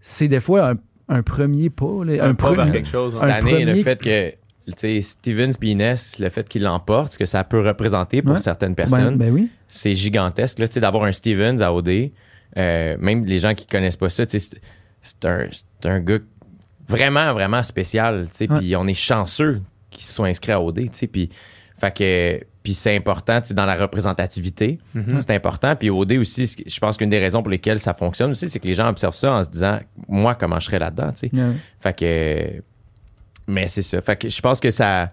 Speaker 3: c'est des fois un, un premier pas. là, un,
Speaker 2: vers
Speaker 3: premier.
Speaker 2: quelque chose.
Speaker 1: Cette
Speaker 3: un
Speaker 1: année, le
Speaker 3: premier
Speaker 1: fait que tu sais, Stevens Beaness, le fait qu'il l'emporte, ce que ça peut représenter pour
Speaker 3: Ouais.
Speaker 1: certaines
Speaker 3: Ben,
Speaker 1: personnes,
Speaker 3: ben oui.
Speaker 1: c'est gigantesque. Là, tu sais, d'avoir un Stevens à OD, euh, même les gens qui connaissent pas ça, c'est un, c'est un gars vraiment, vraiment spécial. tu sais,
Speaker 3: Ouais.
Speaker 1: Puis on est chanceux qu'ils se soient inscrits à OD. tu sais, Puis, fait que, puis c'est important tu sais, dans la représentativité.
Speaker 2: Mhm.
Speaker 1: C'est important. Puis OD aussi, je pense qu'une des raisons pour lesquelles ça fonctionne aussi, c'est que les gens observent ça en se disant, moi, comment je serais là-dedans. tu sais.
Speaker 3: Ouais.
Speaker 1: Fait que. Mais c'est ça. Fait que je pense que ça.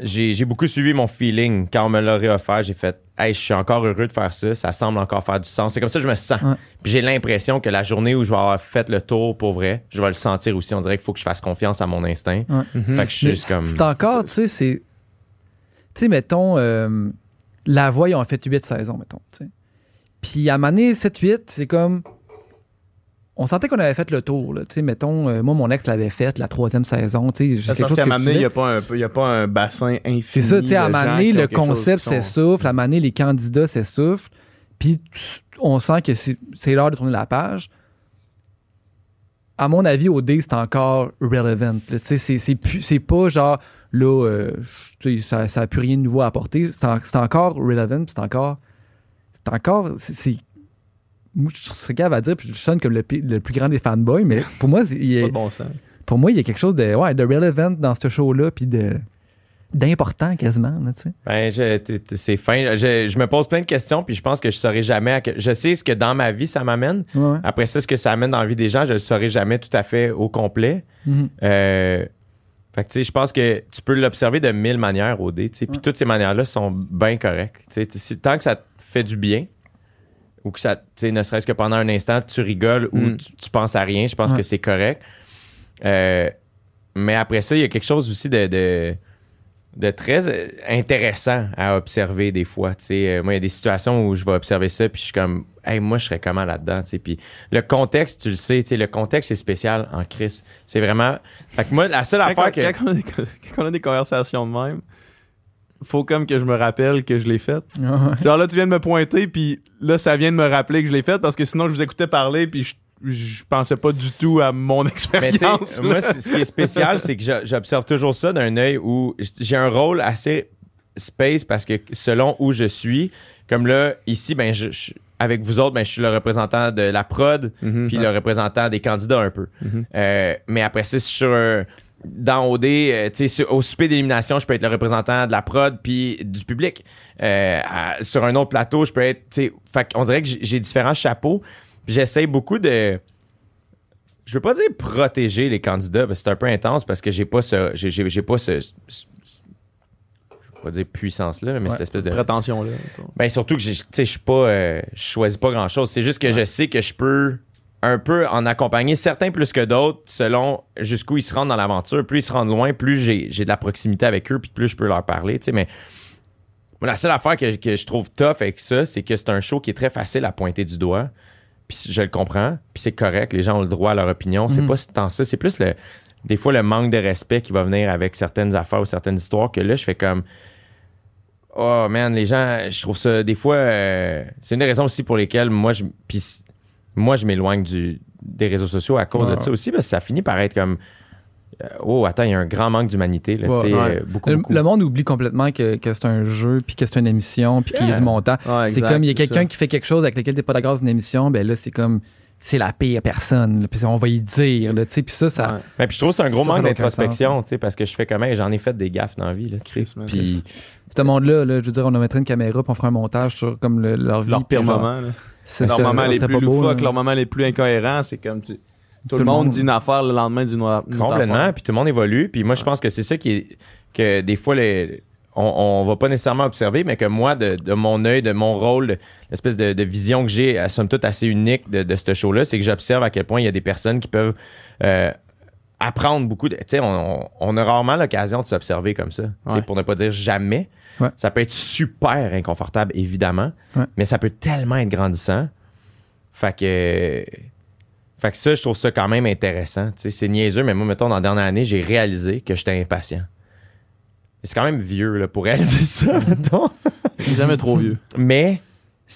Speaker 1: J'ai j'ai beaucoup suivi mon feeling. Quand on me l'a offert, j'ai fait Hey, je suis encore heureux de faire ça. Ça semble encore faire du sens. C'est comme ça que je me sens.
Speaker 3: Ouais.
Speaker 1: Puis j'ai l'impression que la journée où je vais avoir fait le tour pour vrai, je vais le sentir aussi. On dirait qu'il faut que je fasse confiance à mon instinct.
Speaker 2: Mhm.
Speaker 1: Fait que je suis juste comme.
Speaker 3: C'est encore, tu sais, c'est. Tu sais, mettons, euh, La Voix, ils ont fait 8 saisons, mettons. tu sais. Puis à Mané 7-8, c'est comme. On sentait qu'on avait fait le tour, là. Mettons, euh, moi, mon ex l'avait fait, la troisième saison.
Speaker 2: Parce
Speaker 3: quelque chose
Speaker 2: qu'à un moment donné, il n'y a, pas un un bassin infini.
Speaker 3: C'est ça, tu sais, à Mané,
Speaker 2: qui ont
Speaker 3: le concept
Speaker 2: qui sont-
Speaker 3: s'essouffle, à Mané, les candidats s'essoufflent, puis on sent que c'est l'heure de tourner la page. à mon avis, au D, c'est encore relevant. c'est- pas genre, là, euh, ça, ça a plus rien de nouveau à apporter. C'est en- c'est encore relevant, c'est encore. C'est encore. Moi, je serais capable à dire, puis je sonne comme le, le plus grand des fanboys, mais pour moi, il
Speaker 2: bon sens.
Speaker 3: pour moi, il y a quelque chose de, ouais, de relevant dans ce show-là, puis de d'important quasiment, là, tu sais.
Speaker 1: Ben, c'est fin. Je, je me pose plein de questions, puis je pense que je saurais jamais. à que- je sais ce que dans ma vie ça m'amène.
Speaker 3: Ouais.
Speaker 1: Après ça, ce que ça amène dans la vie des gens, je le saurais jamais tout à fait au complet.
Speaker 3: Mhm.
Speaker 1: Euh, fait que, tu sais, je pense que tu peux l'observer de mille manières au dé, tu sais, puis
Speaker 3: Ouais.
Speaker 1: toutes ces manières-là sont bien correctes. Tu sais, tant que ça te fait du bien, ou que ça, tu sais, ne serait-ce que pendant un instant, tu rigoles ou
Speaker 2: Mm.
Speaker 1: tu, tu penses à rien, je pense
Speaker 3: Ouais.
Speaker 1: que c'est correct. Euh, mais après ça, il y a quelque chose aussi de, de, de très euh, intéressant à observer des fois. tu sais. Euh, moi, il y a des situations où je vais observer ça, puis je suis comme, hey, moi, je serais comment là-dedans? tu sais. Puis le contexte, tu le sais, tu sais, le contexte est spécial en crise. C'est vraiment. Fait que moi, la seule affaire que.
Speaker 2: quand on a des conversations de même, faut comme que je me rappelle que je l'ai faite.
Speaker 3: Ouais.
Speaker 2: Genre là, tu viens de me pointer, puis là, ça vient de me rappeler que je l'ai faite parce que sinon, je vous écoutais parler, puis je, je pensais pas du tout à mon expérience.
Speaker 1: moi, ce qui est spécial, c'est que j'observe toujours ça d'un œil où j'ai un rôle assez space parce que selon où je suis, comme là, ici, ben, je, je- avec vous autres, ben, je suis le représentant de la prod,
Speaker 2: Mhm.
Speaker 1: puis le représentant des candidats un peu.
Speaker 2: Mhm.
Speaker 1: Euh, mais après ça, sur un- dans OD, euh, au souper d'élimination, je peux être le représentant de la prod puis du public. Euh, à- sur un autre plateau, je peux être, fait on dirait que j'ai- différents chapeaux. J'essaie beaucoup de, je veux pas dire protéger les candidats, parce que c'est un peu intense parce que j'ai pas ce, j'ai, pas ce, ce- ce- je vais pas dire puissance là, mais
Speaker 3: Ouais.
Speaker 1: cette espèce de,
Speaker 2: prétention là.
Speaker 1: ben surtout que je suis pas, euh, je choisis pas grand chose. C'est juste que je sais que je peux un peu en accompagner certains plus que d'autres selon jusqu'où ils se rendent dans l'aventure. Plus ils se rendent loin, plus j'ai, j'ai de la proximité avec eux, puis plus je peux leur parler. Tu sais, mais la seule affaire que, que je trouve tough avec ça, c'est que c'est un show qui est très facile à pointer du doigt. Puis je le comprends, puis c'est correct. Les gens ont le droit à leur opinion. C'est
Speaker 3: Mhm.
Speaker 1: pas tant ça. C'est plus le, des fois le manque de respect qui va venir avec certaines affaires ou certaines histoires que là, je fais comme. Oh man, les gens, je trouve ça des fois. euh, c'est une des raisons aussi pour lesquelles moi je, puis moi, je m'éloigne du, des réseaux sociaux à cause
Speaker 3: Ouais,
Speaker 1: de ça aussi, parce que ça finit par être comme. euh, oh, attends, il y a un grand manque d'humanité. Là,
Speaker 3: Ouais,
Speaker 1: tu sais,
Speaker 2: ouais.
Speaker 1: euh, beaucoup,
Speaker 3: Le,
Speaker 1: beaucoup.
Speaker 3: le monde oublie complètement que, que c'est un jeu, puis que c'est une émission, puis qu'il y a du montant. c'est comme il y a quelqu'un qui fait quelque chose avec lequel t'es pas d'accord dans une émission, ben là, c'est comme c'est la pire personne. Puis on va y dire, là, tu sais. Puis ça, ça.
Speaker 1: Mais puis je trouve que c'est un gros
Speaker 3: Ça,
Speaker 1: manque d'introspection, tu sais, parce que je fais comme, Hey, j'en ai fait des gaffes dans la vie, là, Puis,
Speaker 3: Ce monde-là, là, je veux dire, on a mettre une caméra, puis on fera un montage sur comme le- leur vie.
Speaker 2: Leur pire
Speaker 3: genre,
Speaker 2: moment.
Speaker 3: c'est-
Speaker 2: moments
Speaker 3: ça
Speaker 2: les plus loufoques,
Speaker 3: là.
Speaker 2: leurs moments les plus incohérents, c'est comme tu- tout, le monde dit une affaire, le lendemain dit une autre une autre
Speaker 1: complètement, puis tout le monde évolue. Puis moi, je pense que c'est ça qui est, que des fois, les, on, on va pas nécessairement observer, mais que moi, de, de mon œil, de mon rôle, l'espèce de, de vision que j'ai, à somme toute assez unique de, de ce show-là, c'est que j'observe à quel point il y a des personnes qui peuvent euh, apprendre beaucoup. de- Tu sais, on, a rarement l'occasion de s'observer comme ça,
Speaker 2: Ouais.
Speaker 1: pour ne pas dire jamais.
Speaker 3: Ouais.
Speaker 1: Ça peut être super inconfortable, évidemment,
Speaker 3: Ouais.
Speaker 1: mais ça peut tellement être grandissant. Fait que. Fait que ça, je trouve ça quand même intéressant. C'est niaiseux, mais moi, mettons, dans la dernière année, j'ai réalisé que j'étais impatient. C'est quand même vieux là, pour réaliser ça, mettons.
Speaker 2: Jamais trop vieux.
Speaker 1: Mais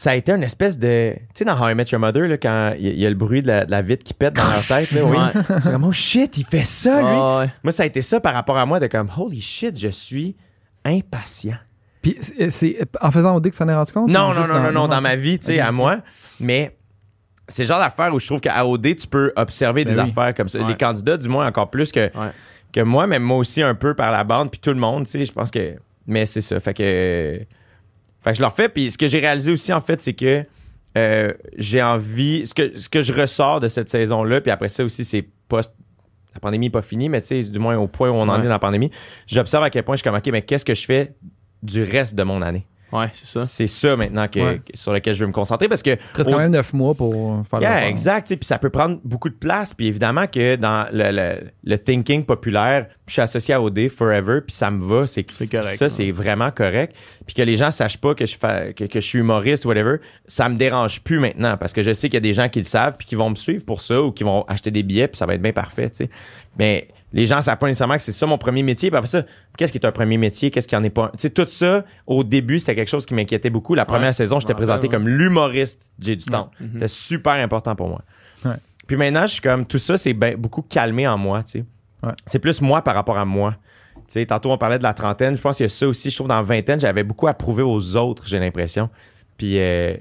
Speaker 1: ça a été une espèce de. Tu sais, dans How I Met Your Mother, là, quand il y, a- il y a le bruit de la, de la vitre qui pète dans leur tête, là, oui.
Speaker 2: Ouais.
Speaker 1: C'est comme, oh shit, il fait ça, lui.
Speaker 2: Ouais.
Speaker 1: Moi, ça a été ça par rapport à moi, de comme, holy shit, je suis impatient.
Speaker 3: Puis c'est- en faisant au dé que ça en est rendu compte?
Speaker 1: Non, non, non, non, non, dans ma vie, tu sais, à moi. Mais c'est le genre d'affaire où je trouve qu'à OD, tu peux observer
Speaker 3: Ben
Speaker 1: des
Speaker 3: oui.
Speaker 1: affaires comme ça.
Speaker 2: Ouais.
Speaker 1: Les candidats, du moins, encore plus que,
Speaker 2: Ouais.
Speaker 1: que moi, mais moi aussi un peu par la bande, puis tout le monde, tu sais, je pense que. Mais c'est ça. Fait que. Fait que je leur fais. Puis ce que j'ai réalisé aussi, en fait, c'est que euh, j'ai envie. Ce que, ce que je ressors de cette saison-là, puis après ça aussi, c'est post. La pandémie n'est pas finie, mais tu sais, du moins au point où on en
Speaker 2: Ouais.
Speaker 1: est dans la pandémie, j'observe à quel point je suis comme, OK, mais qu'est-ce que je fais du reste de mon année?
Speaker 2: Ouais, c'est ça.
Speaker 1: C'est ça maintenant que,
Speaker 3: Ouais.
Speaker 1: que- sur lequel je veux me concentrer parce que.
Speaker 3: Reste
Speaker 1: au-
Speaker 3: quand même neuf mois pour faire
Speaker 1: Yeah,
Speaker 3: l'affaire.
Speaker 1: exact. Puis ça peut prendre beaucoup de place. Puis évidemment que dans le, le- le thinking populaire, je suis associé à OD forever, puis ça me va. C'est
Speaker 2: correct,
Speaker 1: Ça,
Speaker 2: ouais.
Speaker 1: c'est vraiment correct. Puis que les gens sachent pas que je, que, que je suis humoriste ou whatever, ça me dérange plus maintenant parce que je sais qu'il y a des gens qui le savent puis qui vont me suivre pour ça ou qui vont acheter des billets puis ça va être bien parfait. tu sais. Mais les gens savent pas nécessairement que c'est ça mon premier métier. Puis après ça, qu'est-ce qui est un premier métier? Qu'est-ce qui en est pas un? Tu sais, tout ça, au début, c'était quelque chose qui m'inquiétait beaucoup. La première
Speaker 2: Ouais,
Speaker 1: saison, j'étais présenté
Speaker 2: ouais.
Speaker 1: comme l'humoriste J'ai du temps.
Speaker 2: Mhm.
Speaker 1: C'était super important pour moi. Puis maintenant, je suis comme, tout ça, c'est ben- beaucoup calmé en moi, tu sais.
Speaker 3: Ouais.
Speaker 1: C'est plus moi par rapport à moi. Tu sais, tantôt, on parlait de la trentaine. Je pense qu'il y a ça aussi. Je trouve dans la vingtaine, j'avais beaucoup à prouver aux autres, j'ai l'impression. Puis, euh,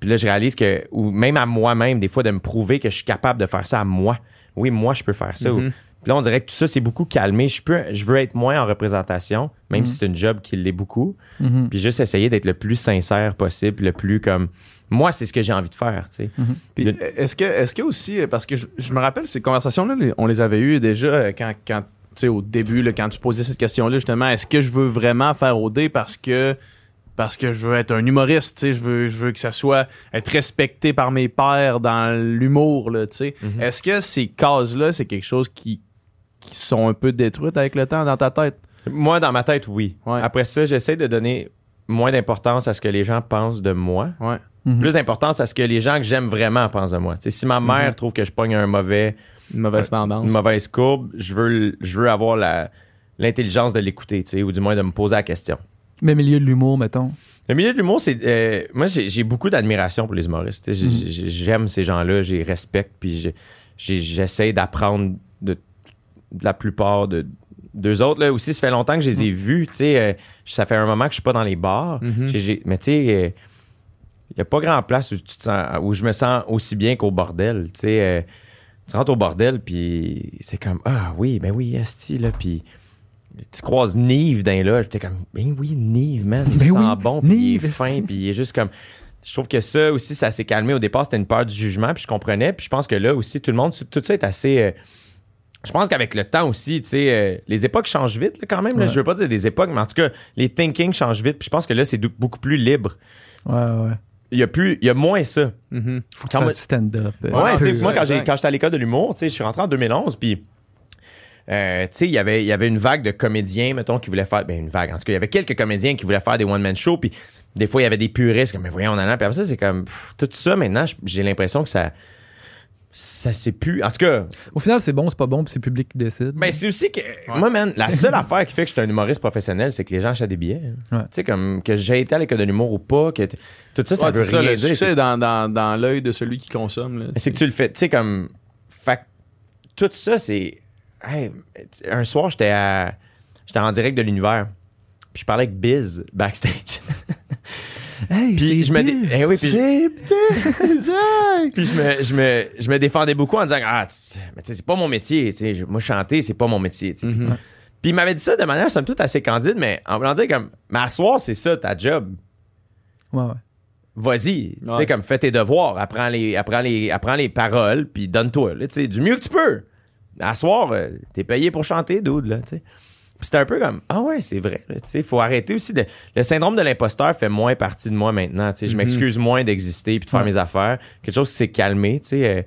Speaker 1: puis là, je réalise que, ou même à moi-même, des fois, de me prouver que je suis capable de faire ça à moi. Oui, moi, je peux faire ça.
Speaker 2: Mhm.
Speaker 1: Puis là, on dirait que tout ça, c'est beaucoup calmé. Je, peux, je veux être moins en représentation, même
Speaker 3: Mhm.
Speaker 1: si c'est une job qui l'est beaucoup.
Speaker 3: Mhm.
Speaker 1: Puis juste essayer d'être le plus sincère possible, le plus comme. Moi, c'est ce que j'ai envie de faire, tu sais.
Speaker 2: Puis,
Speaker 1: Le-
Speaker 2: est-ce que, est-ce que aussi, euh, parce que je, je me rappelle ces conversations-là, on les avait eues déjà euh, quand, quand tu sais, au début, là, quand tu posais cette question-là, justement, est-ce que je veux vraiment faire OD parce que parce que je veux être un humoriste, tu sais, je veux, je veux que ça soit être respecté par mes pairs dans l'humour, là, tu sais?
Speaker 1: Mhm.
Speaker 2: Est-ce que ces cases-là, c'est quelque chose qui, qui sont un peu détruites avec le temps dans ta tête?
Speaker 1: Moi, dans ma tête, oui.
Speaker 2: Ouais.
Speaker 1: Après ça, j'essaie de donner moins d'importance à ce que les gens pensent de moi,
Speaker 2: Ouais.
Speaker 3: Mhm.
Speaker 1: plus d'importance à ce que les gens que j'aime vraiment pensent de moi. Si ma mère
Speaker 2: Mhm.
Speaker 1: trouve que je pogne un mauvais,
Speaker 2: Une mauvaise tendance.
Speaker 1: une mauvaise courbe, je veux, je veux avoir la, l'intelligence de l'écouter, tu sais, ou du moins de me poser la question.
Speaker 3: Mais milieu de l'humour, mettons.
Speaker 1: Le milieu de l'humour, c'est. euh, moi, j'ai j'ai beaucoup d'admiration pour les humoristes.
Speaker 3: Mhm.
Speaker 1: j'ai- J'aime ces gens-là, j'ai respecte, puis j'essaie d'apprendre de, de la plupart de d'eux autres. Là aussi, ça fait longtemps que je les ai vus. tu sais, euh, ça fait un moment que je suis pas dans les bars.
Speaker 2: Mhm.
Speaker 1: J'ai- mais tu sais, il n'y a pas grand place où, tu te sens, où je me sens aussi bien qu'au bordel. Tu sais, euh, tu rentres au bordel, puis c'est comme Ah oui, ben oui, Esti, là, puis. Tu croises Nive dans là, j'étais comme, ben oui, Nive, man, il
Speaker 3: Ben
Speaker 1: sent
Speaker 3: oui,
Speaker 1: bon, puis il est fin, puis il est juste comme. Je trouve que ça aussi, ça s'est calmé. Au départ, c'était une peur du jugement, puis je comprenais. Puis je pense que là aussi, tout le monde, tout ça est assez. Je pense qu'avec le temps aussi, tu sais, euh, les époques changent vite là, quand même. là.
Speaker 3: Ouais.
Speaker 1: Je veux pas dire des époques, mais en tout cas, les thinking changent vite. Puis je pense que là, c'est beaucoup plus libre.
Speaker 3: Ouais, ouais.
Speaker 1: Il y a plus, il y a moins ça.
Speaker 2: Mhm.
Speaker 3: Faut que
Speaker 1: Quand
Speaker 3: tu
Speaker 1: moi-
Speaker 3: fasses du stand-up. euh,
Speaker 1: Ouais, tu sais, moi, quand j'ai-
Speaker 2: exact.
Speaker 1: quand j'étais à l'école de l'humour, tu sais, je suis rentré en 2011, puis. euh, tu sais, il y avait- il y avait une vague de comédiens, mettons, qui voulaient faire. Ben, une vague. En tout cas, il y avait quelques comédiens qui voulaient faire des one-man shows, puis des fois, il y avait des puristes, comme, mais voyons, on en a. Puis après ça, c'est comme. pff, tout ça, maintenant, j'ai l'impression que ça. Ça, c'est plus. En tout cas,
Speaker 3: Au final, c'est bon, c'est pas bon, puis c'est le public qui décide.
Speaker 1: ben, c'est aussi que. Moi, man, la seule affaire qui fait que je suis un humoriste professionnel, c'est que les gens achètent des billets.
Speaker 3: Ouais.
Speaker 1: Tu sais, comme que j'ai été à l'école de l'humour ou pas, que tout ça, ça
Speaker 2: Ouais,
Speaker 1: veut
Speaker 2: c'est ça,
Speaker 1: rien
Speaker 2: le
Speaker 1: dire.
Speaker 2: succès dans, dans, dans l'œil de celui qui consomme. là.
Speaker 1: Mais c'est que tu le fais, tu sais, comme. Fait que tout ça, c'est. Hey, un soir, j'étais à. J'étais en direct de l'univers. Puis je parlais avec Biz backstage.
Speaker 3: Hey,
Speaker 1: Puis je me. dé-. Eh oui, puis je- puis je me, je, me, je me défendais beaucoup en disant Ah, mais tu sais, c'est pas mon métier. tu sais, je- Moi, chanter, c'est pas mon métier.
Speaker 2: Mhm.
Speaker 1: Puis il m'avait dit ça de manière, somme toute, assez candide, mais en voulant dire comme. Soir, c'est ça, ta job.
Speaker 3: Ouais, ouais.
Speaker 1: Vas-y, tu sais, comme fais tes devoirs, apprends les, apprends les, apprends les paroles, puis donne-toi, là, tu sais, du mieux que tu peux. À soir, euh, t'es payé pour chanter, dude, là, tu sais. C'était un peu comme, ah ouais, c'est vrai, là, tu sais, faut arrêter aussi de... Le syndrome de l'imposteur fait moins partie de moi maintenant, tu sais, je
Speaker 2: Mhm.
Speaker 1: m'excuse moins d'exister puis de faire mes affaires. Quelque chose qui s'est calmé, tu sais. euh,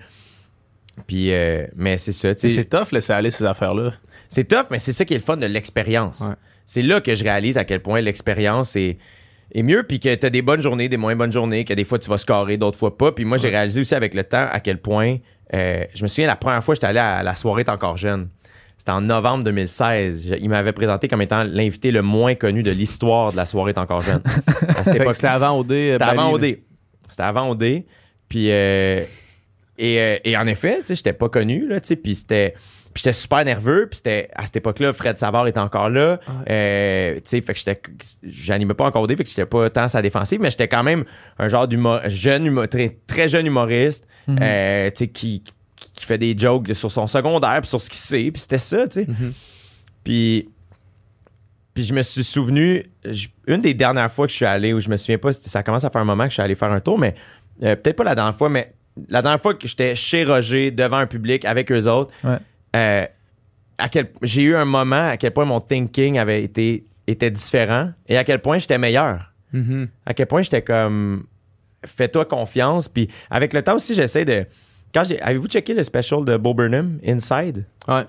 Speaker 1: puis, euh, mais c'est ça, tu
Speaker 2: sais. C'est tough laisser aller ces affaires-là.
Speaker 1: C'est tough, mais c'est ça qui est le fun de l'expérience.
Speaker 2: Ouais.
Speaker 1: C'est là que je réalise à quel point l'expérience est, mieux, puis que tu as des bonnes journées, des moins bonnes journées, que des fois tu vas scorer, d'autres fois pas. Puis moi, j'ai réalisé aussi avec le temps à quel point. euh, je me souviens la première fois j'étais allé à la soirée T'es encore jeune. C'était en novembre 2016. Je- il m'avait présenté comme étant l'invité le moins connu de l'histoire de la soirée T'es encore jeune.
Speaker 2: C'était avant OD. euh,
Speaker 1: c'était avant. OD. C'était avant OD. Puis, euh, et, euh, et en effet, tu sais, j'étais pas connu, là, tu sais, puis c'était... Puis j'étais super nerveux, puis c'était à cette époque-là, Fred Savard était encore là. Euh, tu sais, fait que j'étais j'animais pas encore OD, fait que j'étais pas tant sa défensive, mais j'étais quand même un genre d'humour jeune humo- très, très jeune humoriste,
Speaker 3: Mhm.
Speaker 1: euh, tu sais qui, qui qui fait des jokes sur son secondaire, puis sur ce qu'il sait, puis c'était ça, tu sais.
Speaker 2: Mhm.
Speaker 1: Puis, puis je me suis souvenu, une des dernières fois que je suis allé, où je me souviens pas, ça commence à faire un moment que je suis allé faire un tour, mais euh, peut-être pas la dernière fois, mais la dernière fois que j'étais chez Roger, devant un public, avec eux autres,
Speaker 3: Ouais.
Speaker 1: euh, à quel, j'ai eu un moment à quel point mon thinking avait été était différent et à quel point j'étais meilleur.
Speaker 2: Mhm.
Speaker 1: À quel point j'étais comme fais-toi confiance. Puis avec le temps aussi, j'essaie de. Quand j'ai, avez-vous checké le special de Bo Burnham, Inside?
Speaker 2: Ouais.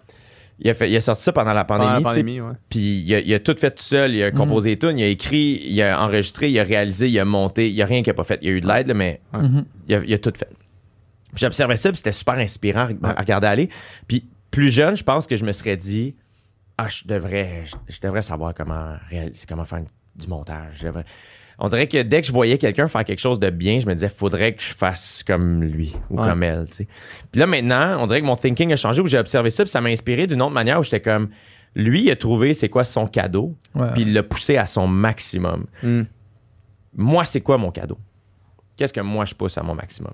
Speaker 1: Il a, fait, il a sorti ça pendant la pandémie.
Speaker 2: Pendant la
Speaker 1: tu sais.
Speaker 2: pandémie, ouais.
Speaker 1: Puis il a, il a tout fait tout seul. Il a composé les tunes, il a écrit, il a enregistré, il a réalisé, il a monté. Il n'y a rien qu'il n'a pas fait. Il y a eu de l'aide, là, mais
Speaker 3: Mhm.
Speaker 1: il a, il a tout fait. Puis J'observais ça, puis c'était super inspirant à à regarder aller. Puis plus jeune, je pense que je me serais dit, ah, je devrais, je, je devrais savoir comment réaliser, comment faire du montage. J'avais- On dirait que dès que je voyais quelqu'un faire quelque chose de bien, je me disais, faudrait que je fasse comme lui ou
Speaker 2: Ouais.
Speaker 1: comme elle. Puis là, maintenant, on dirait que mon thinking a changé où j'ai observé ça, puis ça m'a inspiré d'une autre manière où j'étais comme, lui, il a trouvé c'est quoi son cadeau,
Speaker 3: Ouais.
Speaker 1: puis il l'a poussé à son maximum.
Speaker 2: Hmm.
Speaker 1: Moi, c'est quoi mon cadeau? Qu'est-ce que moi, je pousse à mon maximum?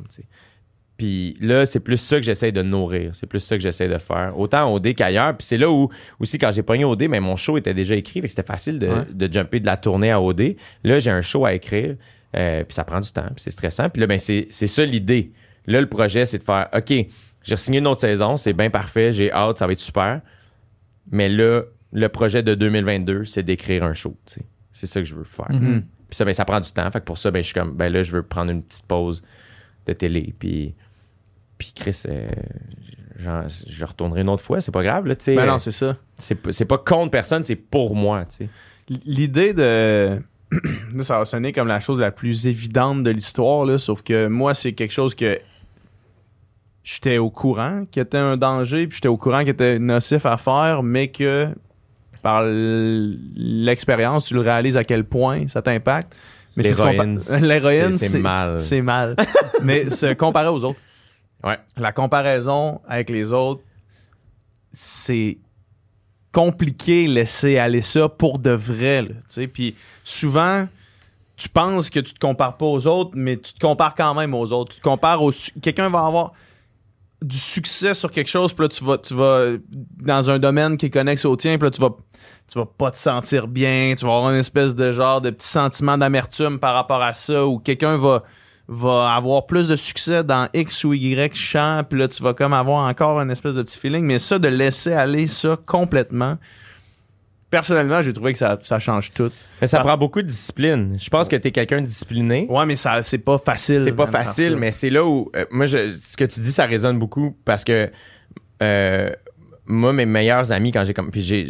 Speaker 1: Puis là, c'est plus ça que j'essaie de nourrir. C'est plus ça que j'essaie de faire. Autant au OD qu'ailleurs. Puis c'est là où, aussi, quand j'ai pogné OD, mais mon show était déjà écrit. Fait que c'était facile de,
Speaker 2: Ouais.
Speaker 1: de jumper de la tournée à OD. Là, j'ai un show à écrire. euh, puis ça prend du temps. Puis c'est stressant. Puis là, ben, c'est c'est ça l'idée. Là, le projet, c'est de faire OK, j'ai signé une autre saison. C'est bien parfait. J'ai hâte. Ça va être super. Mais là, le projet de 2022, c'est d'écrire un show. C'est ça que je veux faire.
Speaker 3: Mhm.
Speaker 1: Puis ça, ben, ça prend du temps. Fait que pour ça, ben, je suis comme, ben là, je veux prendre une petite pause de télé. Puis, puis Chris, euh, genre, je retournerai une autre fois. C'est pas grave, là.
Speaker 2: Ben non, c'est ça.
Speaker 1: c'est pas- contre personne, c'est pour moi.
Speaker 2: L'idée de. Ça va sonner comme la chose la plus évidente de l'histoire, là, sauf que moi, c'est quelque chose que j'étais au courant qu'il était un danger, puis j'étais au courant qu'il était nocif à faire, mais que par l'expérience, tu le réalises à quel point ça t'impacte. Mais c'est ce qu'on
Speaker 1: L'héroïne, c'est mal.
Speaker 2: C'est mal. mais se comparer aux autres.
Speaker 1: Ouais.
Speaker 2: La comparaison avec les autres, c'est compliqué laisser aller ça pour de vrai. là. Puis souvent, tu penses que tu te compares pas aux autres, mais tu te compares quand même aux autres. Tu te compares au... Quelqu'un va avoir du succès sur quelque chose, puis là, tu vas, tu vas dans un domaine qui est connexe au tien, puis là, tu vas, tu vas pas te sentir bien, tu vas avoir une espèce de genre de petit sentiment d'amertume par rapport à ça, ou quelqu'un va, va avoir plus de succès dans X ou Y champ, puis là, tu vas comme avoir encore une espèce de petit feeling, mais ça, de laisser aller ça complètement, personnellement, j'ai trouvé que ça, ça change tout.
Speaker 1: Mais ça prend beaucoup de discipline. Je pense que tu es quelqu'un de discipliné.
Speaker 2: Ouais, mais ça, c'est pas facile.
Speaker 1: C'est pas facile, mais c'est là où. euh, moi, je, ce que tu dis, ça résonne beaucoup parce que. euh, moi, mes meilleurs amis, quand j'ai comme. Puis j'ai.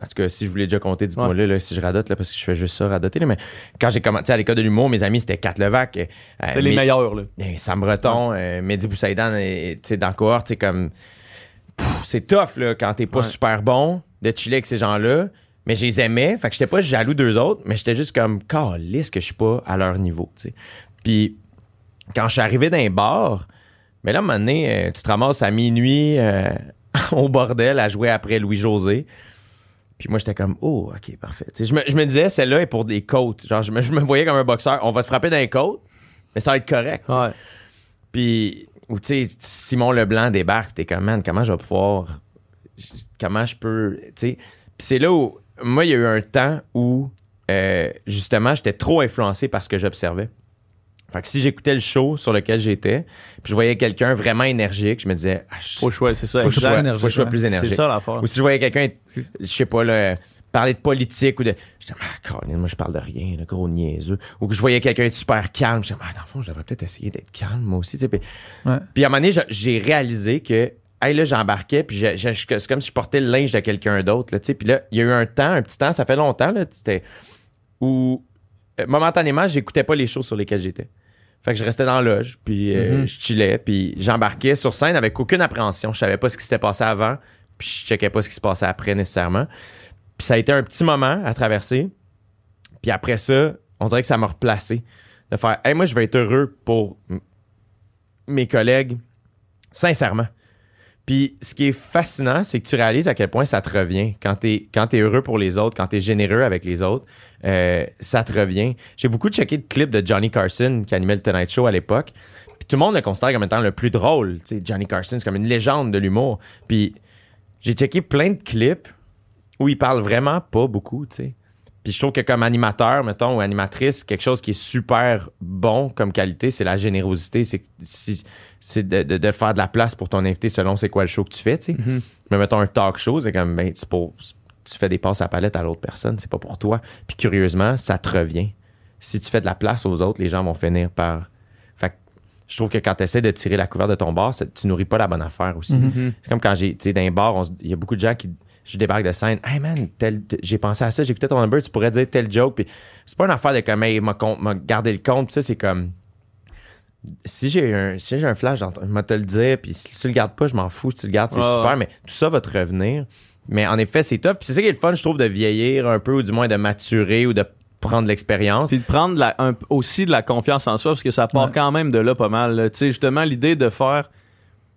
Speaker 1: En tout cas, si je voulais déjà compter, dites-moi
Speaker 2: Ouais.
Speaker 1: là, si je radote, là, parce que je fais juste ça, radoter. Là, mais quand j'ai commencé à l'école de l'humour, mes amis, c'était Kat Levac. euh,
Speaker 2: C'est les meilleurs, là.
Speaker 1: Ben, Sam Breton, euh, Mehdi Boussaïdan, tu sais, dans le cohort, tu sais, comme. C'est tough, là, quand t'es pas
Speaker 2: Ouais.
Speaker 1: super bon de chiller avec ces gens-là. Mais je les aimais, fait que j'étais pas jaloux d'eux autres, mais j'étais juste comme, calisse que je suis pas à leur niveau, tu sais. Puis, quand je suis arrivé dans un bar, mais là, à un moment donné, euh, tu te ramasses à minuit euh, au bordel à jouer après Louis-José. Puis moi, j'étais comme, oh, OK, parfait. Je, me, je me disais, celle-là est pour des côtes. Genre, je me, je me voyais comme un boxeur. On va te frapper dans les côtes, mais ça va être correct.
Speaker 2: Ouais.
Speaker 1: Puis, ou tu sais, Simon Leblanc débarque, t'es comme, man, comment je vais pouvoir. Comment je peux. Tu sais. Puis c'est là où. Moi, il y a eu un temps où, euh, justement, j'étais trop influencé par ce que j'observais. Fait que si j'écoutais le show sur lequel j'étais, puis je voyais quelqu'un vraiment énergique, je me disais, ah, je-
Speaker 2: Faut choisir, c'est ça.
Speaker 1: faut je
Speaker 2: exact.
Speaker 1: faut je sois
Speaker 3: ouais.
Speaker 1: plus
Speaker 2: C'est
Speaker 1: énergique.
Speaker 2: ça l'affaire.
Speaker 1: Ou si je voyais quelqu'un, je sais pas, là, parler de politique ou de. J'étais, ah, Colin, moi, je parle de rien, le gros niaiseux. Ou que je voyais quelqu'un être super calme. J'étais, ah, dans le fond, je devrais peut-être essayer d'être calme, moi aussi. tu sais. Puis,
Speaker 3: Ouais.
Speaker 1: puis à un moment donné, je- j'ai réalisé que, hey, là, j'embarquais, puis je- je- je- c'est comme si je portais le linge de quelqu'un d'autre, là, tu sais. Puis là, il y a eu un temps, un petit temps, ça fait longtemps, là, où, euh, momentanément, j'écoutais pas les choses sur lesquelles j'étais. Fait que je restais dans la loge, puis euh,
Speaker 2: Mhm.
Speaker 1: je chillais, puis j'embarquais sur scène avec aucune appréhension. Je savais pas ce qui s'était passé avant, puis je checkais pas ce qui se passait après nécessairement. Puis ça a été un petit moment à traverser. Puis après ça, on dirait que ça m'a replacé. De faire, hey, moi, je vais être heureux pour mes collègues, sincèrement. Puis ce qui est fascinant, c'est que tu réalises à quel point ça te revient. Quand tu es, heureux pour les autres, quand tu es généreux avec les autres, euh, ça te revient. J'ai beaucoup checké de clips de Johnny Carson qui animait le Tonight Show à l'époque. Puis tout le monde le considère comme étant le plus drôle. Johnny Carson, c'est comme une légende de l'humour. Puis j'ai checké plein de clips où il parle vraiment pas beaucoup, tu sais. Puis je trouve que comme animateur, mettons, ou animatrice, quelque chose qui est super bon comme qualité, c'est la générosité. C'est de, de- de faire de la place pour ton invité selon c'est quoi le show que tu fais, tu sais.
Speaker 2: Mhm.
Speaker 1: Mais mettons un talk show, c'est comme, ben, c'est pour, tu fais des passes à palette à l'autre personne, c'est pas pour toi. Puis curieusement, ça te revient. Si tu fais de la place aux autres, les gens vont finir par. Fait que je trouve que quand tu essaies de tirer la couverture de ton bar, ça- tu nourris pas la bonne affaire aussi.
Speaker 2: Mhm.
Speaker 1: C'est comme quand j'ai, tu sais, dans un bar, il y a beaucoup de gens qui, je débarque de scène, hey man, j'ai pensé à ça, j'écoutais ton number, tu pourrais dire tel joke, puis c'est pas une affaire de comme, hey, m'a, gardé le compte, ça, c'est comme, si j'ai un, si j'ai un flash, je vais te le dire, puis si tu le gardes pas, je m'en fous, si tu le gardes, c'est super, mais tout ça va te revenir. Mais en effet, c'est tough, puis c'est ça qui est le fun, je trouve, de vieillir un peu, ou du moins de maturer, ou de prendre l'expérience.
Speaker 2: C'est de prendre la- un- aussi de la confiance en soi parce que ça part
Speaker 3: Ouais.
Speaker 2: quand même de là pas mal. Tu sais, justement, l'idée de faire,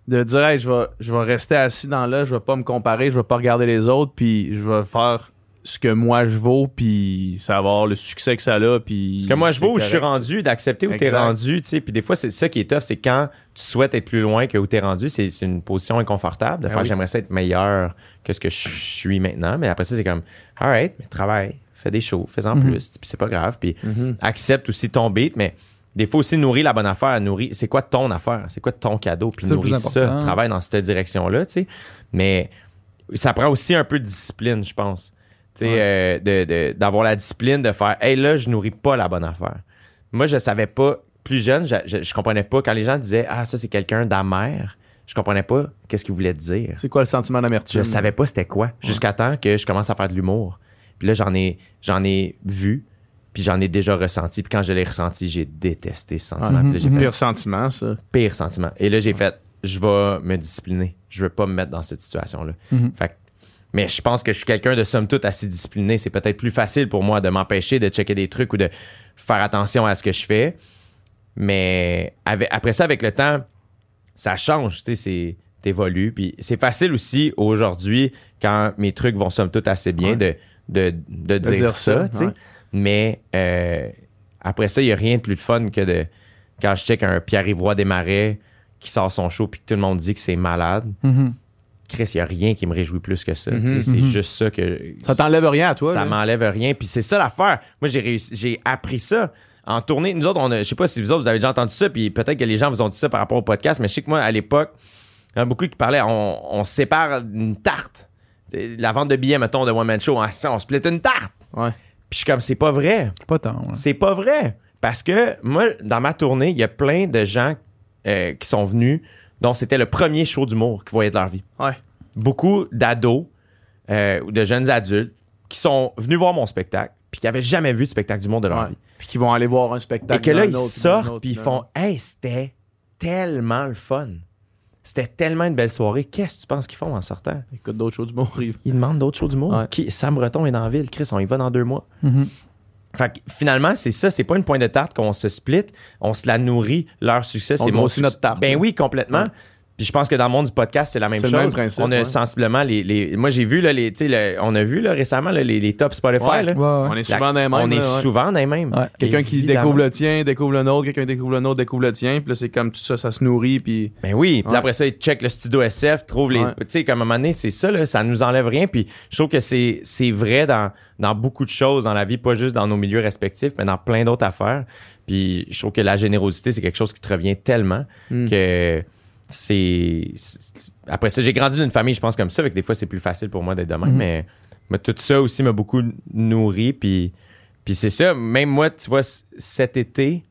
Speaker 2: de dire, hey, je vais, je vais rester assis dans là, je vais pas me comparer, je vais pas regarder les autres, puis je vais faire ce que moi je vaux, puis ça va avoir le succès que ça a, puis.
Speaker 1: Parce que moi, je vois où je suis rendu, d'accepter où t'es
Speaker 2: Exact.
Speaker 1: rendu, tu sais. Puis des fois, c'est ça qui est tough, c'est quand tu souhaites être plus loin que où t'es rendu, c'est une position inconfortable de
Speaker 2: Ben
Speaker 1: faire
Speaker 2: oui.
Speaker 1: j'aimerais ça être meilleur que ce que je suis maintenant. Mais après ça, c'est comme, alright, mais travaille, fais des shows, fais-en
Speaker 3: Mhm.
Speaker 1: plus, puis c'est pas grave. Puis
Speaker 2: tu. Mhm.
Speaker 1: accepte aussi ton beat, mais des fois aussi nourrir la bonne affaire, nourrir. C'est quoi ton affaire? C'est quoi ton cadeau? Puis nourrir ça, travaille dans cette direction-là, tu sais. Mais ça prend aussi un peu de discipline, je pense.
Speaker 2: Ouais.
Speaker 1: euh, de- de- d'avoir la discipline de faire, hey, là, je nourris pas la bonne affaire. Moi, je savais pas, plus jeune, je, je, je comprenais pas quand les gens disaient, ah, ça, c'est quelqu'un d'amer. Je comprenais pas qu'est-ce qu'ils voulaient dire.
Speaker 2: C'est quoi le sentiment
Speaker 1: Je
Speaker 2: d'amertume?
Speaker 1: savais pas c'était quoi jusqu'à temps que je commence à faire de l'humour. Puis là, j'en ai, j'en ai vu, puis j'en ai déjà ressenti. Puis quand je l'ai ressenti, j'ai détesté ce sentiment.
Speaker 3: Ouais.
Speaker 1: Puis là, j'ai
Speaker 3: Mhm.
Speaker 1: fait
Speaker 2: Pire sentiment, ça.
Speaker 1: pire sentiment. Et là, j'ai fait, je vais me discipliner. Je veux pas me mettre dans cette situation-là.
Speaker 3: Mhm.
Speaker 1: Fait que- mais je pense que je suis quelqu'un de somme toute assez discipliné. C'est peut-être plus facile pour moi de m'empêcher de checker des trucs ou de faire attention à ce que je fais. Mais avec- après ça, avec le temps, ça change. Tu sais, c'est t'évolues. Puis c'est facile aussi aujourd'hui, quand mes trucs vont somme toute assez bien,
Speaker 2: Ouais.
Speaker 1: de, de, de dire,
Speaker 2: dire
Speaker 1: ça.
Speaker 2: ouais.
Speaker 1: Mais euh, après ça, il n'y a rien de plus de fun que de quand je check un Pierre-Ivoire Desmarais qui sort son show puis que tout le monde dit que c'est malade.
Speaker 3: Mhm.
Speaker 1: Chris, il n'y a rien qui me réjouit plus que ça.
Speaker 2: Mhm,
Speaker 1: c'est
Speaker 3: mhm.
Speaker 1: juste ça que.
Speaker 2: Ça t'enlève rien à toi.
Speaker 1: ça m'enlève rien. Puis c'est ça l'affaire. Moi, j'ai réussi, j'ai appris ça en tournée. Nous autres, on a, je sais pas si vous autres, vous avez déjà entendu ça, puis peut-être que les gens vous ont dit ça par rapport au podcast, mais je sais que moi, à l'époque, il y en a beaucoup qui parlaient, on, on sépare une tarte. La vente de billets, mettons, de One Man Show, on, on split une tarte.
Speaker 2: Ouais.
Speaker 1: Puis je suis comme, c'est pas vrai.
Speaker 3: Pas tant. ouais.
Speaker 1: C'est pas vrai. Parce que moi, dans ma tournée, il y a plein de gens euh, qui sont venus dont c'était le premier show d'humour qu'ils voyaient de leur vie.
Speaker 2: Ouais.
Speaker 1: Beaucoup d'ados euh, ou de jeunes adultes qui sont venus voir mon spectacle puis qui n'avaient jamais vu de spectacle d'humour de leur
Speaker 2: Ouais.
Speaker 1: vie.
Speaker 2: Puis qu'ils vont aller voir un spectacle.
Speaker 1: Et que là, ils
Speaker 2: autre,
Speaker 1: sortent puis ils font. Hey, c'était tellement le fun. C'était tellement une belle soirée. Qu'est-ce que tu penses qu'ils font en sortant?
Speaker 2: Écoute d'autres choses du monde.
Speaker 1: Ils demandent d'autres shows d'humour.
Speaker 2: Ouais.
Speaker 1: Qui- Sam Breton est dans la ville. Chris, on y va dans deux mois.
Speaker 3: Mhm.
Speaker 1: Fait que finalement, c'est ça, c'est pas une pointe de tarte qu'on se split, on se la nourrit, leur succès, c'est mon succès.
Speaker 2: notre tarte.
Speaker 1: Ben oui, complètement.
Speaker 2: Ouais.
Speaker 1: Puis je pense que dans le monde du podcast, c'est la même
Speaker 2: C'est
Speaker 1: chose.
Speaker 2: le même principe,
Speaker 1: on a
Speaker 2: ouais.
Speaker 1: sensiblement les, les- Moi, j'ai vu, là, les, le- on a vu là, récemment là, les, les top Spotify.
Speaker 2: Ouais.
Speaker 1: là.
Speaker 3: Ouais, ouais.
Speaker 2: On est
Speaker 1: La-
Speaker 2: souvent dans les mêmes.
Speaker 1: on est souvent dans les mêmes.
Speaker 3: Ouais.
Speaker 2: Quelqu'un qui découvre le tien, découvre le nôtre, quelqu'un découvre le nôtre, découvre le tien, puis là c'est comme tout ça, ça se nourrit, puis
Speaker 1: Ben oui, puis après ça, ils checkent le studio SF, trouvent les.
Speaker 2: Ouais.
Speaker 1: Tu sais, comme à un moment donné, c'est ça, là, ça nous enlève rien. Puis je trouve que c'est, c'est vrai dans, dans beaucoup de choses dans la vie, pas juste dans nos milieux respectifs, mais dans plein d'autres affaires. Puis je trouve que la générosité, c'est quelque chose qui te revient tellement
Speaker 2: Hmm.
Speaker 1: que c'est. Après ça, j'ai grandi d'une famille, je pense, comme ça, avec des fois, c'est plus facile pour moi d'être de même,
Speaker 3: Mhm.
Speaker 1: mais, mais tout ça aussi m'a beaucoup nourri. Puis, puis c'est ça, même moi, tu vois, cet été,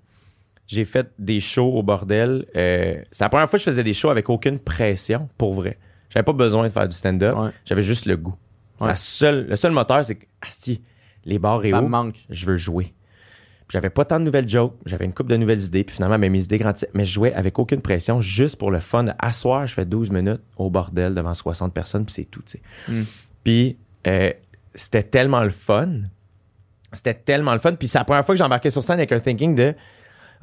Speaker 1: j'ai fait des shows au bordel. Euh, c'est la première fois que je faisais des shows avec aucune pression, pour vrai. J'avais pas besoin de faire du stand-up.
Speaker 2: Ouais.
Speaker 1: J'avais juste le goût.
Speaker 2: Ouais.
Speaker 1: La seule, le seul moteur, c'est que, asti, les bars et
Speaker 2: ça me manque.
Speaker 1: je veux jouer. J'avais pas tant de nouvelles jokes, j'avais une couple de nouvelles idées, puis finalement, ben, mes idées grandissaient, mais je jouais avec aucune pression, juste pour le fun. À soir, je fais 12 minutes au bordel devant 60 personnes, puis c'est tout, tu sais.
Speaker 2: Mm.
Speaker 1: Puis euh, c'était tellement le fun. C'était tellement le fun. Puis c'est la première fois que j'embarquais sur scène avec un thinking de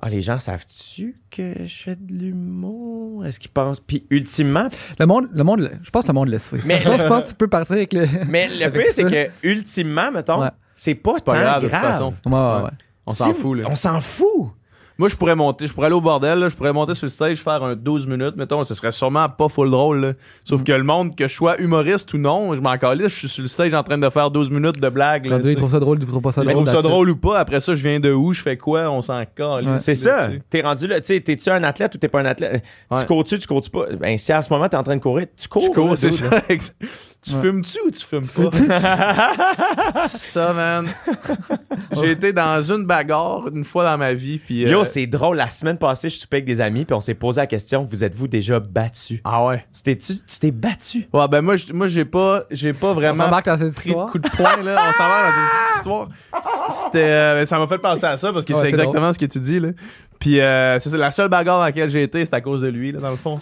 Speaker 1: Ah, les gens savent-tu que je fais de l'humour? Est-ce qu'ils pensent? Puis ultimement,
Speaker 3: Le monde, le monde, je pense que le monde le sait.
Speaker 1: Mais-
Speaker 3: je, pense, je pense que tu peux partir avec le.
Speaker 1: mais le pire, c'est que ultimement, mettons,
Speaker 3: Ouais.
Speaker 1: c'est pas,
Speaker 2: pas
Speaker 1: tant
Speaker 2: grave,
Speaker 1: grave.
Speaker 2: de toute façon.
Speaker 3: Ouais, ouais, ouais.
Speaker 2: On s'en fout, là.
Speaker 1: On s'en fout.
Speaker 2: Moi, je pourrais monter, je pourrais aller au bordel, là, je pourrais monter sur le stage, faire un 12 minutes, mettons, ce serait sûrement pas full drôle, là.
Speaker 1: Mm.
Speaker 2: Sauf que le monde, que je sois humoriste ou non, je m'en calisse, je suis sur le stage en train de faire 12 minutes de blagues, là, tu
Speaker 3: il
Speaker 2: sais.
Speaker 3: trouve ça drôle, il trouve pas ça drôle.
Speaker 2: trouve ça
Speaker 3: that's it.
Speaker 2: drôle ou pas, après ça, je viens de où, je fais quoi, on s'en calisse.
Speaker 3: Ouais.
Speaker 1: C'est
Speaker 2: là,
Speaker 1: ça.
Speaker 2: tu sais.
Speaker 1: T'es rendu là. Tu sais, t'es-tu un athlète ou t'es pas un athlète?
Speaker 2: Ouais.
Speaker 1: Tu cours-tu, tu cours-tu pas? Ben, si à ce moment, t'es en train de courir, tu cours.
Speaker 2: Tu cours,
Speaker 1: là,
Speaker 2: c'est
Speaker 1: dude,
Speaker 2: ça. Tu
Speaker 3: Ouais.
Speaker 2: fumes-tu ou tu fumes pas? ça, man. J'ai été dans une bagarre une fois dans ma vie, puis... euh,
Speaker 1: Yo, c'est drôle. La semaine passée, je soupais avec des amis, puis on s'est posé la question vous êtes-vous déjà battu?
Speaker 2: Ah ouais.
Speaker 1: Tu t'es-tu tu t'es battu?
Speaker 2: Ouais, ben moi, moi j'ai pas, j'ai pas
Speaker 3: On
Speaker 2: vraiment
Speaker 3: s'embarque dans cette
Speaker 2: pris de
Speaker 3: histoire.
Speaker 2: coup de poing, là. On s'en va dans une petite histoire. C'était, euh, ça m'a fait penser à ça parce que
Speaker 3: Ouais,
Speaker 2: c'est
Speaker 3: c'est
Speaker 2: exactement ce que tu dis, là. Puis, euh, c'est ça, la seule bagarre dans laquelle j'ai été, c'est à cause de lui, là, dans le fond.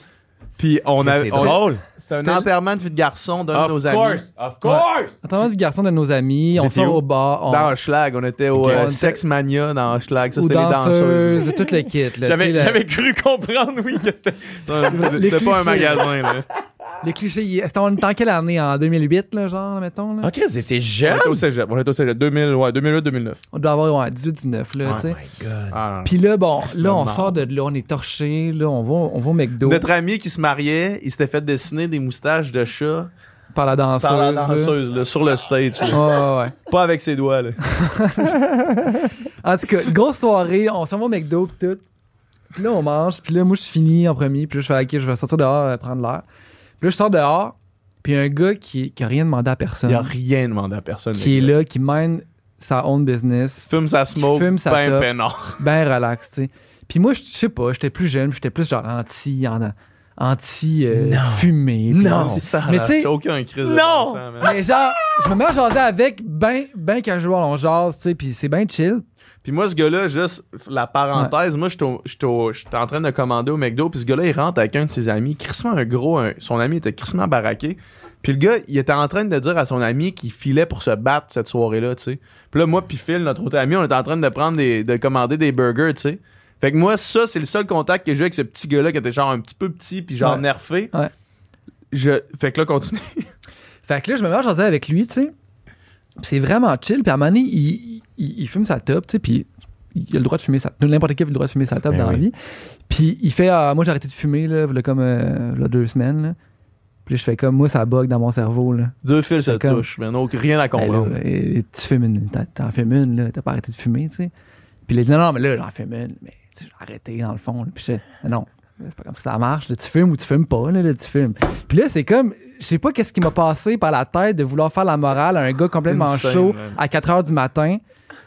Speaker 2: Puis on a.
Speaker 1: c'est drôle.
Speaker 2: C'était un enterrement de vie de garçon d'un de
Speaker 1: Of
Speaker 2: nos amis.
Speaker 1: course, of course.
Speaker 3: Attends, du garçon de nos amis, on sort au bar. On,
Speaker 2: Dans Schlag, on était au euh, Sex Mania dans Schlag. Ça, c'était les danseuses.
Speaker 3: tout le kit.
Speaker 1: J'avais cru comprendre, oui, que c'était.
Speaker 2: C'était pas un magasin, là.
Speaker 3: Les clichés, il- c'était on en quelle année? En 2008, là, genre, mettons? Là?
Speaker 1: Ok, vous étiez
Speaker 2: On
Speaker 1: jeune.
Speaker 2: était au cégep. On était au cégep. 2000, ouais, 2008-2009.
Speaker 3: On doit avoir ouais, 18-19, là, tu sais.
Speaker 1: my god.
Speaker 2: Ah,
Speaker 3: Puis là, bon, là, on sort de là, on est torché, là, on va, on va au McDo
Speaker 2: Notre ami qui se mariait, il s'était fait dessiner des moustaches de chat
Speaker 3: par la danseuse.
Speaker 2: par la danseuse, là, sur le stage. là.
Speaker 3: Ouais, ouais, ouais.
Speaker 2: Pas avec ses doigts, là.
Speaker 3: En tout cas, grosse soirée, on s'en va au McDo pis tout. Puis là, on mange, puis là, moi, je suis fini en premier, puis là, je fais, OK, je vais sortir dehors, euh, prendre l'air. Puis là, je sors dehors, puis un gars qui, qui a rien demandé à personne,
Speaker 2: Il a rien demandé à personne.
Speaker 3: qui est
Speaker 2: gars.
Speaker 3: là, qui mène sa own business,
Speaker 2: Fume sa smoke,
Speaker 3: fume sa
Speaker 2: ben
Speaker 3: top.
Speaker 2: peinard.
Speaker 3: ben relax, tu sais. Puis moi, je sais pas, j'étais plus jeune, j'étais plus genre anti, en- anti euh,
Speaker 1: Non.
Speaker 3: fumé. puis
Speaker 1: Non.
Speaker 3: anti-
Speaker 2: Ça,
Speaker 3: Mais tu
Speaker 2: aucun crise de
Speaker 1: Non!
Speaker 2: bon sens.
Speaker 3: Mais genre, je me mets à jaser avec, ben, ben casual, on jase, tu sais, puis c'est ben chill.
Speaker 2: Puis moi, ce gars-là, juste la parenthèse, moi, au- j'étais en train de commander au McDo, puis ce gars-là, il rentre avec un de ses amis, crissement un gros, un- son ami était crissement baraqué. Puis le gars, il était en train de dire à son ami qu'il filait pour se battre cette soirée-là, tu sais. Puis là, moi, puis Phil, notre autre ami, on était en train de prendre des, de commander des burgers, tu sais. Fait que moi, ça, c'est le seul contact que j'ai eu avec ce petit gars-là qui était genre un petit peu petit, puis genre
Speaker 3: Ouais.
Speaker 2: nerfé.
Speaker 3: Ouais.
Speaker 2: Je... Fait que là, continue.
Speaker 3: Fait que là, je me mets à avec lui, tu sais. C'est vraiment chill. Puis à un moment donné, il, il, il fume sa top, tu sais. Puis il a le droit de fumer sa N'importe qui a le droit de fumer sa top
Speaker 1: Ben
Speaker 3: dans la vie. Puis il fait ah, Moi, j'ai arrêté de fumer, là, là comme euh, là, deux semaines. Là. Puis je fais comme moi, ça bug dans mon cerveau. Là.
Speaker 2: Deux fils
Speaker 3: C'est comme-
Speaker 2: touchent, mais donc rien à comprendre.
Speaker 3: là, et- et tu fumes une. t'en- fumes une, là. T'as pas arrêté de fumer, tu sais. Puis il dit Non, non, mais là, j'en fume une. Mais j'ai arrêté dans le fond. là. Puis je non. C'est pas comme ça que ça marche. là. Tu fumes ou tu fumes pas. Là, là, tu fumes. Puis là, c'est comme. Je sais pas qu'est-ce qui m'a passé par la tête de vouloir faire la morale à un gars complètement
Speaker 2: Insane,
Speaker 3: chaud
Speaker 2: man.
Speaker 3: à 4 h du matin.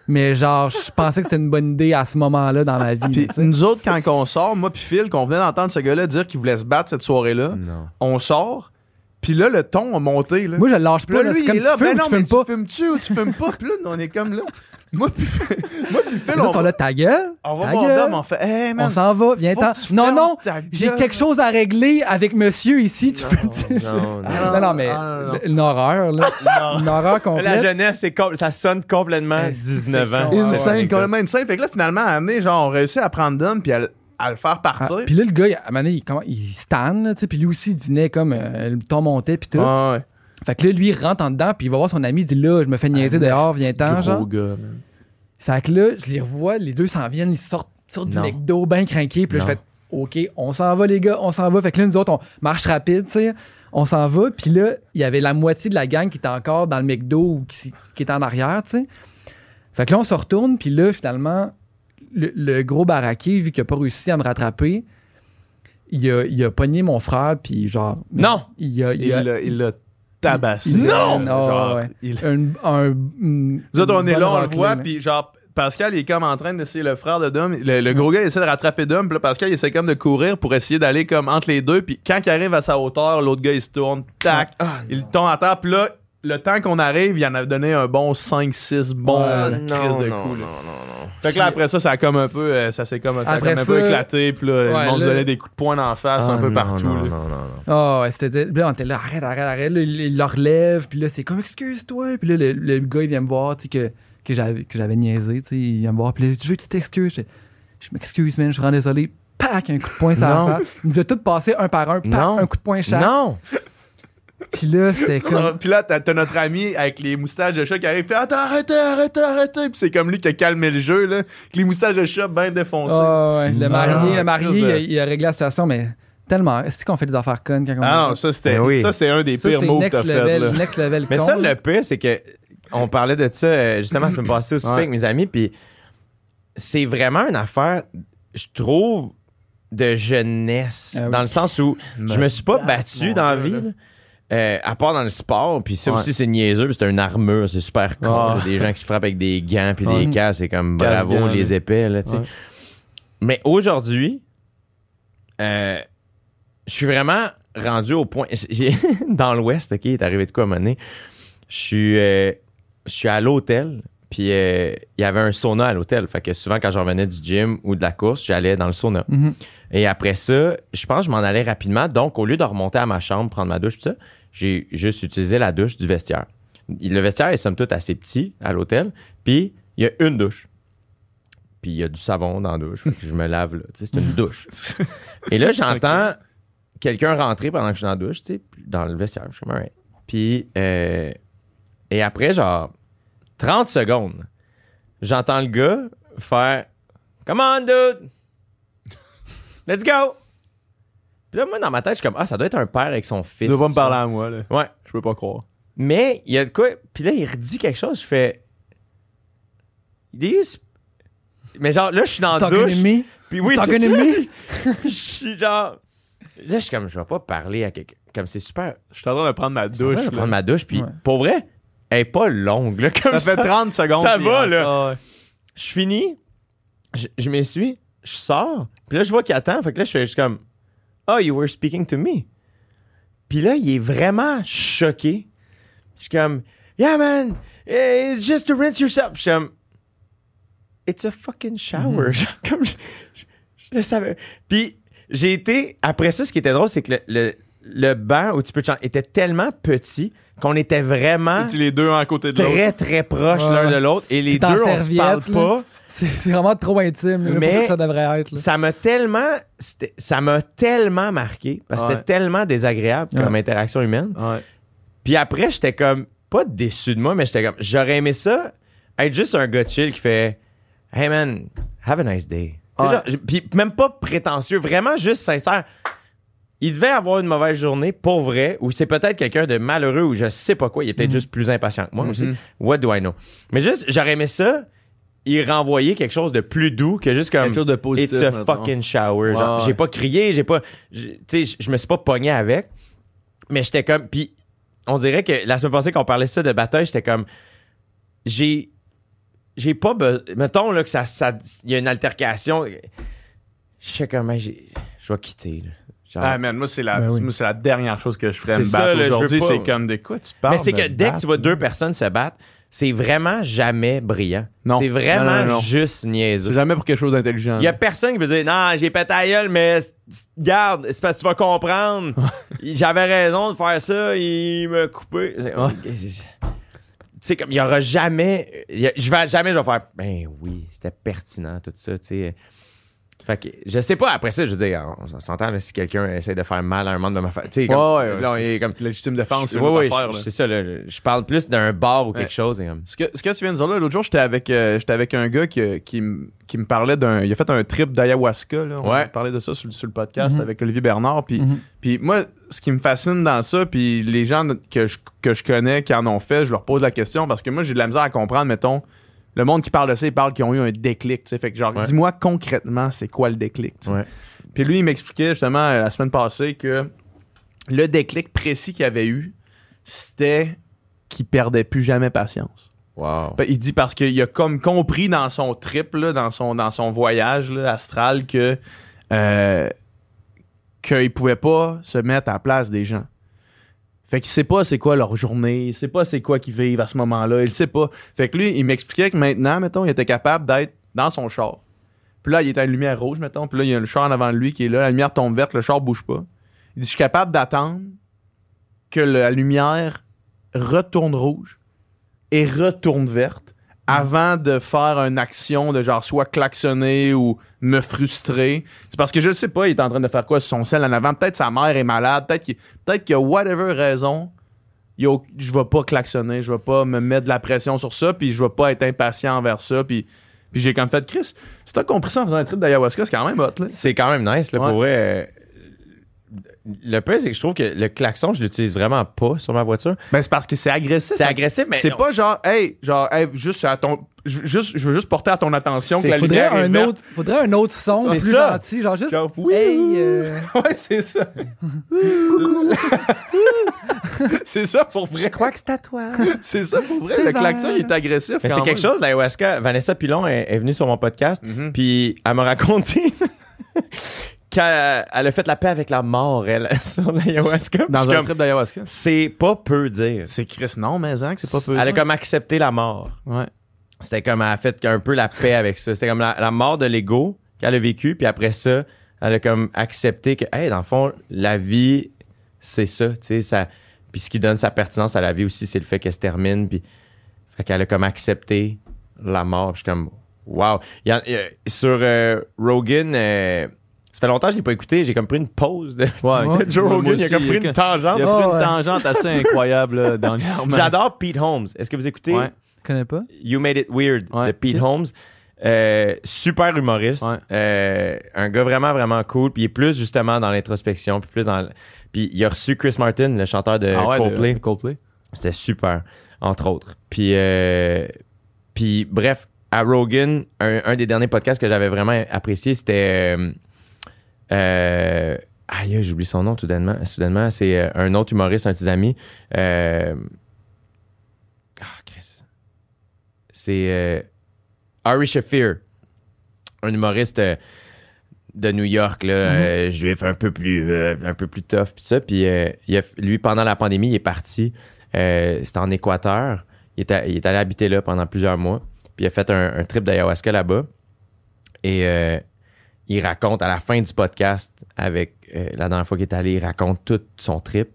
Speaker 3: Mais genre, je pensais que c'était une bonne idée à ce moment-là dans ma vie.
Speaker 2: Puis
Speaker 3: tu
Speaker 2: nous autres, quand on sort, moi puis Phil, qu'on venait d'entendre ce gars-là dire qu'il voulait se battre cette soirée-là, on sort, puis là, le ton a monté. Là.
Speaker 3: Moi, je le lâche pas.
Speaker 2: là,
Speaker 3: là.
Speaker 2: lui,
Speaker 3: C'est
Speaker 2: il
Speaker 3: comme
Speaker 2: est là,
Speaker 3: tu fumes
Speaker 2: ben non,
Speaker 3: tu
Speaker 2: mais
Speaker 3: fumes
Speaker 2: tu
Speaker 3: pas.
Speaker 2: fumes-tu ou tu fumes pas? Puis là, on est comme là. Moi puis moi puis Phil, on,
Speaker 3: sont là, ta gueule.
Speaker 2: on va voir. Dom, on fait, hey man,
Speaker 3: On s'en va, viens ten Non, non, j'ai quelque chose à régler avec monsieur ici. Tu fais.
Speaker 1: Non, non.
Speaker 3: Non, non, mais
Speaker 2: Ah, non, non.
Speaker 3: une horreur, là. Une horreur
Speaker 1: La
Speaker 3: complète.
Speaker 1: jeunesse, c'est com- ça sonne complètement
Speaker 3: Eh,
Speaker 1: 19
Speaker 3: c'est
Speaker 1: ans.
Speaker 3: Ouais,
Speaker 2: Insane, complètement insane. Fait que là, finalement, à amener, genre, on réussit à prendre Dom puis à, le- à le faire
Speaker 3: Ah,
Speaker 2: partir.
Speaker 3: puis là, le gars, il- à un moment donné, il, comment- il stan, là, tu sais, puis lui aussi, il devenait comme euh, le ton montait, puis tout.
Speaker 2: Ouais, ouais.
Speaker 3: Fait que là, lui, il rentre en dedans, puis il va voir son ami, il dit là, je me fais niaiser
Speaker 2: Un
Speaker 3: dehors, viens-t'en, genre.
Speaker 2: gars.
Speaker 3: Fait que là, je les revois, les deux s'en viennent, ils sortent, sortent du. McDo, bien craqués, puis là, je fais OK, on s'en va, les gars, on s'en va. Fait que là, nous autres, on marche rapide, tu sais. On s'en va, puis là, il y avait la moitié de la gang qui était encore dans le McDo ou qui, qui était en arrière, tu sais. Fait que là, on se retourne, puis là, finalement, le, le gros baraqué, vu qu'il a pas réussi à me rattraper, il a, il a pogné mon frère, puis genre.
Speaker 1: Non!
Speaker 3: Il a. il
Speaker 2: Il
Speaker 3: a-
Speaker 2: l'a il l'a tabassé.
Speaker 3: Non!
Speaker 2: genre,
Speaker 3: ouais.
Speaker 2: il-
Speaker 3: un, un- une-
Speaker 2: Nous autres, on est là, on le voit, puis genre, Pascal, il est comme en train d'essayer le frère de Dom. Le, le gros gars, il essaie de rattraper Dom, puis là, Pascal, il essaie comme de courir pour essayer d'aller comme entre les deux, puis quand il arrive à sa hauteur, l'autre gars, il se tourne, tac,
Speaker 1: Ah,
Speaker 2: il tombe à terre, puis là, le temps qu'on arrive, il en a donné un bon 5-6 bons
Speaker 3: Ouais.
Speaker 2: crises
Speaker 1: non,
Speaker 2: de
Speaker 1: non,
Speaker 2: coups.
Speaker 1: non,
Speaker 2: là.
Speaker 1: non, non.
Speaker 2: Fait que là, après ça, ça a comme un peu, euh, ça s'est comme, ça a un peu
Speaker 3: ça-
Speaker 2: éclaté, puis là,
Speaker 3: Ouais,
Speaker 2: le monde se
Speaker 3: là-
Speaker 2: donnait des coups de poing d'en face un
Speaker 1: Ah,
Speaker 2: peu
Speaker 1: non,
Speaker 2: partout.
Speaker 1: Non,
Speaker 2: là.
Speaker 1: non, non, non.
Speaker 3: Ah ouais, c'était. Là, on était là, arrête, arrête, arrête. Là, il, le relève, puis là, c'est comme, excuse-toi. Puis là, le, le gars, il vient me voir, tu sais, que, que j'avais que j'avais niaisé, tu sais. Il vient me voir, puis là, tu veux que tu t'excuses? Je, je m'excuse, man, je suis vraiment désolé. Pac, un coup de poing face. Il nous a tous passé un par un, pac, un coup de poing chaque.
Speaker 1: Non!
Speaker 3: Puis là, c'était comme.
Speaker 2: Puis là, t'as t'as notre ami avec les moustaches de chat qui arrive, fait Attends, arrêtez, arrêtez, arrêtez. Puis c'est comme lui qui a calmé le jeu, là. Avec les moustaches de chat bien défoncées.
Speaker 3: Ah ouais, le marié, le marié,
Speaker 2: de-
Speaker 3: il, a, il a réglé la situation, mais tellement. Est-ce qu'on fait des affaires connes quand on
Speaker 2: Ah non, ça c'était
Speaker 1: Mais oui.
Speaker 2: ça c'est un des
Speaker 3: Ça,
Speaker 2: pires moves que
Speaker 3: next
Speaker 2: t'as fait
Speaker 3: level,
Speaker 2: là.
Speaker 3: next level.
Speaker 1: Mais
Speaker 3: con,
Speaker 1: ça,
Speaker 3: là.
Speaker 1: le pire, c'est que on parlait de ça euh, justement la semaine passée au souper
Speaker 2: Ouais.
Speaker 1: avec mes amis, puis c'est vraiment une affaire, je trouve, de jeunesse.
Speaker 3: Ah oui.
Speaker 1: Dans le sens où je me suis pas
Speaker 2: battre,
Speaker 1: battu dans la vie,
Speaker 2: là.
Speaker 1: Euh, à part dans le sport, puis ça
Speaker 2: Ouais.
Speaker 1: aussi c'est niaiseux, puis c'est une armure, c'est super là, des gens qui se frappent avec des gants puis
Speaker 3: Ouais.
Speaker 1: des casques, c'est comme bravo les épais là, tu sais.
Speaker 2: Ouais.
Speaker 1: Mais aujourd'hui, euh, je suis vraiment rendu au point. dans l'Ouest, OK, il est arrivé de quoi à un moment donné? Je suis, euh, je suis à l'hôtel, Puis euh, il y avait un sauna à l'hôtel. Fait que souvent, quand je revenais du gym ou de la course, j'allais dans le sauna.
Speaker 3: Mhm.
Speaker 1: Et après ça, je pense que je m'en allais rapidement. Donc, au lieu de remonter à ma chambre, prendre ma douche, tout ça, j'ai juste utilisé la douche du vestiaire. Le vestiaire est somme toute assez petit à l'hôtel. Puis, il y a une douche. Puis, il y a du savon dans la douche. Fait que je me lave là. C'est une douche. Et là, j'entends quelqu'un rentrer pendant que je suis dans la douche, tu sais, dans le vestiaire. Je suis comme. Puis, euh, et après, genre, 30 secondes, j'entends le gars faire Come on, dude! Let's go! Puis là, moi, dans ma tête, je suis comme, ah, ça doit être un père avec son fils.
Speaker 2: Tu dois pas me parler à moi, là.
Speaker 1: Ouais.
Speaker 2: Je peux pas croire.
Speaker 1: Mais il y a de quoi. Puis là, il redit quelque chose. Je fais. These- Mais genre, là, je suis dans la douche.
Speaker 3: to me?
Speaker 1: Puis oui, c'est
Speaker 3: me?
Speaker 1: je suis genre. Là, je suis comme, je vais pas parler à quelqu'un. Comme c'est super.
Speaker 2: Je suis en train de prendre ma
Speaker 1: Je
Speaker 2: douche.
Speaker 1: vais
Speaker 2: là.
Speaker 1: prendre ma douche. Puis
Speaker 3: Ouais.
Speaker 1: pour vrai, elle est pas longue, là, comme
Speaker 2: Ça
Speaker 1: ça.
Speaker 2: fait 30 secondes.
Speaker 1: Ça va, là.
Speaker 2: Ah ouais.
Speaker 1: Je finis. Je, je m'essuie. Je sors. Puis là, je vois qu'il attend. Fait que là, je fais juste comme, oh, you were speaking to me. Puis là, il est vraiment choqué. Je suis comme, yeah, man, it's just to rinse yourself. Je suis comme, it's a fucking shower. Genre, comme, je, je- je le savais. Puis j'ai été, après ça, ce qui était drôle, c'est que le, le, le banc où tu peux te changer était tellement petit qu'on était vraiment
Speaker 2: les deux à côté de l'autre.
Speaker 1: très, très proches
Speaker 3: Ouais.
Speaker 1: l'un de l'autre. Et les deux, on se parle pas.
Speaker 3: C'est vraiment trop intime. là,
Speaker 1: Mais-
Speaker 3: ça devrait être. là.
Speaker 1: Ça m'a tellement, ça m'a tellement marqué parce que
Speaker 2: Ouais.
Speaker 1: c'était tellement désagréable comme
Speaker 3: Ouais.
Speaker 1: interaction humaine.
Speaker 2: Ouais.
Speaker 1: Puis après, j'étais comme pas déçu de moi, mais j'étais comme j'aurais aimé ça être juste un gars chill qui fait Hey man, have a nice day. Genre, Puis même pas prétentieux, vraiment juste sincère. Il devait avoir une mauvaise journée pour vrai, ou c'est peut-être quelqu'un de malheureux, ou je sais pas quoi. Il est peut-être
Speaker 3: Mhm.
Speaker 1: juste plus impatient que moi aussi.
Speaker 2: Mhm.
Speaker 1: What do I know? Mais juste, j'aurais aimé ça, il renvoyer quelque chose de plus doux que juste comme
Speaker 2: Quelque chose de positif.
Speaker 1: It's a
Speaker 2: mettons.
Speaker 1: fucking shower. genre. J'ai pas crié, j'ai pas. Tu sais, je me suis pas pogné avec. Mais j'étais comme. Puis on dirait que la semaine passée, qu'on parlait ça de bataille, j'étais comme. J'ai. J'ai pas. be- Mettons là, que ça. ça- Il y a une altercation. Je sais comme. hey, j'ai- Je vais quitter. Là. Genre-
Speaker 2: Ah, man, moi, c'est la,
Speaker 3: Ben oui.
Speaker 2: moi, c'est la dernière chose que je ferais
Speaker 1: C'est
Speaker 2: me battre aujourd'hui. C'est comme de quoi tu parles.
Speaker 1: mais c'est que dès que tu vois deux personnes se battre, c'est vraiment jamais brillant.
Speaker 2: Non.
Speaker 1: C'est vraiment
Speaker 2: Non, non, non.
Speaker 1: juste
Speaker 2: C'est
Speaker 1: niaiseux.
Speaker 2: jamais pour quelque chose d'intelligent.
Speaker 1: Il y a personne qui peut dire non, j'ai pété à gueule, mais garde, c'est parce que tu vas comprendre. J'avais raison de faire ça, il m'a coupé. C'est-. Tu sais, comme il y aura jamais. je vais jamais, je vais faire. Ben oui, c'était pertinent, tout ça, tu sais. Fait que je sais pas, après ça, je veux dire, on, on s'entend là, si quelqu'un essaie de faire mal à un membre de ma famille. Tu sais,
Speaker 2: Ouais,
Speaker 1: comme.
Speaker 2: légitime défense, c'est
Speaker 1: Ouais,
Speaker 2: une autre
Speaker 1: ouais,
Speaker 2: affaire,
Speaker 1: je-
Speaker 2: là.
Speaker 1: c'est ça, là, je parle plus d'un bar ou quelque chose. et comme-
Speaker 2: Ce que, ce que tu viens de dire là, l'autre jour, j'étais avec, euh, j'étais avec un gars qui, qui, me- qui me parlait d'un. Il a fait un trip d'ayahuasca. Là. On
Speaker 1: Ouais.
Speaker 2: parlait de ça sur, sur le podcast
Speaker 3: Mhm.
Speaker 2: avec Olivier Bernard. Puis,
Speaker 3: Mhm.
Speaker 2: puis moi, ce qui me fascine dans ça, puis les gens que je, que je connais qui en ont fait, je leur pose la question parce que moi, j'ai de la misère à comprendre, mettons. Le monde qui parle de ça, ils parlent qu'ils ont eu un déclic. Fait que, genre,
Speaker 1: Ouais.
Speaker 2: dis-moi concrètement, c'est quoi le déclic?
Speaker 1: Ouais.
Speaker 2: Puis lui, il m'expliquait justement euh, la semaine passée que le déclic précis qu'il avait eu, c'était qu'il perdait plus jamais patience.
Speaker 1: Wow.
Speaker 2: Il dit parce qu'il a comme compris dans son trip, là, dans, son, dans son voyage là, astral, que euh, qu'il pouvait pas se mettre à la place des gens. Fait qu'il sait pas c'est quoi leur journée, il sait pas c'est quoi qu'ils vivent à ce moment-là, il sait pas. Fait que lui, il m'expliquait que maintenant, mettons, il était capable d'être dans son char. Puis là, il était à une lumière rouge, mettons, puis là, il y a le char en avant de lui qui est là, la lumière tombe verte, le char bouge pas. Il dit, je suis capable d'attendre que la lumière retourne rouge et retourne verte avant de faire une action de genre soit klaxonner ou me frustrer. C'est parce que je sais pas, il est en train de faire quoi sur son sel en avant. Peut-être sa mère est malade, peut-être qu'il peut y a whatever raison. il y a au- je vais pas klaxonner, je vais pas me mettre de la pression sur ça, puis je vais pas être impatient envers ça, puis, puis j'ai comme fait Chris, si t'as compris ça en faisant un trip d'ayahuasca, c'est quand même hot, là.
Speaker 1: C'est quand même nice, là,
Speaker 2: Ouais.
Speaker 1: pour vrai. Le pire, c'est que je trouve que le klaxon, je l'utilise vraiment pas sur ma voiture.
Speaker 2: Ben, c'est parce que c'est agressif.
Speaker 1: C'est agressif, mais.
Speaker 2: C'est pas genre, hey, genre, hey, juste à ton. ju- Juste, je veux juste porter à ton attention que la
Speaker 3: Faudrait
Speaker 2: lumière est
Speaker 3: un,
Speaker 2: verte.
Speaker 3: autre, faudrait un autre son
Speaker 1: C'est
Speaker 3: plus
Speaker 1: ça.
Speaker 3: gentil, genre juste.
Speaker 2: Genre, oui.
Speaker 3: Hey, euh,
Speaker 2: Ouais, c'est ça. c'est ça pour vrai.
Speaker 1: crois que c'est à toi.
Speaker 2: C'est ça pour vrai. Le klaxon, il est agressif.
Speaker 1: Mais c'est quelque chose, l'ayahuasca. Vanessa Pilon est, est venue sur mon podcast,
Speaker 2: Mhm.
Speaker 1: puis elle m'a raconté qu'elle elle a fait la paix avec la mort, elle, sur l'ayahuasca.
Speaker 2: Dans un
Speaker 1: comme,
Speaker 2: trip d'ayahuasca.
Speaker 1: C'est pas peu dire.
Speaker 2: C'est Chris, non, mais hein, c'est pas peu.
Speaker 1: Elle a comme accepté la mort.
Speaker 2: Ouais.
Speaker 1: c'était comme, elle a fait un peu la paix avec ça. C'était comme la, la mort de l'ego qu'elle a vécu, puis après ça, elle a comme accepté que, hey, dans le fond, la vie, c'est ça, tu sais, ça. Puis ce qui donne sa pertinence à la vie aussi, c'est le fait qu'elle se termine, puis. Fait qu'elle a comme accepté la mort. Je suis comme, wow. Il y a- il y a- sur euh, Rogan, euh, ça fait longtemps que je l'ai pas écouté, j'ai comme pris une pause de,
Speaker 2: Ouais.
Speaker 1: de Joe Rogan, il a comme pris une tangente.
Speaker 2: Il a pris
Speaker 3: Oh,
Speaker 2: une
Speaker 3: ouais.
Speaker 2: tangente assez incroyable là, dernièrement.
Speaker 1: J'adore Pete Holmes. Est-ce que vous écoutez
Speaker 2: Ouais.
Speaker 3: Je connais pas.
Speaker 1: You Made It Weird
Speaker 2: Ouais.
Speaker 1: de Pete. Holmes? Euh, super humoriste.
Speaker 2: Ouais.
Speaker 1: Euh, un gars vraiment, vraiment cool. Puis il est plus justement dans l'introspection. Puis plus dans. le- Puis il a reçu Chris Martin, le chanteur de
Speaker 2: Ah ouais,
Speaker 1: Coldplay.
Speaker 2: Coldplay.
Speaker 1: C'était super, entre autres. Puis, euh, puis bref, à Rogan, un, un des derniers podcasts que j'avais vraiment apprécié, c'était. Euh, aïe, j'oublie son nom tout soudainement. soudainement c'est euh, un autre humoriste, un de ses amis. Euh, ah, Chris. C'est euh, Ari Shafir, un humoriste de New York, là, euh, juif un peu plus, euh, un peu plus tough, pis ça. Puis euh, il a- lui, pendant la pandémie, il est parti. C'était en Équateur. Il est, à- il est allé habiter là pendant plusieurs mois. Puis il a fait un, un trip d'ayahuasca là-bas. Et il raconte à la fin du podcast, avec euh, la dernière fois qu'il est allé, il raconte tout son trip.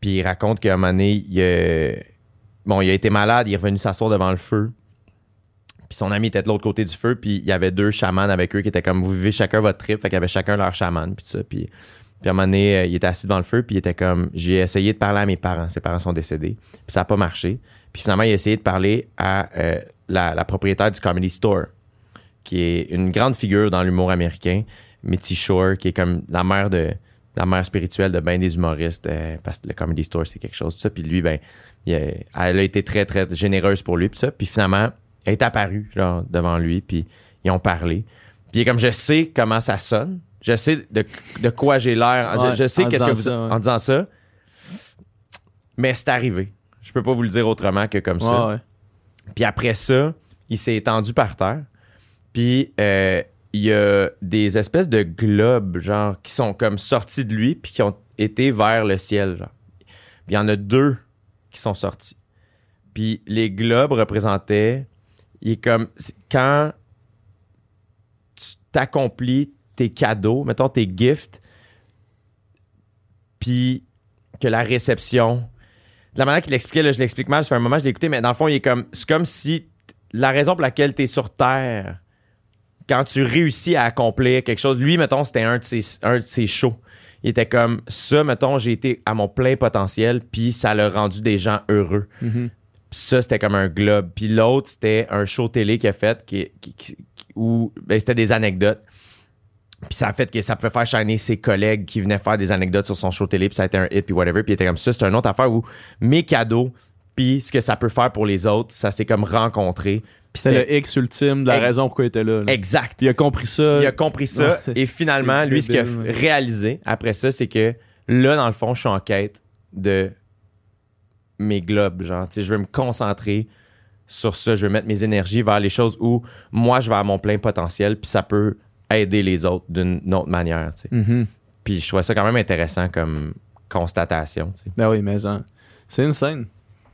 Speaker 1: Puis il raconte qu'à un moment donné, il, bon, il a été malade, il est revenu s'asseoir devant le feu. Puis son ami était de l'autre côté du feu, puis il y avait deux chamans avec eux qui étaient comme vous vivez chacun votre trip, fait qu'il y avait chacun leur chaman, puis ça. Puis, puis à un moment donné, euh, il était assis devant le feu, puis il était comme j'ai essayé de parler à mes parents, ses parents sont décédés, puis ça n'a pas marché. Puis finalement, il a essayé de parler à euh, la propriétaire du Comedy Store, qui est une grande figure dans l'humour américain, Mitzi Shore, qui est comme la mère de la mère spirituelle de bien des humoristes, euh, parce que le Comedy Store, c'est quelque chose, tout ça. Puis lui, ben, il elle a été très, très généreuse pour lui, puis ça. Puis finalement, elle est apparue, genre, devant lui, puis ils ont parlé. Puis il est comme, je sais comment ça sonne, je sais de, de quoi j'ai l'air, je-
Speaker 2: Ouais,
Speaker 1: je, sais qu'est-ce que vous...
Speaker 2: ça, ouais.
Speaker 1: En disant ça, mais c'est arrivé. Je peux pas vous le dire autrement que comme ça.
Speaker 2: Ouais.
Speaker 1: Puis après ça, il s'est étendu par terre. Puis euh, il y a des espèces de globes, genre, qui sont comme sortis de lui, puis qui ont été vers le ciel, genre. Il y en a deux qui sont sortis. Puis les globes représentaient, il est comme, quand tu t'accomplis tes cadeaux, mettons tes gifts, puis que la réception, de la manière qu'il l'expliquait, là, je l'explique mal, ça fait un moment je l'ai écouté, mais dans le fond, il est comme, c'est comme si la raison pour laquelle tu es sur Terre, quand tu réussis à accomplir quelque chose, lui, mettons, c'était un de ses, un de ses shows. Il était comme, ça, mettons, j'ai été à mon plein potentiel, puis ça l'a rendu des gens heureux. Puis ça, c'était comme un globe. Puis l'autre, c'était un show télé qu'il a fait qui, qui- qui- où ben, c'était des anecdotes. Puis ça a fait que ça pouvait faire shiner ses collègues qui venaient faire des anecdotes sur son show télé, puis ça a été un hit, puis whatever. Puis il était comme ça. C'est une autre affaire où mes cadeaux, puis ce que ça peut faire pour les autres, ça s'est comme rencontré. C'était
Speaker 2: le X ultime de la
Speaker 1: Ex-
Speaker 2: raison pourquoi il était là. là.
Speaker 1: exact.
Speaker 2: Puis il a compris ça.
Speaker 1: Il a compris ça. Et finalement, lui, ce qu'il a réalisé après ça, c'est que là, dans le fond, je suis en quête de mes globes. Genre, tu sais, je veux me concentrer sur ça. Je veux mettre mes énergies vers les choses où moi, je vais à mon plein potentiel, puis ça peut aider les autres d'une autre manière. tu sais.
Speaker 2: Mhm.
Speaker 1: Puis je trouvais ça quand même intéressant comme constatation. tu sais.
Speaker 2: Ben oui, mais hein, c'est une scène.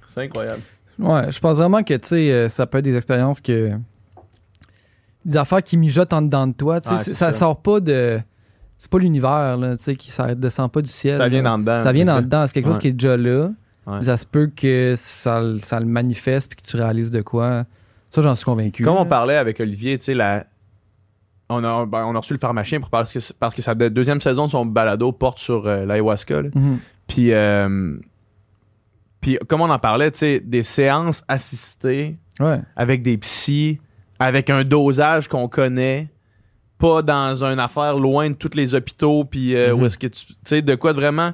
Speaker 2: C'est incroyable.
Speaker 3: Ouais, je pense vraiment que, tu sais, euh, ça peut être des expériences que. Des affaires qui mijotent en dedans de toi. Tu sais, ça,
Speaker 2: ça.
Speaker 3: sort pas de. C'est pas l'univers, là, tu sais, qui ça descend pas du ciel.
Speaker 2: Ça vient dans dedans.
Speaker 3: Ça vient dans dedans. C'est quelque chose qui est déjà là.
Speaker 2: Ouais.
Speaker 3: Ça se peut que ça, le- ça le manifeste puis que tu réalises de quoi. Ça, j'en suis convaincu.
Speaker 2: Comme on parlait avec Olivier, tu sais, la... on, a, ben, on a reçu le pharmacien pour parce que, parce que sa de- deuxième saison de son balado porte sur euh, l'ayahuasca.
Speaker 3: Mhm.
Speaker 2: Puis, euh, puis comme on en parlait, tu sais, des séances assistées
Speaker 3: Ouais.
Speaker 2: avec des psys, avec un dosage qu'on connaît, pas dans une affaire loin de tous les hôpitaux, puis euh,
Speaker 1: Mhm.
Speaker 2: où est-ce que tu. Tu sais, de quoi de vraiment.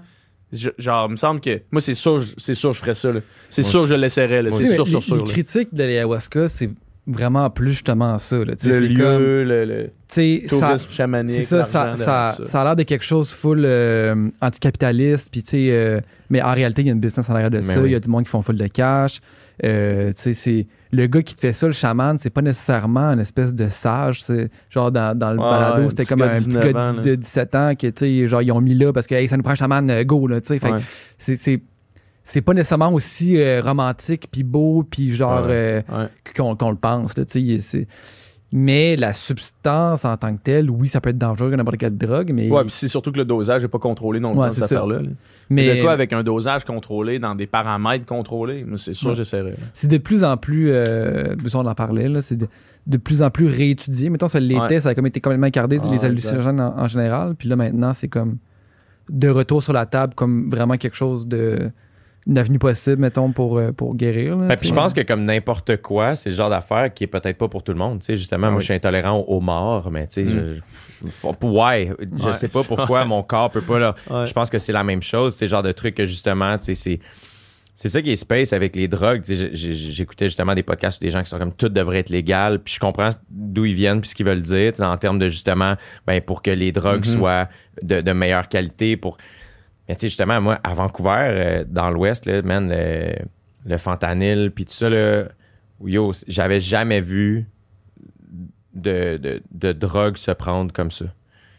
Speaker 2: je- genre, il me semble que. Moi, c'est sûr, je- c'est sûr, je ferais ça. là. C'est sûr, je là.
Speaker 1: Moi
Speaker 2: C'est sûr, sûr, sûr.
Speaker 3: les
Speaker 2: là.
Speaker 3: critiques de l'ayahuasca, c'est vraiment plus justement ça. Là.
Speaker 2: Le lieu,
Speaker 3: comme-
Speaker 2: le, le
Speaker 3: ça,
Speaker 2: chamanique.
Speaker 3: Ça, ça, ça,
Speaker 2: ça.
Speaker 3: a l'air de quelque chose full euh, anticapitaliste, puis euh, mais en réalité, il y a une business en arrière de
Speaker 1: Mais
Speaker 3: ça, il
Speaker 1: oui.
Speaker 3: y a du monde qui font full de cash. Euh, c'est le gars qui te fait ça, le chaman, c'est pas nécessairement une espèce de sage. C'est genre dans, dans le
Speaker 2: Ouais,
Speaker 3: balado, c'était comme un petit
Speaker 2: 19
Speaker 3: gars de,
Speaker 2: là.
Speaker 3: de 17 ans sais, genre ils ont mis là parce que hey, ça nous prend un chaman, euh, go là, tu sais.
Speaker 2: Ouais.
Speaker 3: c'est c'est pas nécessairement aussi euh, romantique, puis beau, puis genre
Speaker 1: Ouais.
Speaker 3: euh,
Speaker 2: Ouais.
Speaker 3: qu'on le pense. Là, mais la substance en tant que telle, oui, ça peut être dangereux comme n'importe quelle drogue, mais,
Speaker 2: Ouais, puis c'est surtout que le dosage n'est pas contrôlé non plus
Speaker 3: Ouais,
Speaker 2: dans
Speaker 3: c'est
Speaker 2: cette
Speaker 3: ça.
Speaker 2: affaire-là. là.
Speaker 3: mais
Speaker 2: de quoi avec un dosage contrôlé dans des paramètres contrôlés? C'est sûr, j'essaierai.
Speaker 3: c'est de plus en plus, euh, on en parlait, là, c'est de, de plus en plus réétudié. Mettons, ça l'était, ça a comme été complètement écarté,
Speaker 2: Ah,
Speaker 3: les hallucinogènes en, en général. Puis là, maintenant, c'est comme de retour sur la table, comme vraiment quelque chose de une avenue possible, mettons, pour, euh, pour guérir. là,
Speaker 1: Ben, puis je pense que comme n'importe quoi, c'est le genre d'affaire qui est peut-être pas pour tout le monde. Tu sais, justement,
Speaker 2: Ah
Speaker 1: moi,
Speaker 2: oui.
Speaker 1: je suis intolérant aux, aux morts, mais tu sais,
Speaker 2: Mm.
Speaker 1: je, je- ouais, je
Speaker 2: Ouais.
Speaker 1: sais pas pourquoi mon corps peut pas là.
Speaker 2: Ouais.
Speaker 1: Je pense que c'est la même chose. C'est le genre de truc que justement, tu sais, c'est. C'est ça qui est space avec les drogues. J'écoutais justement des podcasts où des gens qui sont comme tout devrait être légal, puis je comprends d'où ils viennent puis ce qu'ils veulent dire en termes de justement ben pour que les drogues
Speaker 2: Mhm.
Speaker 1: soient de, de meilleure qualité pour mais tu sais, justement, moi, à Vancouver, euh, dans l'Ouest, man, le, fentanyl, puis tout ça, là, yo, j'avais jamais vu de, drogue se prendre comme ça.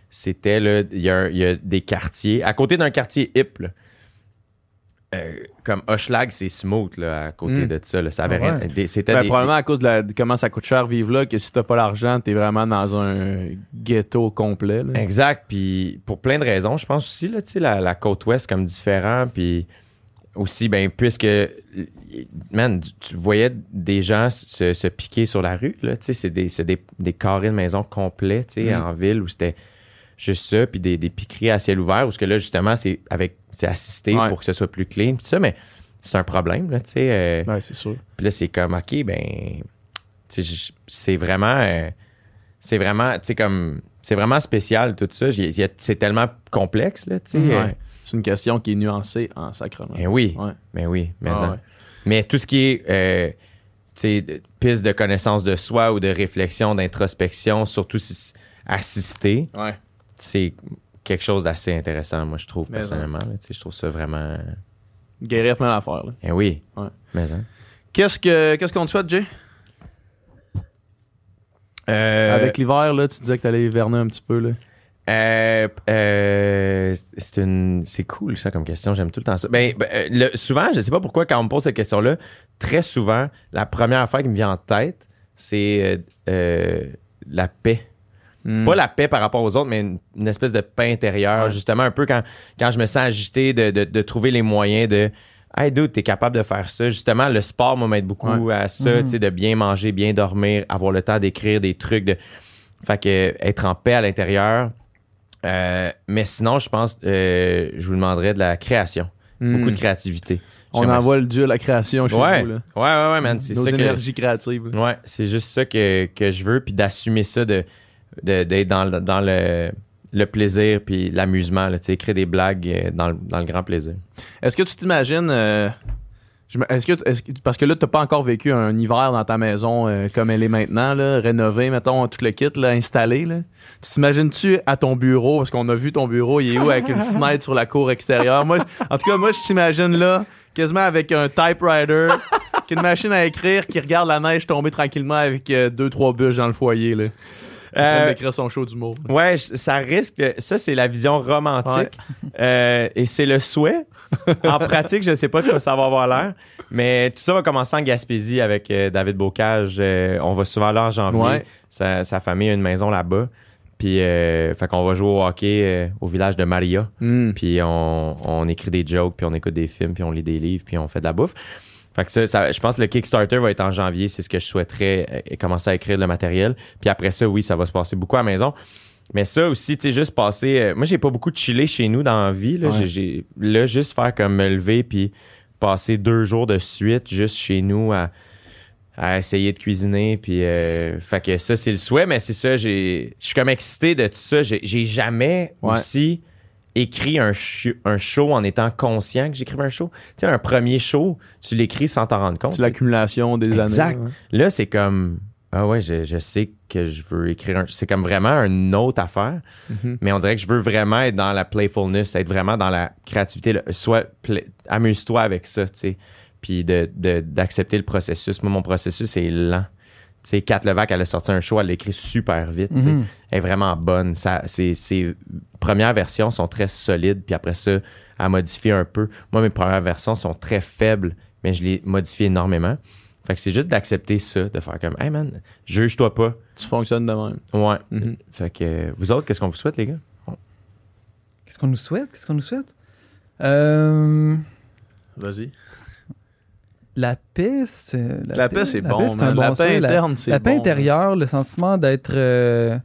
Speaker 1: C'était, là, il y, a des quartiers, à côté d'un quartier hip, euh, comme Hochelag, c'est smooth, là, à côté
Speaker 2: Mm.
Speaker 1: de ça, là, ça avait
Speaker 3: Ah ouais.
Speaker 1: rien. C'était
Speaker 2: Ben,
Speaker 1: des-
Speaker 2: probablement à cause de, la- de comment ça coûte cher vivre là, que si t'as pas l'argent, t'es vraiment dans un ghetto complet. là.
Speaker 1: Exact. Puis pour plein de raisons, je pense aussi, là, la, la côte ouest comme différent. Puis aussi, ben, puisque, man, tu- voyais des gens se, se piquer sur la rue, là, c'est des, c'est des, des carrés de maison complets, tu sais,
Speaker 2: Mm.
Speaker 1: en ville où c'était juste ça, puis des, des piqueries à ciel ouvert, où ce que là, justement, c'est avec c'est assisté
Speaker 2: Ouais.
Speaker 1: pour que ce soit plus clean, tout ça, mais c'est un problème, là, tu sais. euh,
Speaker 2: Ouais, c'est sûr.
Speaker 1: puis là, c'est comme, OK, ben, c'est vraiment, euh, c'est vraiment, tu sais, comme, c'est vraiment spécial tout ça. C'est tellement complexe, là, tu sais. euh,
Speaker 2: Ouais. C'est une question qui est nuancée en sacrement.
Speaker 1: Ben oui,
Speaker 2: Ouais.
Speaker 1: ben oui, mais,
Speaker 2: Ah
Speaker 1: ça.
Speaker 2: ouais.
Speaker 1: mais tout ce qui est, euh, tu sais, de- piste de connaissance de soi ou de réflexion, d'introspection, surtout si assisté,
Speaker 2: Ouais.
Speaker 1: C'est quelque chose d'assez intéressant, moi, je trouve,
Speaker 2: Mais
Speaker 1: personnellement. là, tu sais, je trouve ça vraiment,
Speaker 2: Guérir plein d'affaires. là.
Speaker 1: ben oui,
Speaker 2: Ouais.
Speaker 1: mais hein.
Speaker 2: Qu'est-ce que qu'est-ce qu'on te souhaite, Jay?
Speaker 1: Euh,
Speaker 2: Avec l'hiver, là, tu disais que t'allais hiverner un petit peu. Là.
Speaker 1: Euh, euh, c'est une c'est cool ça comme question j'aime tout le temps ça ben, ben, le- souvent je sais pas pourquoi quand on me pose cette question là très souvent la première affaire qui me vient en tête c'est euh, euh, la paix Pas la paix par rapport aux autres mais une, une espèce de paix intérieure
Speaker 2: Ouais.
Speaker 1: justement un peu quand quand je me sens agité de, de, de trouver les moyens de Hey dude, t'es capable de faire ça. Justement, le sport moi, m'aide beaucoup à ça,
Speaker 3: Mhm.
Speaker 1: tu sais, de bien manger, bien dormir, avoir le temps d'écrire des trucs, de fait que être en paix à l'intérieur. Euh, mais sinon, je pense, euh, je vous demanderais de la création.
Speaker 2: Hmm.
Speaker 1: Beaucoup de créativité.
Speaker 2: On envoie le dieu à la création chez
Speaker 1: Ouais.
Speaker 2: vous. Là.
Speaker 1: Ouais, ouais, ouais, man. C'est
Speaker 2: Nos
Speaker 1: ça que,
Speaker 2: énergies créatives. là.
Speaker 1: ouais, c'est juste ça que, que je veux, puis d'assumer ça, de- d'être dans, le- dans le, le plaisir, puis l'amusement, tu sais, écrire des blagues euh, dans, le- dans le grand plaisir.
Speaker 2: Est-ce que tu t'imagines. euh, est-ce que, est-ce que- parce que là, t'as pas encore vécu un hiver dans ta maison euh, comme elle est maintenant, là, rénovée, mettons, tout le kit, là, installé. Là? Tu t'imagines-tu à ton bureau, parce qu'on a vu ton bureau, il est où avec une fenêtre sur la cour extérieure? Moi, en tout cas, moi, je t'imagine là, quasiment avec un typewriter, qui est une machine à écrire, qui regarde la neige tomber tranquillement avec euh, deux, trois bûches dans le foyer. Là,
Speaker 1: Euh,
Speaker 2: d'écrire son show d'humour.
Speaker 1: Ouais, ça risque. Ça, c'est la vision romantique. Euh, et c'est le souhait. En pratique, je sais pas de quoi ça va avoir l'air. Mais tout ça va commencer en Gaspésie avec euh, David Bocage. Euh, on va souvent là en janvier.
Speaker 2: Ouais.
Speaker 1: Sa, sa famille a une maison là-bas. Puis, fait qu'on va jouer au hockey au village de Maria.
Speaker 2: Hmm.
Speaker 1: Puis, on, on écrit des jokes, puis on écoute des films, puis on lit des livres, puis on fait de la bouffe. Fait que ça, ça- je pense que le Kickstarter va être en janvier. C'est ce que je souhaiterais euh, commencer à écrire le matériel. Puis après ça, oui, ça va se passer beaucoup à la maison. Mais ça aussi, tu sais, juste passer. euh, moi, j'ai pas beaucoup de chillé chez nous dans la vie. Là,
Speaker 2: Ouais.
Speaker 1: J'ai- là juste faire comme me lever puis passer deux jours de suite juste chez nous à, à essayer de cuisiner. Puis, euh, fait que ça, c'est le souhait. Mais c'est ça, j'ai, je suis comme excité de tout ça. J'ai, j'ai jamais
Speaker 2: Ouais.
Speaker 1: aussi écrit un, show en étant conscient que j'écrivais un show. Tu sais, un premier show, tu l'écris sans t'en rendre compte.
Speaker 2: C'est l'accumulation des
Speaker 1: Exact.
Speaker 2: années. ouais.
Speaker 1: Là, c'est comme. Ah ouais, je, je sais que je veux écrire un. C'est comme vraiment une autre affaire,
Speaker 2: Mhm.
Speaker 1: mais on dirait que je veux vraiment être dans la playfulness, être vraiment dans la créativité. le- Soit pla- amuse-toi avec ça, tu sais. Puis de- de- d'accepter le processus. Moi, mon processus est lent. Sais, Kat Levac, elle a sorti un show, elle l'écrit super vite.
Speaker 3: Mhm.
Speaker 1: Elle est vraiment bonne. Ça, ses, ses premières versions sont très solides, puis après ça, à modifier un peu. Moi, mes premières versions sont très faibles, mais je les modifie énormément. Fait que c'est juste d'accepter ça, de faire comme, hey man, juge-toi pas.
Speaker 2: Tu fonctionnes de même.
Speaker 1: Ouais.
Speaker 2: Mhm.
Speaker 1: Fait que vous autres, qu'est-ce qu'on vous souhaite, les gars?
Speaker 3: Qu'est-ce qu'on nous souhaite? Qu'est-ce qu'on nous souhaite? Euh,
Speaker 2: Vas-y.
Speaker 3: La paix, c'est...
Speaker 2: La, paix, c'est
Speaker 3: la
Speaker 2: bon.
Speaker 3: paix, c'est un bon
Speaker 2: la
Speaker 3: souhait.
Speaker 2: paix
Speaker 3: La-
Speaker 2: interne, c'est
Speaker 3: La paix
Speaker 2: bon.
Speaker 3: intérieure, le sentiment d'être euh,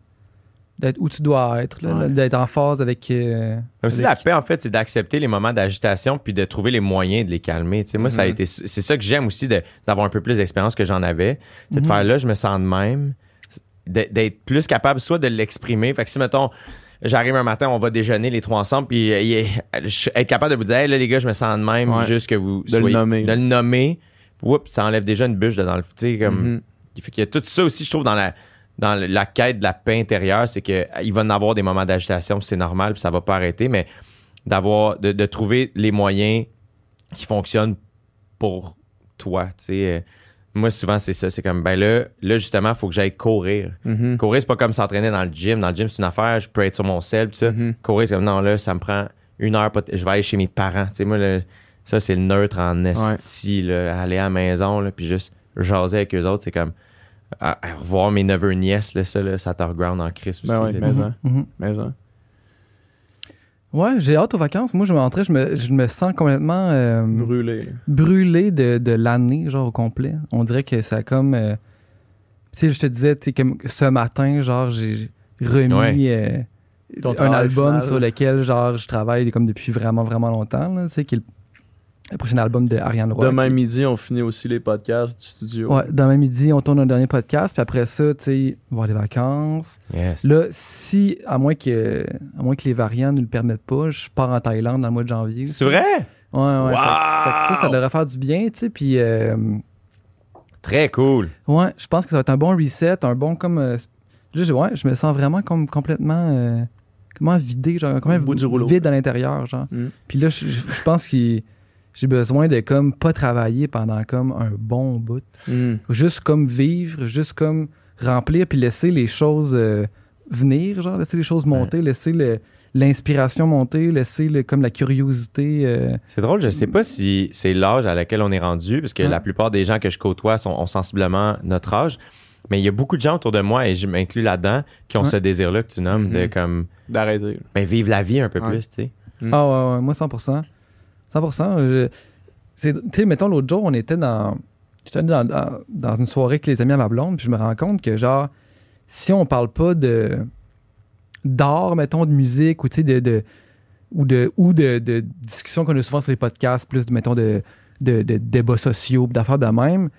Speaker 3: d'être où tu dois être, là,
Speaker 2: Ouais.
Speaker 3: d'être en phase avec. euh, avec-
Speaker 1: la paix, en fait, c'est d'accepter les moments d'agitation puis de trouver les moyens de les calmer. Tu sais, moi, ça a
Speaker 2: Mhm.
Speaker 1: été, c'est ça que j'aime aussi de- d'avoir un peu plus d'expérience que j'en avais. C'est de
Speaker 3: Mhm.
Speaker 1: faire là, je me sens de même, de- d'être plus capable soit de l'exprimer. Fait que si, mettons, j'arrive un matin, on va déjeuner les trois ensemble, puis euh, être capable de vous dire, hey, là, les gars, je me sens de même,
Speaker 2: Ouais.
Speaker 1: juste que vous
Speaker 2: De le nommer.
Speaker 1: De le nommer. Oups, ça enlève déjà une bûche de dans le. Tu sais, comme.
Speaker 2: Mhm.
Speaker 1: Il fait qu'il y a tout ça aussi, je trouve, dans la, dans la quête de la paix intérieure, c'est qu'il va en avoir des moments d'agitation, c'est normal, puis ça va pas arrêter, mais d'avoir, de, de trouver les moyens qui fonctionnent pour toi. Tu sais, Euh, moi, souvent, c'est ça. C'est comme, ben là, là justement, il faut que j'aille courir.
Speaker 2: Mhm.
Speaker 1: Courir, c'est pas comme s'entraîner dans le gym. Dans le gym, c'est une affaire, je peux être sur mon sel, puis ça.
Speaker 2: Mhm.
Speaker 1: Courir, c'est comme, non, là, ça me prend une heure, je vais aller chez mes parents. Tu sais, moi, ça, c'est le neutre en esti, là, aller à la maison, là, puis juste jaser avec eux autres, c'est comme, à, à revoir mes neveux nièces, là, ça, là, ça te reground en crise aussi.
Speaker 2: Ben ouais, mais. Mais ça.
Speaker 3: Ouais, j'ai hâte aux vacances. Moi, je m'entrais, je me, je me sens complètement euh,
Speaker 2: Brûlé.
Speaker 3: brûlé de, de l'année, genre au complet. On dirait que ça a comme. euh, tu sais, je te disais, tu sais, comme ce matin, genre, j'ai remis
Speaker 1: Ouais.
Speaker 3: euh, un album
Speaker 2: final.
Speaker 3: sur lequel, genre, je travaille comme depuis vraiment, vraiment longtemps, là, tu sais, qui est le, prochain album de Ariane Roy.
Speaker 2: Demain
Speaker 3: qui-
Speaker 2: midi, on finit aussi les podcasts du studio.
Speaker 3: Ouais, demain midi, on tourne un dernier podcast, puis après ça, tu sais, on va avoir des vacances.
Speaker 1: Yes.
Speaker 3: Là, si, à moins que, à moins que les variants ne le permettent pas, je pars en Thaïlande dans le mois de janvier.
Speaker 1: C'est vrai?
Speaker 3: Ouais, ouais. Fait, que- fait que ça, ça devrait faire du bien, tu sais, puis... euh,
Speaker 1: Très cool.
Speaker 3: Ouais, je pense que ça va être un bon reset, un bon comme. euh, là, je, ouais, je me sens vraiment comme complètement. euh, comment vidé, genre,
Speaker 2: Au
Speaker 3: comment
Speaker 2: bout du rouleau.
Speaker 3: vide à l'intérieur, genre.
Speaker 2: Mm.
Speaker 3: Puis là, je, pense que j'ai besoin de comme pas travailler pendant comme un bon bout.
Speaker 2: Mhm.
Speaker 3: Juste comme vivre, juste comme remplir, puis laisser les choses euh, venir, genre, laisser les choses monter, laisser le- l'inspiration monter, laisser le- comme la curiosité. euh,
Speaker 1: C'est drôle, je sais pas si c'est l'âge à laquelle on est rendu, parce que
Speaker 3: Ouais.
Speaker 1: la plupart des gens que je côtoie sont, ont sensiblement notre âge. Mais il y a beaucoup de gens autour de moi, et je m'inclus là-dedans, qui ont
Speaker 3: Ouais.
Speaker 1: ce désir-là que tu nommes, de
Speaker 2: Mhm.
Speaker 1: comme
Speaker 2: D'arrêter.
Speaker 1: ben, vivre la vie un peu
Speaker 2: Ouais.
Speaker 1: plus, tu sais.
Speaker 2: Mm.
Speaker 3: Ah ouais, ouais, moi 100%. 100%. je- c'est- Tu sais, mettons, l'autre jour, on était dans... Dans, dans, dans une soirée avec les amis à ma blonde, puis je me rends compte que, genre, si on parle pas de d'art, mettons, de musique, ou tu sais, de, de- ou de, ou de, de discussions qu'on a souvent sur les podcasts, plus, mettons, de, de, de débats sociaux, d'affaires de même,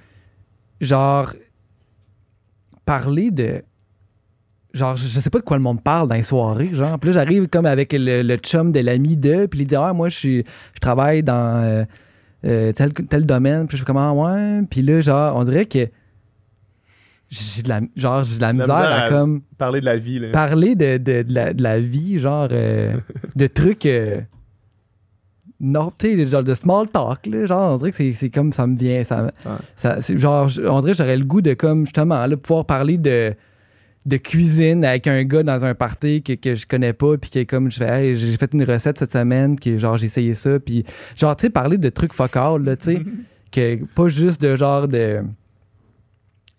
Speaker 3: genre, parler de genre je sais pas de quoi le monde parle dans les soirées genre puis là j'arrive comme avec le, le chum de l'ami de puis il dit ah moi je suis je travaille dans euh, euh, tel tel domaine puis je fais comment ouais puis là genre on dirait que j'ai de la genre j'ai de la, misère,
Speaker 2: misère
Speaker 3: à,
Speaker 2: à-
Speaker 3: comme
Speaker 2: Parler de la vie, là.
Speaker 3: parler de, de, de la, de la vie genre euh, de trucs non tu sais genre de small talk là, genre on dirait que c'est- comme ça me vient ça,
Speaker 2: Ouais.
Speaker 3: ça genre on dirait que j'aurais le goût de comme justement là pouvoir parler de de cuisine avec un gars dans un party que, que je connais pas puis que comme je fais hey, j'ai fait une recette cette semaine que genre j'ai essayé ça puis genre tu sais parler de trucs focal là tu sais que pas juste de genre de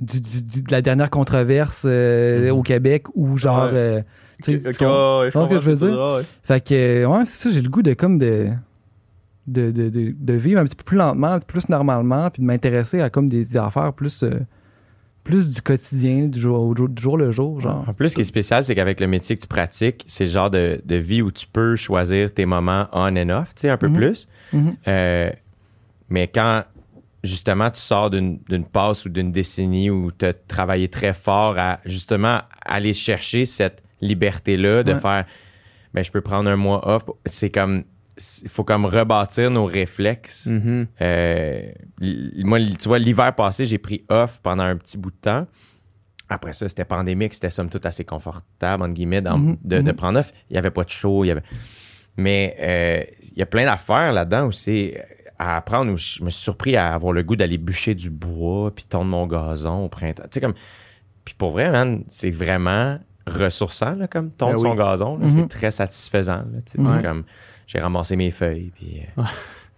Speaker 3: du, du- de la dernière controverse euh,
Speaker 1: Mhm.
Speaker 3: au Québec ou genre
Speaker 2: Ouais.
Speaker 3: euh, tu sais,
Speaker 2: Ok,
Speaker 3: tu comprends?
Speaker 2: ouais,
Speaker 3: tu comprends ce que je veux dire?
Speaker 2: ouais.
Speaker 3: fait que euh, ouais c'est ça j'ai le goût de comme de de, de, de, de vivre un petit peu plus lentement plus normalement puis de m'intéresser à comme des, des affaires plus euh, plus du quotidien du jour, au jour- du jour le jour genre
Speaker 1: En plus, ce qui est spécial, c'est qu'avec le métier que tu pratiques, c'est le genre de, de vie où tu peux choisir tes moments on and off, tu sais, un peu
Speaker 3: Mhm.
Speaker 1: plus.
Speaker 3: Mhm.
Speaker 1: Euh, mais quand justement tu sors d'une d'une passe ou d'une décennie où tu as travaillé très fort à justement aller chercher cette liberté-là de
Speaker 3: Ouais.
Speaker 1: faire ben je peux prendre un mois off, c'est comme il faut comme rebâtir nos réflexes.
Speaker 2: Mhm.
Speaker 1: Euh, moi, tu vois, l'hiver passé, j'ai pris off pendant un petit bout de temps. Après ça, c'était pandémique, c'était somme toute assez confortable, entre guillemets, dans-
Speaker 3: Mhm,
Speaker 1: de, de
Speaker 3: mhm.
Speaker 1: prendre off. Il n'y avait pas de show, il y avait... Mais euh, il y a plein d'affaires là-dedans aussi à apprendre où je me suis surpris à avoir le goût d'aller bûcher du bois puis tondre mon gazon au printemps. Tu sais, comme... Puis pour vrai, man, c'est vraiment ressourçant, là, comme tondre
Speaker 2: Ben
Speaker 1: son gazon. là. C'est très satisfaisant. là, tu sais,
Speaker 2: Ouais.
Speaker 1: comme, j'ai ramassé mes feuilles, puis euh,
Speaker 2: Ouais.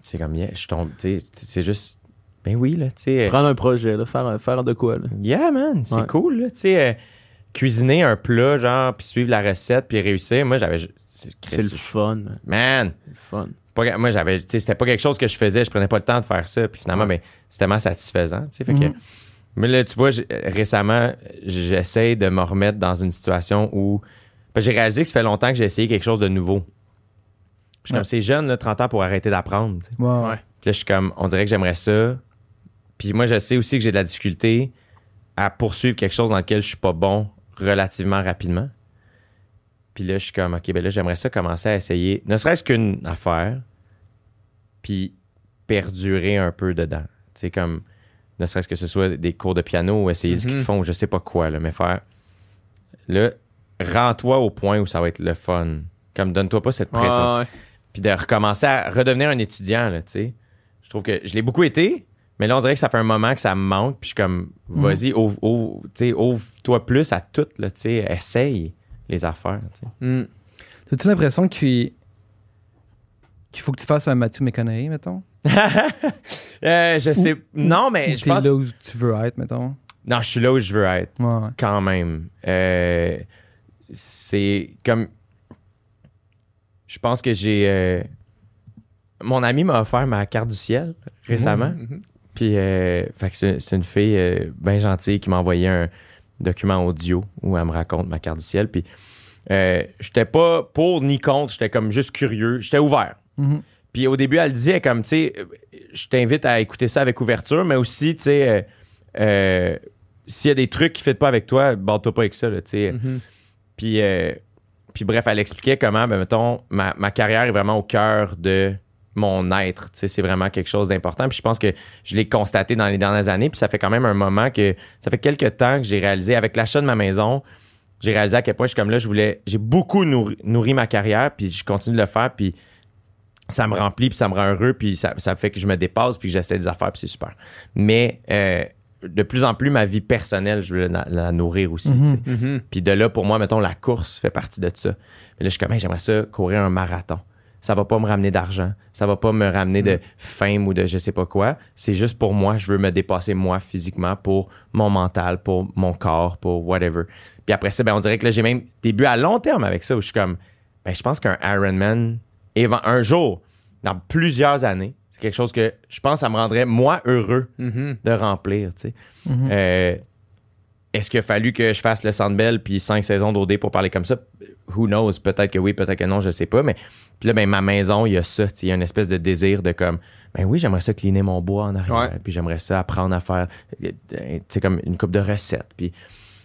Speaker 1: c'est comme, yeah, je tombe, tu sais, c'est juste, ben oui, là, tu sais. euh,
Speaker 2: Prendre un projet, là, faire, faire de quoi, là.
Speaker 1: Yeah, man, c'est
Speaker 2: Ouais.
Speaker 1: cool, là, tu sais. euh, cuisiner un plat, genre, puis suivre la recette, puis réussir. Moi, j'avais. C'est
Speaker 2: C'est le fun, man.
Speaker 1: Man!
Speaker 2: Le fun.
Speaker 1: Pas- moi, j'avais. Tu sais, c'était pas quelque chose que je faisais, je prenais pas le temps de faire ça, puis finalement, ben, c'est tellement satisfaisant, tu sais. Fait que.
Speaker 3: Mhm.
Speaker 1: Mais là, tu vois, récemment, j'essaie de me remettre dans une situation où. j'ai réalisé que ça fait longtemps que j'ai essayé quelque chose de nouveau. Je suis
Speaker 3: Ouais.
Speaker 1: comme, c'est jeune, là, 30 ans pour arrêter d'apprendre. tu sais.
Speaker 3: Ouais.
Speaker 1: Puis là, je suis comme, on dirait que j'aimerais ça. Puis moi, je sais aussi que j'ai de la difficulté à poursuivre quelque chose dans lequel je suis pas bon relativement rapidement. Puis là, je suis comme, OK, ben là, j'aimerais ça commencer à essayer, ne serait-ce qu'une affaire, puis perdurer un peu dedans. Tu sais, comme, ne serait-ce que ce soit des cours de piano ou essayer ce qu'ils
Speaker 2: Mhm.
Speaker 1: font, ou je sais pas quoi, là, mais faire. Là, rends-toi au point où ça va être le fun. Comme, donne-toi pas cette pression
Speaker 2: Ouais, ouais.
Speaker 1: Puis de recommencer à redevenir un étudiant, là, tu sais. Je trouve que je l'ai beaucoup été, mais là, on dirait que ça fait un moment que ça me manque, puis je suis comme, vas-y, ouvre, ouvre, tu ouvre-toi plus à tout, là, tu sais, essaye les affaires, tu sais.
Speaker 2: Mm.
Speaker 3: As-tu l'impression qu'il qu'il faut que tu fasses un Mathieu McConaughey, mettons?
Speaker 1: Euh, je sais, non, mais je pense,
Speaker 3: là où tu veux être, mettons?
Speaker 1: non, je suis là où je veux être,
Speaker 3: Ouais, ouais.
Speaker 1: quand même. Euh, c'est comme, je pense que j'ai, euh, mon ami m'a offert ma carte du ciel récemment.
Speaker 2: Mhm.
Speaker 1: Puis, euh, fait que c'est, une fille euh, bien gentille qui m'a envoyé un document audio où elle me raconte ma carte du ciel. Puis, j'étais pas pour ni contre, j'étais comme juste curieux, j'étais ouvert.
Speaker 3: Mhm.
Speaker 1: Puis au début, elle disait comme, tu sais, je t'invite à écouter ça avec ouverture, mais aussi, tu sais, s'il y a des trucs qui ne fitent pas avec toi, borde-toi pas avec ça, là, tu sais.
Speaker 2: Mhm.
Speaker 1: Puis, euh, puis bref, elle expliquait comment, ben, mettons, ma, carrière est vraiment au cœur de mon être. Tu sais, C'est vraiment quelque chose d'important. Puis je pense que je l'ai constaté dans les dernières années. Puis ça fait quand même un moment que. Ça fait quelques temps que j'ai réalisé, avec l'achat de ma maison, j'ai réalisé à quel point je suis comme là, je voulais. J'ai beaucoup nourri, ma carrière, puis je continue de le faire. Puis ça me remplit, puis ça me rend heureux, puis ça, ça fait que je me dépasse, puis que j'essaie des affaires, puis c'est super. Mais euh, de plus en plus, ma vie personnelle, je veux la, la nourrir aussi.
Speaker 3: Mhm.
Speaker 2: Mhm.
Speaker 1: Puis de là, pour moi, mettons, la course fait partie de ça. Mais là, je suis comme, Hey, j'aimerais ça courir un marathon. Ça va pas me ramener d'argent. Ça va pas me ramener de fame ou de je sais pas quoi. C'est juste pour moi. Je veux me dépasser moi physiquement pour mon mental, pour mon corps, pour whatever. Puis après ça, ben, on dirait que là, j'ai même des buts à long terme avec ça où je suis comme, ben, je pense qu'un Ironman, un jour, dans plusieurs années, c'est quelque chose que je pense que ça me rendrait moi heureux
Speaker 2: Mhm.
Speaker 1: de remplir, tu sais.
Speaker 3: Mhm.
Speaker 1: Euh, Est-ce qu'il a fallu que je fasse le Sandbell puis cinq saisons d'OD pour parler comme ça? Who knows? Peut-être que oui, peut-être que non, je sais pas. Mais puis là, ben, ma maison, il y a ça. tu sais, Il y a une espèce de désir de comme, ben oui, j'aimerais ça cleaner mon bois en arrière.
Speaker 2: Ouais.
Speaker 1: Puis j'aimerais ça apprendre à faire, euh, tu sais, comme une coupe de recettes. Puis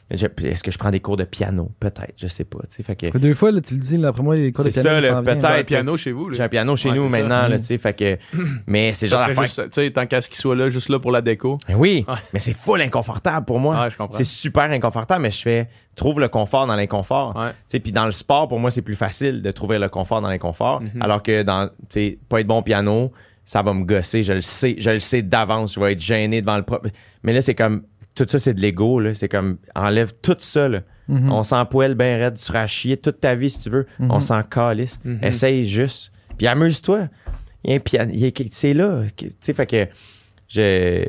Speaker 1: est-ce que je prends des cours de piano? Peut-être, je sais pas. tu sais. Fait que
Speaker 3: Ça deux fois, là, tu le dis, là, après moi, les cours de
Speaker 1: C'est
Speaker 3: piano,
Speaker 1: ça,
Speaker 3: s'en vient.
Speaker 1: peut-être.
Speaker 2: T'as un piano chez vous,
Speaker 1: j'ai un piano chez
Speaker 2: Ouais,
Speaker 1: nous
Speaker 2: c'est ça.
Speaker 1: maintenant, là,
Speaker 3: Mm.
Speaker 1: tu sais. Fait que, mais c'est genre
Speaker 2: Ça tu sais, tant qu'à ce qu'il soit là, juste là pour la déco.
Speaker 1: Ben oui,
Speaker 2: Ouais.
Speaker 1: mais c'est full inconfortable pour moi.
Speaker 2: Ouais, je comprends.
Speaker 1: c'est super inconfortable, mais je fais trouve le confort dans l'inconfort.
Speaker 2: Ouais.
Speaker 1: Tu sais, Puis dans le sport, pour moi, c'est plus facile de trouver le confort dans l'inconfort.
Speaker 2: Mhm.
Speaker 1: Alors que dans, tu sais, pas être bon au piano, ça va me gosser. Je le sais, je le sais d'avance. Je vais être gêné devant le propre. Mais là, c'est comme, tout ça, c'est de l'ego. là. C'est comme, enlève tout ça. Là.
Speaker 3: Mhm.
Speaker 1: On s'en poêle bien raide. Tu seras à chier toute ta vie si tu veux.
Speaker 3: Mhm.
Speaker 1: On s'en calisse.
Speaker 2: Mhm.
Speaker 1: Essaye juste. Puis amuse-toi. Y a- C'est là. Tu sais, fait que, je.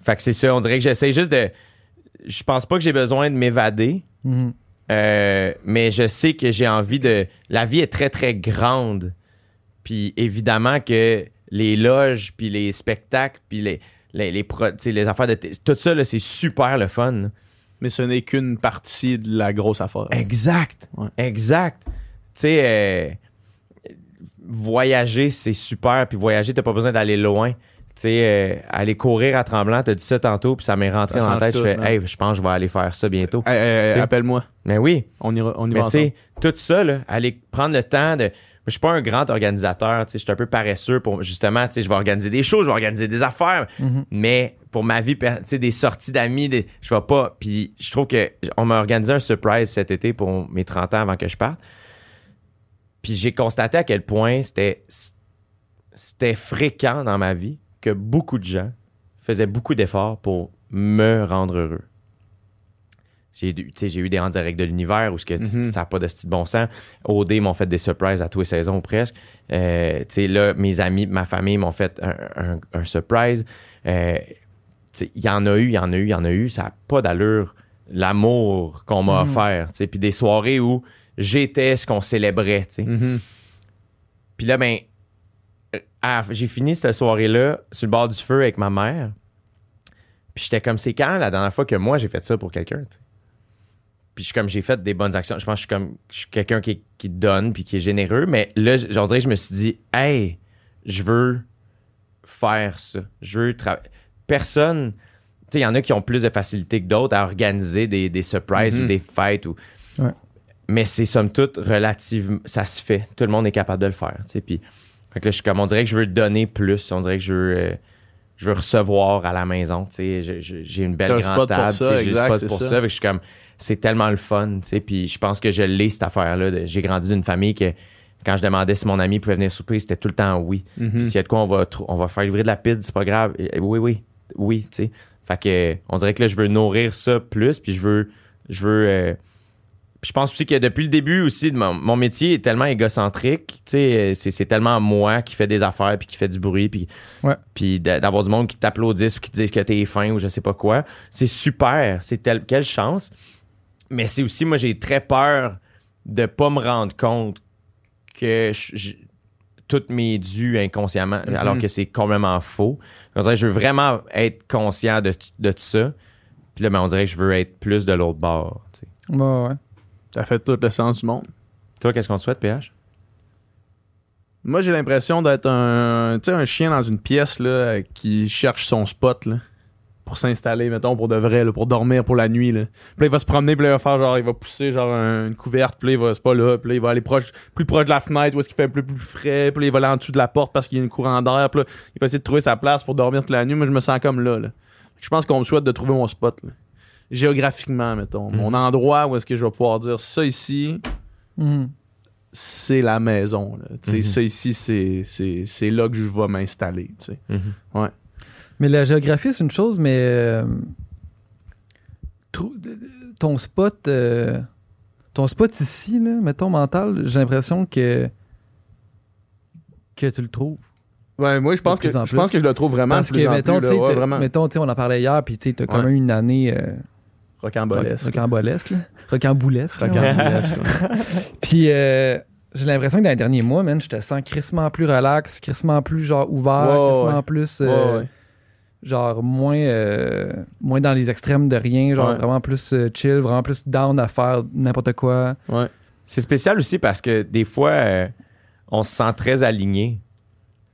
Speaker 1: Fait que c'est ça. On dirait que j'essaie juste de. Je pense pas que j'ai besoin de m'évader. Euh, mais je sais que j'ai envie de. La vie est très, très grande. Puis évidemment que les loges, puis les spectacles, puis les, les, les, pro- affaires de. Tout ça, là, c'est super le fun. là.
Speaker 2: Mais ce n'est qu'une partie de la grosse affaire.
Speaker 1: Exact.
Speaker 2: Ouais.
Speaker 1: Exact. Tu sais, euh, voyager, c'est super. Puis voyager, t'as pas besoin d'aller loin. Tu sais, euh, aller courir à Tremblant, t'as dit ça tantôt, puis ça m'est rentré
Speaker 2: Ça
Speaker 1: dans la tête. je fais,
Speaker 2: man.
Speaker 1: hey, je pense que je vais aller faire ça bientôt.
Speaker 2: Hey, hey. Appelle-moi.
Speaker 1: Mais oui.
Speaker 2: On ira, on y
Speaker 1: Mais
Speaker 2: va
Speaker 1: tu sais, tout ça, là, aller prendre le temps de. Je suis pas un grand organisateur, tu sais, je suis un peu paresseux pour justement, tu sais, je vais organiser des choses, je vais organiser des affaires,
Speaker 3: Mhm.
Speaker 1: mais pour ma vie, per- tu sais, des sorties d'amis, des- je vais pas. Puis je trouve que on m'a organisé un surprise cet été pour mes 30 ans avant que je parte. Puis j'ai constaté à quel point c'était c'était fréquent dans ma vie que beaucoup de gens faisaient beaucoup d'efforts pour me rendre heureux. J'ai eu- j'ai des en direct de l'univers où ce que,
Speaker 2: Mhm.
Speaker 1: ça n'a pas de style de bon sens. OD m'ont fait des surprises à tous les saisons presque. Euh, là, mes amis, ma famille m'ont fait un, un- un surprise. Euh, il y en a eu, il y en a eu, il y en a eu. Ça n'a pas d'allure. L'amour qu'on m'a
Speaker 3: Mhm.
Speaker 1: offert. Puis des soirées où j'étais ce qu'on célébrait.
Speaker 2: Mhm.
Speaker 1: Puis là, ben, euh, à- j'ai fini cette soirée-là sur le bord du feu avec ma mère. Puis j'étais comme, c'est quand la dernière fois que moi j'ai fait ça pour quelqu'un? Puis je suis comme, j'ai fait des bonnes actions. Je pense que je suis comme, je suis quelqu'un qui, qui donne puis qui est généreux. Mais là, j'en dirais que je me suis dit, hey, je veux faire ça. Je veux travailler. Personne. Tu sais, il y en a qui ont plus de facilité que d'autres à organiser des, des surprises
Speaker 2: Mhm.
Speaker 1: ou des fêtes. Ou...
Speaker 3: Ouais.
Speaker 1: Mais c'est somme toute relativement. Ça se fait. Tout le monde est capable de le faire. tu sais. Puis, fait que là, je suis comme, on dirait que je veux donner plus. On dirait que je veux. euh, je veux recevoir à la maison. tu sais. J'ai une belle grande table.
Speaker 2: ça,
Speaker 1: tu sais, J'ai le spot pour
Speaker 2: ça.
Speaker 1: ça. Fait que je suis comme, c'est tellement le fun. tu sais. Puis je pense que je l'ai, cette affaire-là. J'ai grandi d'une famille que quand je demandais si mon ami pouvait venir souper, c'était tout le temps oui.
Speaker 2: Mhm.
Speaker 1: Puis s'il y a de quoi, on va, on va faire livrer de la pizza, c'est pas grave. Et- oui, oui, oui, tu sais. Fait que, on dirait que là, je veux nourrir ça plus, puis je veux, je veux. euh, puis je pense aussi que depuis le début aussi, mon, mon métier est tellement égocentrique, c'est, tellement moi qui fais des affaires, puis qui fait du bruit, puis,
Speaker 3: Ouais.
Speaker 1: puis d'a- d'avoir du monde qui t'applaudisse ou qui te dise que t'es fin ou je sais pas quoi. C'est super, c'est quelle chance. Mais c'est aussi, moi, j'ai très peur de pas me rendre compte que je- je- tout m'est dû inconsciemment,
Speaker 2: Mhm.
Speaker 1: alors que c'est complètement faux. Que je veux vraiment être conscient de, de ça. Puis là, ben, on dirait que je veux être plus de l'autre bord. tu sais.
Speaker 3: Ouais, ouais.
Speaker 2: Ça fait tout le sens du monde.
Speaker 1: Toi, qu'est-ce qu'on te souhaite, PH?
Speaker 2: Moi, j'ai l'impression d'être un, tu sais, un chien dans une pièce là, qui cherche son spot là, pour s'installer, mettons, pour de vrai, là, pour dormir pour la nuit. Là. Puis là, il va se promener, puis là, il va faire genre, il va pousser genre un- une couverte, puis là, il va, c'est pas là, puis là, il va aller proche, plus proche de la fenêtre où est-ce qu'il fait un peu plus frais, puis là, il va aller en dessous de la porte parce qu'il y a une courant d'air, puis là, il va essayer de trouver sa place pour dormir toute la nuit. Moi, je me sens comme là. là. Je pense qu'on me souhaite de trouver mon spot. là. Géographiquement, mettons.
Speaker 1: Mhm.
Speaker 2: Mon endroit où est-ce que je vais pouvoir dire ça ici,
Speaker 3: Mhm.
Speaker 2: c'est la maison. Là. Tu sais,
Speaker 1: Mhm.
Speaker 2: Ça ici, c'est, c'est, c'est là que je vais m'installer. tu sais.
Speaker 3: Mais la géographie, c'est une chose, mais euh, ton spot, euh, ton spot ici, là, mettons mental, j'ai l'impression que que tu le trouves.
Speaker 2: Ouais, moi, je pense, que, je pense que je le trouve vraiment
Speaker 3: Parce que mettons, tu mettons, on en parlait hier, puis tu t'as quand même une année euh,
Speaker 2: rocambolesque.
Speaker 3: rocambolesque, là.
Speaker 2: Rocambolesque.
Speaker 3: Puis euh, j'ai l'impression que dans les derniers mois, man, je te sens crissement plus relax, crissement plus genre ouvert, crissement
Speaker 2: ouais.
Speaker 3: plus euh,
Speaker 2: ouais.
Speaker 3: Genre moins euh, moins dans les extrêmes de rien, genre
Speaker 2: Ouais.
Speaker 3: vraiment plus euh, chill, vraiment plus down à faire n'importe quoi.
Speaker 2: Ouais.
Speaker 1: C'est spécial aussi parce que des fois, euh, on se sent très aligné.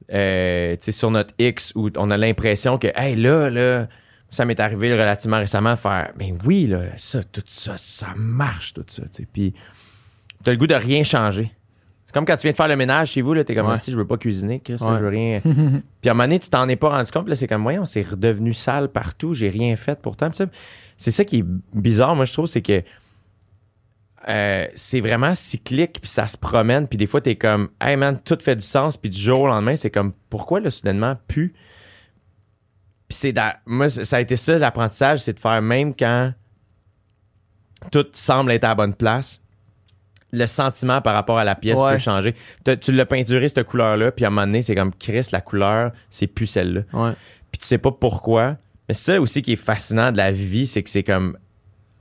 Speaker 1: Tu sais, sur notre X où on a l'impression que, hey, là, là, ça m'est arrivé relativement récemment faire, mais oui, là, ça, tout ça, ça marche, tout ça. tu. Puis, t'as le goût de rien changer. C'est comme quand tu viens de faire le ménage chez vous, là, t'es comme,
Speaker 2: Ouais.
Speaker 1: si je veux pas cuisiner, Chris,
Speaker 2: Ouais.
Speaker 1: je veux rien. Puis à un moment donné, tu t'en es pas rendu compte, là, c'est comme, voyons, c'est redevenu sale partout, j'ai rien fait pourtant. C'est ça qui est bizarre, moi, je trouve, c'est que euh, c'est vraiment cyclique, puis ça se promène, puis des fois, t'es comme, hey man, tout fait du sens, puis du jour au lendemain, c'est comme, pourquoi là, soudainement, plus? Puis c'est, moi, ça a été ça, l'apprentissage, c'est de faire même quand tout semble être à la bonne place, le sentiment par rapport à la pièce
Speaker 2: Ouais.
Speaker 1: peut changer. T'as- tu l'as peinturé, cette couleur-là, puis à un moment donné, c'est comme, Chris, la couleur, c'est plus celle-là
Speaker 2: Ouais.
Speaker 1: puis tu sais pas pourquoi. Mais c'est ça aussi qui est fascinant de la vie, c'est que c'est comme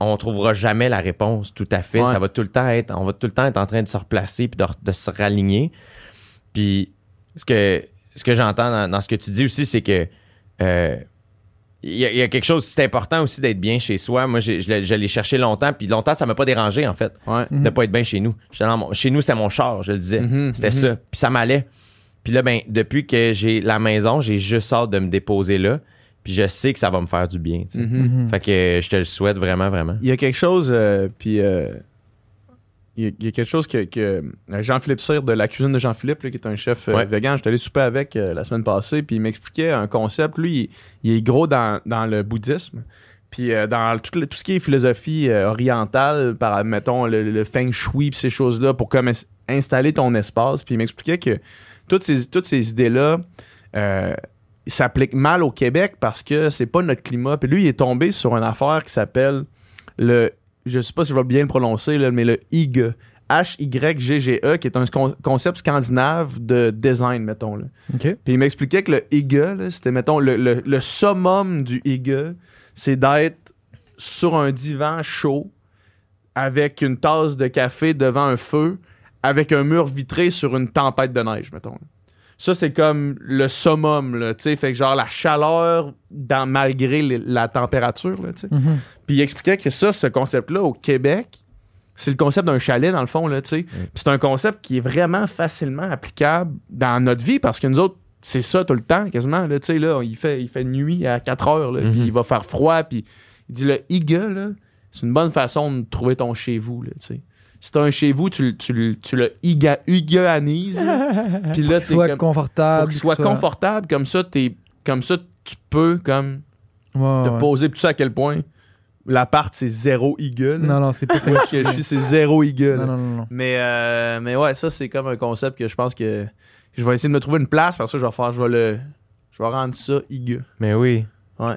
Speaker 1: on trouvera jamais la réponse tout à fait.
Speaker 2: Ouais.
Speaker 1: Ça va tout le temps être, on va tout le temps être en train de se replacer puis de, se raligner. Puis ce que ce que j'entends dans, dans ce que tu dis aussi, c'est que euh, il y, a- il y a quelque chose, c'est important aussi d'être bien chez soi. Moi, je je l'ai cherché longtemps, puis longtemps, ça m'a pas dérangé, en fait,
Speaker 2: Ouais.
Speaker 1: De pas être bien chez nous. Mon- chez nous, c'était mon char, je le disais.
Speaker 2: Mhm,
Speaker 1: C'était
Speaker 2: mhm.
Speaker 1: ça. Puis ça m'allait. Puis là, ben, depuis que j'ai la maison, j'ai juste hâte de me déposer là. Puis je sais que ça va me faire du bien.
Speaker 2: Mhm.
Speaker 1: Fait que je te le souhaite vraiment, vraiment.
Speaker 2: Il y a quelque chose, euh, puis euh, il, y a, quelque chose que, que euh, Jean-Philippe Cyr de la cuisine de Jean-Philippe, là, qui est un chef euh,
Speaker 1: Ouais.
Speaker 2: vegan, j'étais allé souper avec euh, la semaine passée, puis il m'expliquait un concept. Lui, il, il est gros dans, dans le bouddhisme. Puis euh, dans tout, le- tout ce qui est philosophie euh, orientale, par mettons le, le feng shui, puis ces choses-là, pour comme ins- installer ton espace. Puis il m'expliquait que toutes ces, toutes ces idées-là s'appliquent mal au Québec parce que c'est pas notre climat. Puis lui, il est tombé sur une affaire qui s'appelle le je sais pas si je vais bien le prononcer, là, mais le HYGE. H-Y-G-G-E, qui est un con- concept scandinave de design, mettons. Là. Puis il m'expliquait que le là, c'était, mettons, le, le- le summum du hygge, c'est d'être sur un divan chaud avec une tasse de café devant un feu, avec un mur vitré sur une tempête de neige, mettons. là. Ça, c'est comme le summum, là, tu sais. Fait que genre la chaleur dans, malgré les- la température, là, tu sais.
Speaker 3: Mhm.
Speaker 2: Puis il expliquait que ça, ce concept-là, au Québec, c'est le concept d'un chalet, dans le fond, là, tu sais. Puis c'est un concept qui est vraiment facilement applicable dans notre vie parce que nous autres, c'est ça tout le temps, quasiment, là, tu sais, là, il fait, il fait nuit à 4 heures, là, puis
Speaker 1: Mhm.
Speaker 2: il va faire froid, puis il dit, le hygge, là, c'est une bonne façon de trouver ton chez vous, là, tu sais. Si t'as un chez vous, tu, le- tu, tu le là. puis là, c'est
Speaker 3: Soit
Speaker 2: comme-
Speaker 3: confortable.
Speaker 2: pour qu'il soit confortable, comme ça, t'es, comme ça, tu peux, comme,
Speaker 3: Ouais,
Speaker 2: te
Speaker 3: ouais.
Speaker 2: poser, puis tu sais à quel point l'appart, c'est zéro là.
Speaker 3: Non, non, c'est pas
Speaker 2: je suis, c'est zéro hygge.
Speaker 3: Non, non, non, non.
Speaker 2: Mais, euh, mais ouais, ça, c'est comme un concept que je pense que je vais essayer de me trouver une place. Parce que je vais faire, je vais le. Je vais rendre ça hygge.
Speaker 1: Mais oui.
Speaker 2: Ouais.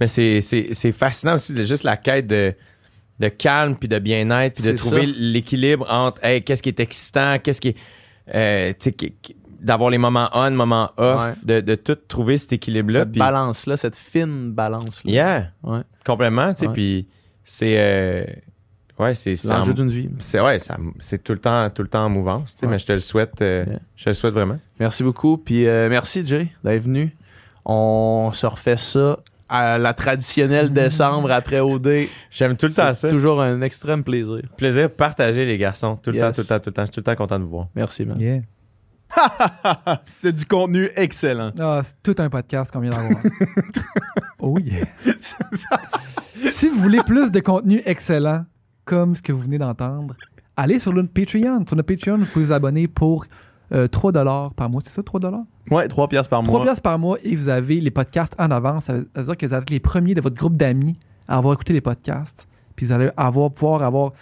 Speaker 1: Mais c'est, c'est, c'est fascinant aussi de juste la quête de, de calme puis de bien-être puis de trouver l'équilibre entre hey, qu'est-ce qui est excitant, qu'est-ce qui est. euh, d'avoir les moments on, moments off,
Speaker 2: Ouais.
Speaker 1: de, de tout trouver cet équilibre-là.
Speaker 2: Cette balance-là, cette fine balance-là.
Speaker 1: Yeah.
Speaker 2: Ouais.
Speaker 1: Complètement, tu sais.
Speaker 2: Ouais.
Speaker 1: Puis c'est. euh, ouais, c'est.
Speaker 2: L'enjeu
Speaker 1: en-
Speaker 2: d'une vie.
Speaker 1: C'est ouais, ça- c'est tout le temps, tout le temps en mouvance, tu sais,
Speaker 2: Ouais.
Speaker 1: mais je te le souhaite, euh,
Speaker 2: Yeah.
Speaker 1: je te le souhaite vraiment.
Speaker 2: Merci beaucoup. Puis euh, merci, Jay, d'être venu. On se refait ça à la traditionnelle décembre après OD.
Speaker 1: J'aime tout le temps ça.
Speaker 2: C'est toujours un extrême plaisir.
Speaker 1: Plaisir de partager les garçons, tout le
Speaker 2: Yes.
Speaker 1: temps, tout le temps, tout le temps. Je suis tout le temps content de vous voir.
Speaker 2: Merci, man.
Speaker 3: Yeah.
Speaker 2: C'était du contenu excellent.
Speaker 3: Ah, c'est tout un podcast qu'on vient d'avoir. oh yeah. si vous voulez plus de contenu excellent, comme ce que vous venez d'entendre, allez sur notre Patreon. Sur notre Patreon, vous pouvez vous abonner pour euh, 3 par mois. C'est ça, 3
Speaker 2: ouais, 3 piastres par
Speaker 3: 3
Speaker 2: mois.
Speaker 3: piastres par mois et vous avez les podcasts en avance. Ça veut ça veut dire que vous êtes les premiers de votre groupe d'amis à avoir écouté les podcasts. Puis vous allez avoir, pouvoir avoir.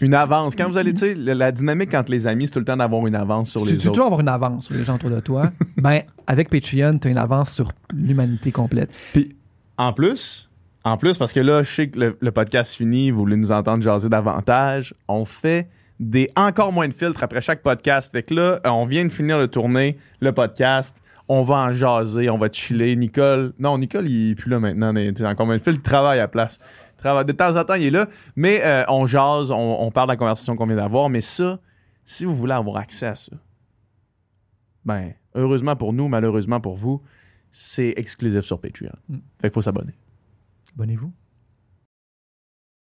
Speaker 2: Une avance. Quand vous allez, tu sais, la, dynamique entre les amis, c'est tout le temps d'avoir une avance sur
Speaker 3: Tu
Speaker 2: les
Speaker 3: tu
Speaker 2: autres.
Speaker 3: toujours avoir une avance sur les gens autour de toi. ben, avec Patreon, tu as une avance sur l'humanité complète.
Speaker 2: Puis, en plus, en plus, parce que là, je sais que le, le podcast finit, vous voulez nous entendre jaser davantage, on fait des encore moins de filtres après chaque podcast. Fait que là, on vient de finir de tourner le podcast. On va en jaser, on va chiller. Nicole, non, Nicole, il est plus là maintenant. tu sais, Encore moins de filtres, il travaille à la place. Il travaille- De temps en temps, il est là. Mais euh, on jase, on, on parle de la conversation qu'on vient d'avoir. Mais ça, si vous voulez avoir accès à ça, ben, heureusement pour nous, malheureusement pour vous, c'est exclusif sur Patreon.
Speaker 3: Mm.
Speaker 2: Fait qu'il faut s'abonner.
Speaker 3: Abonnez-vous.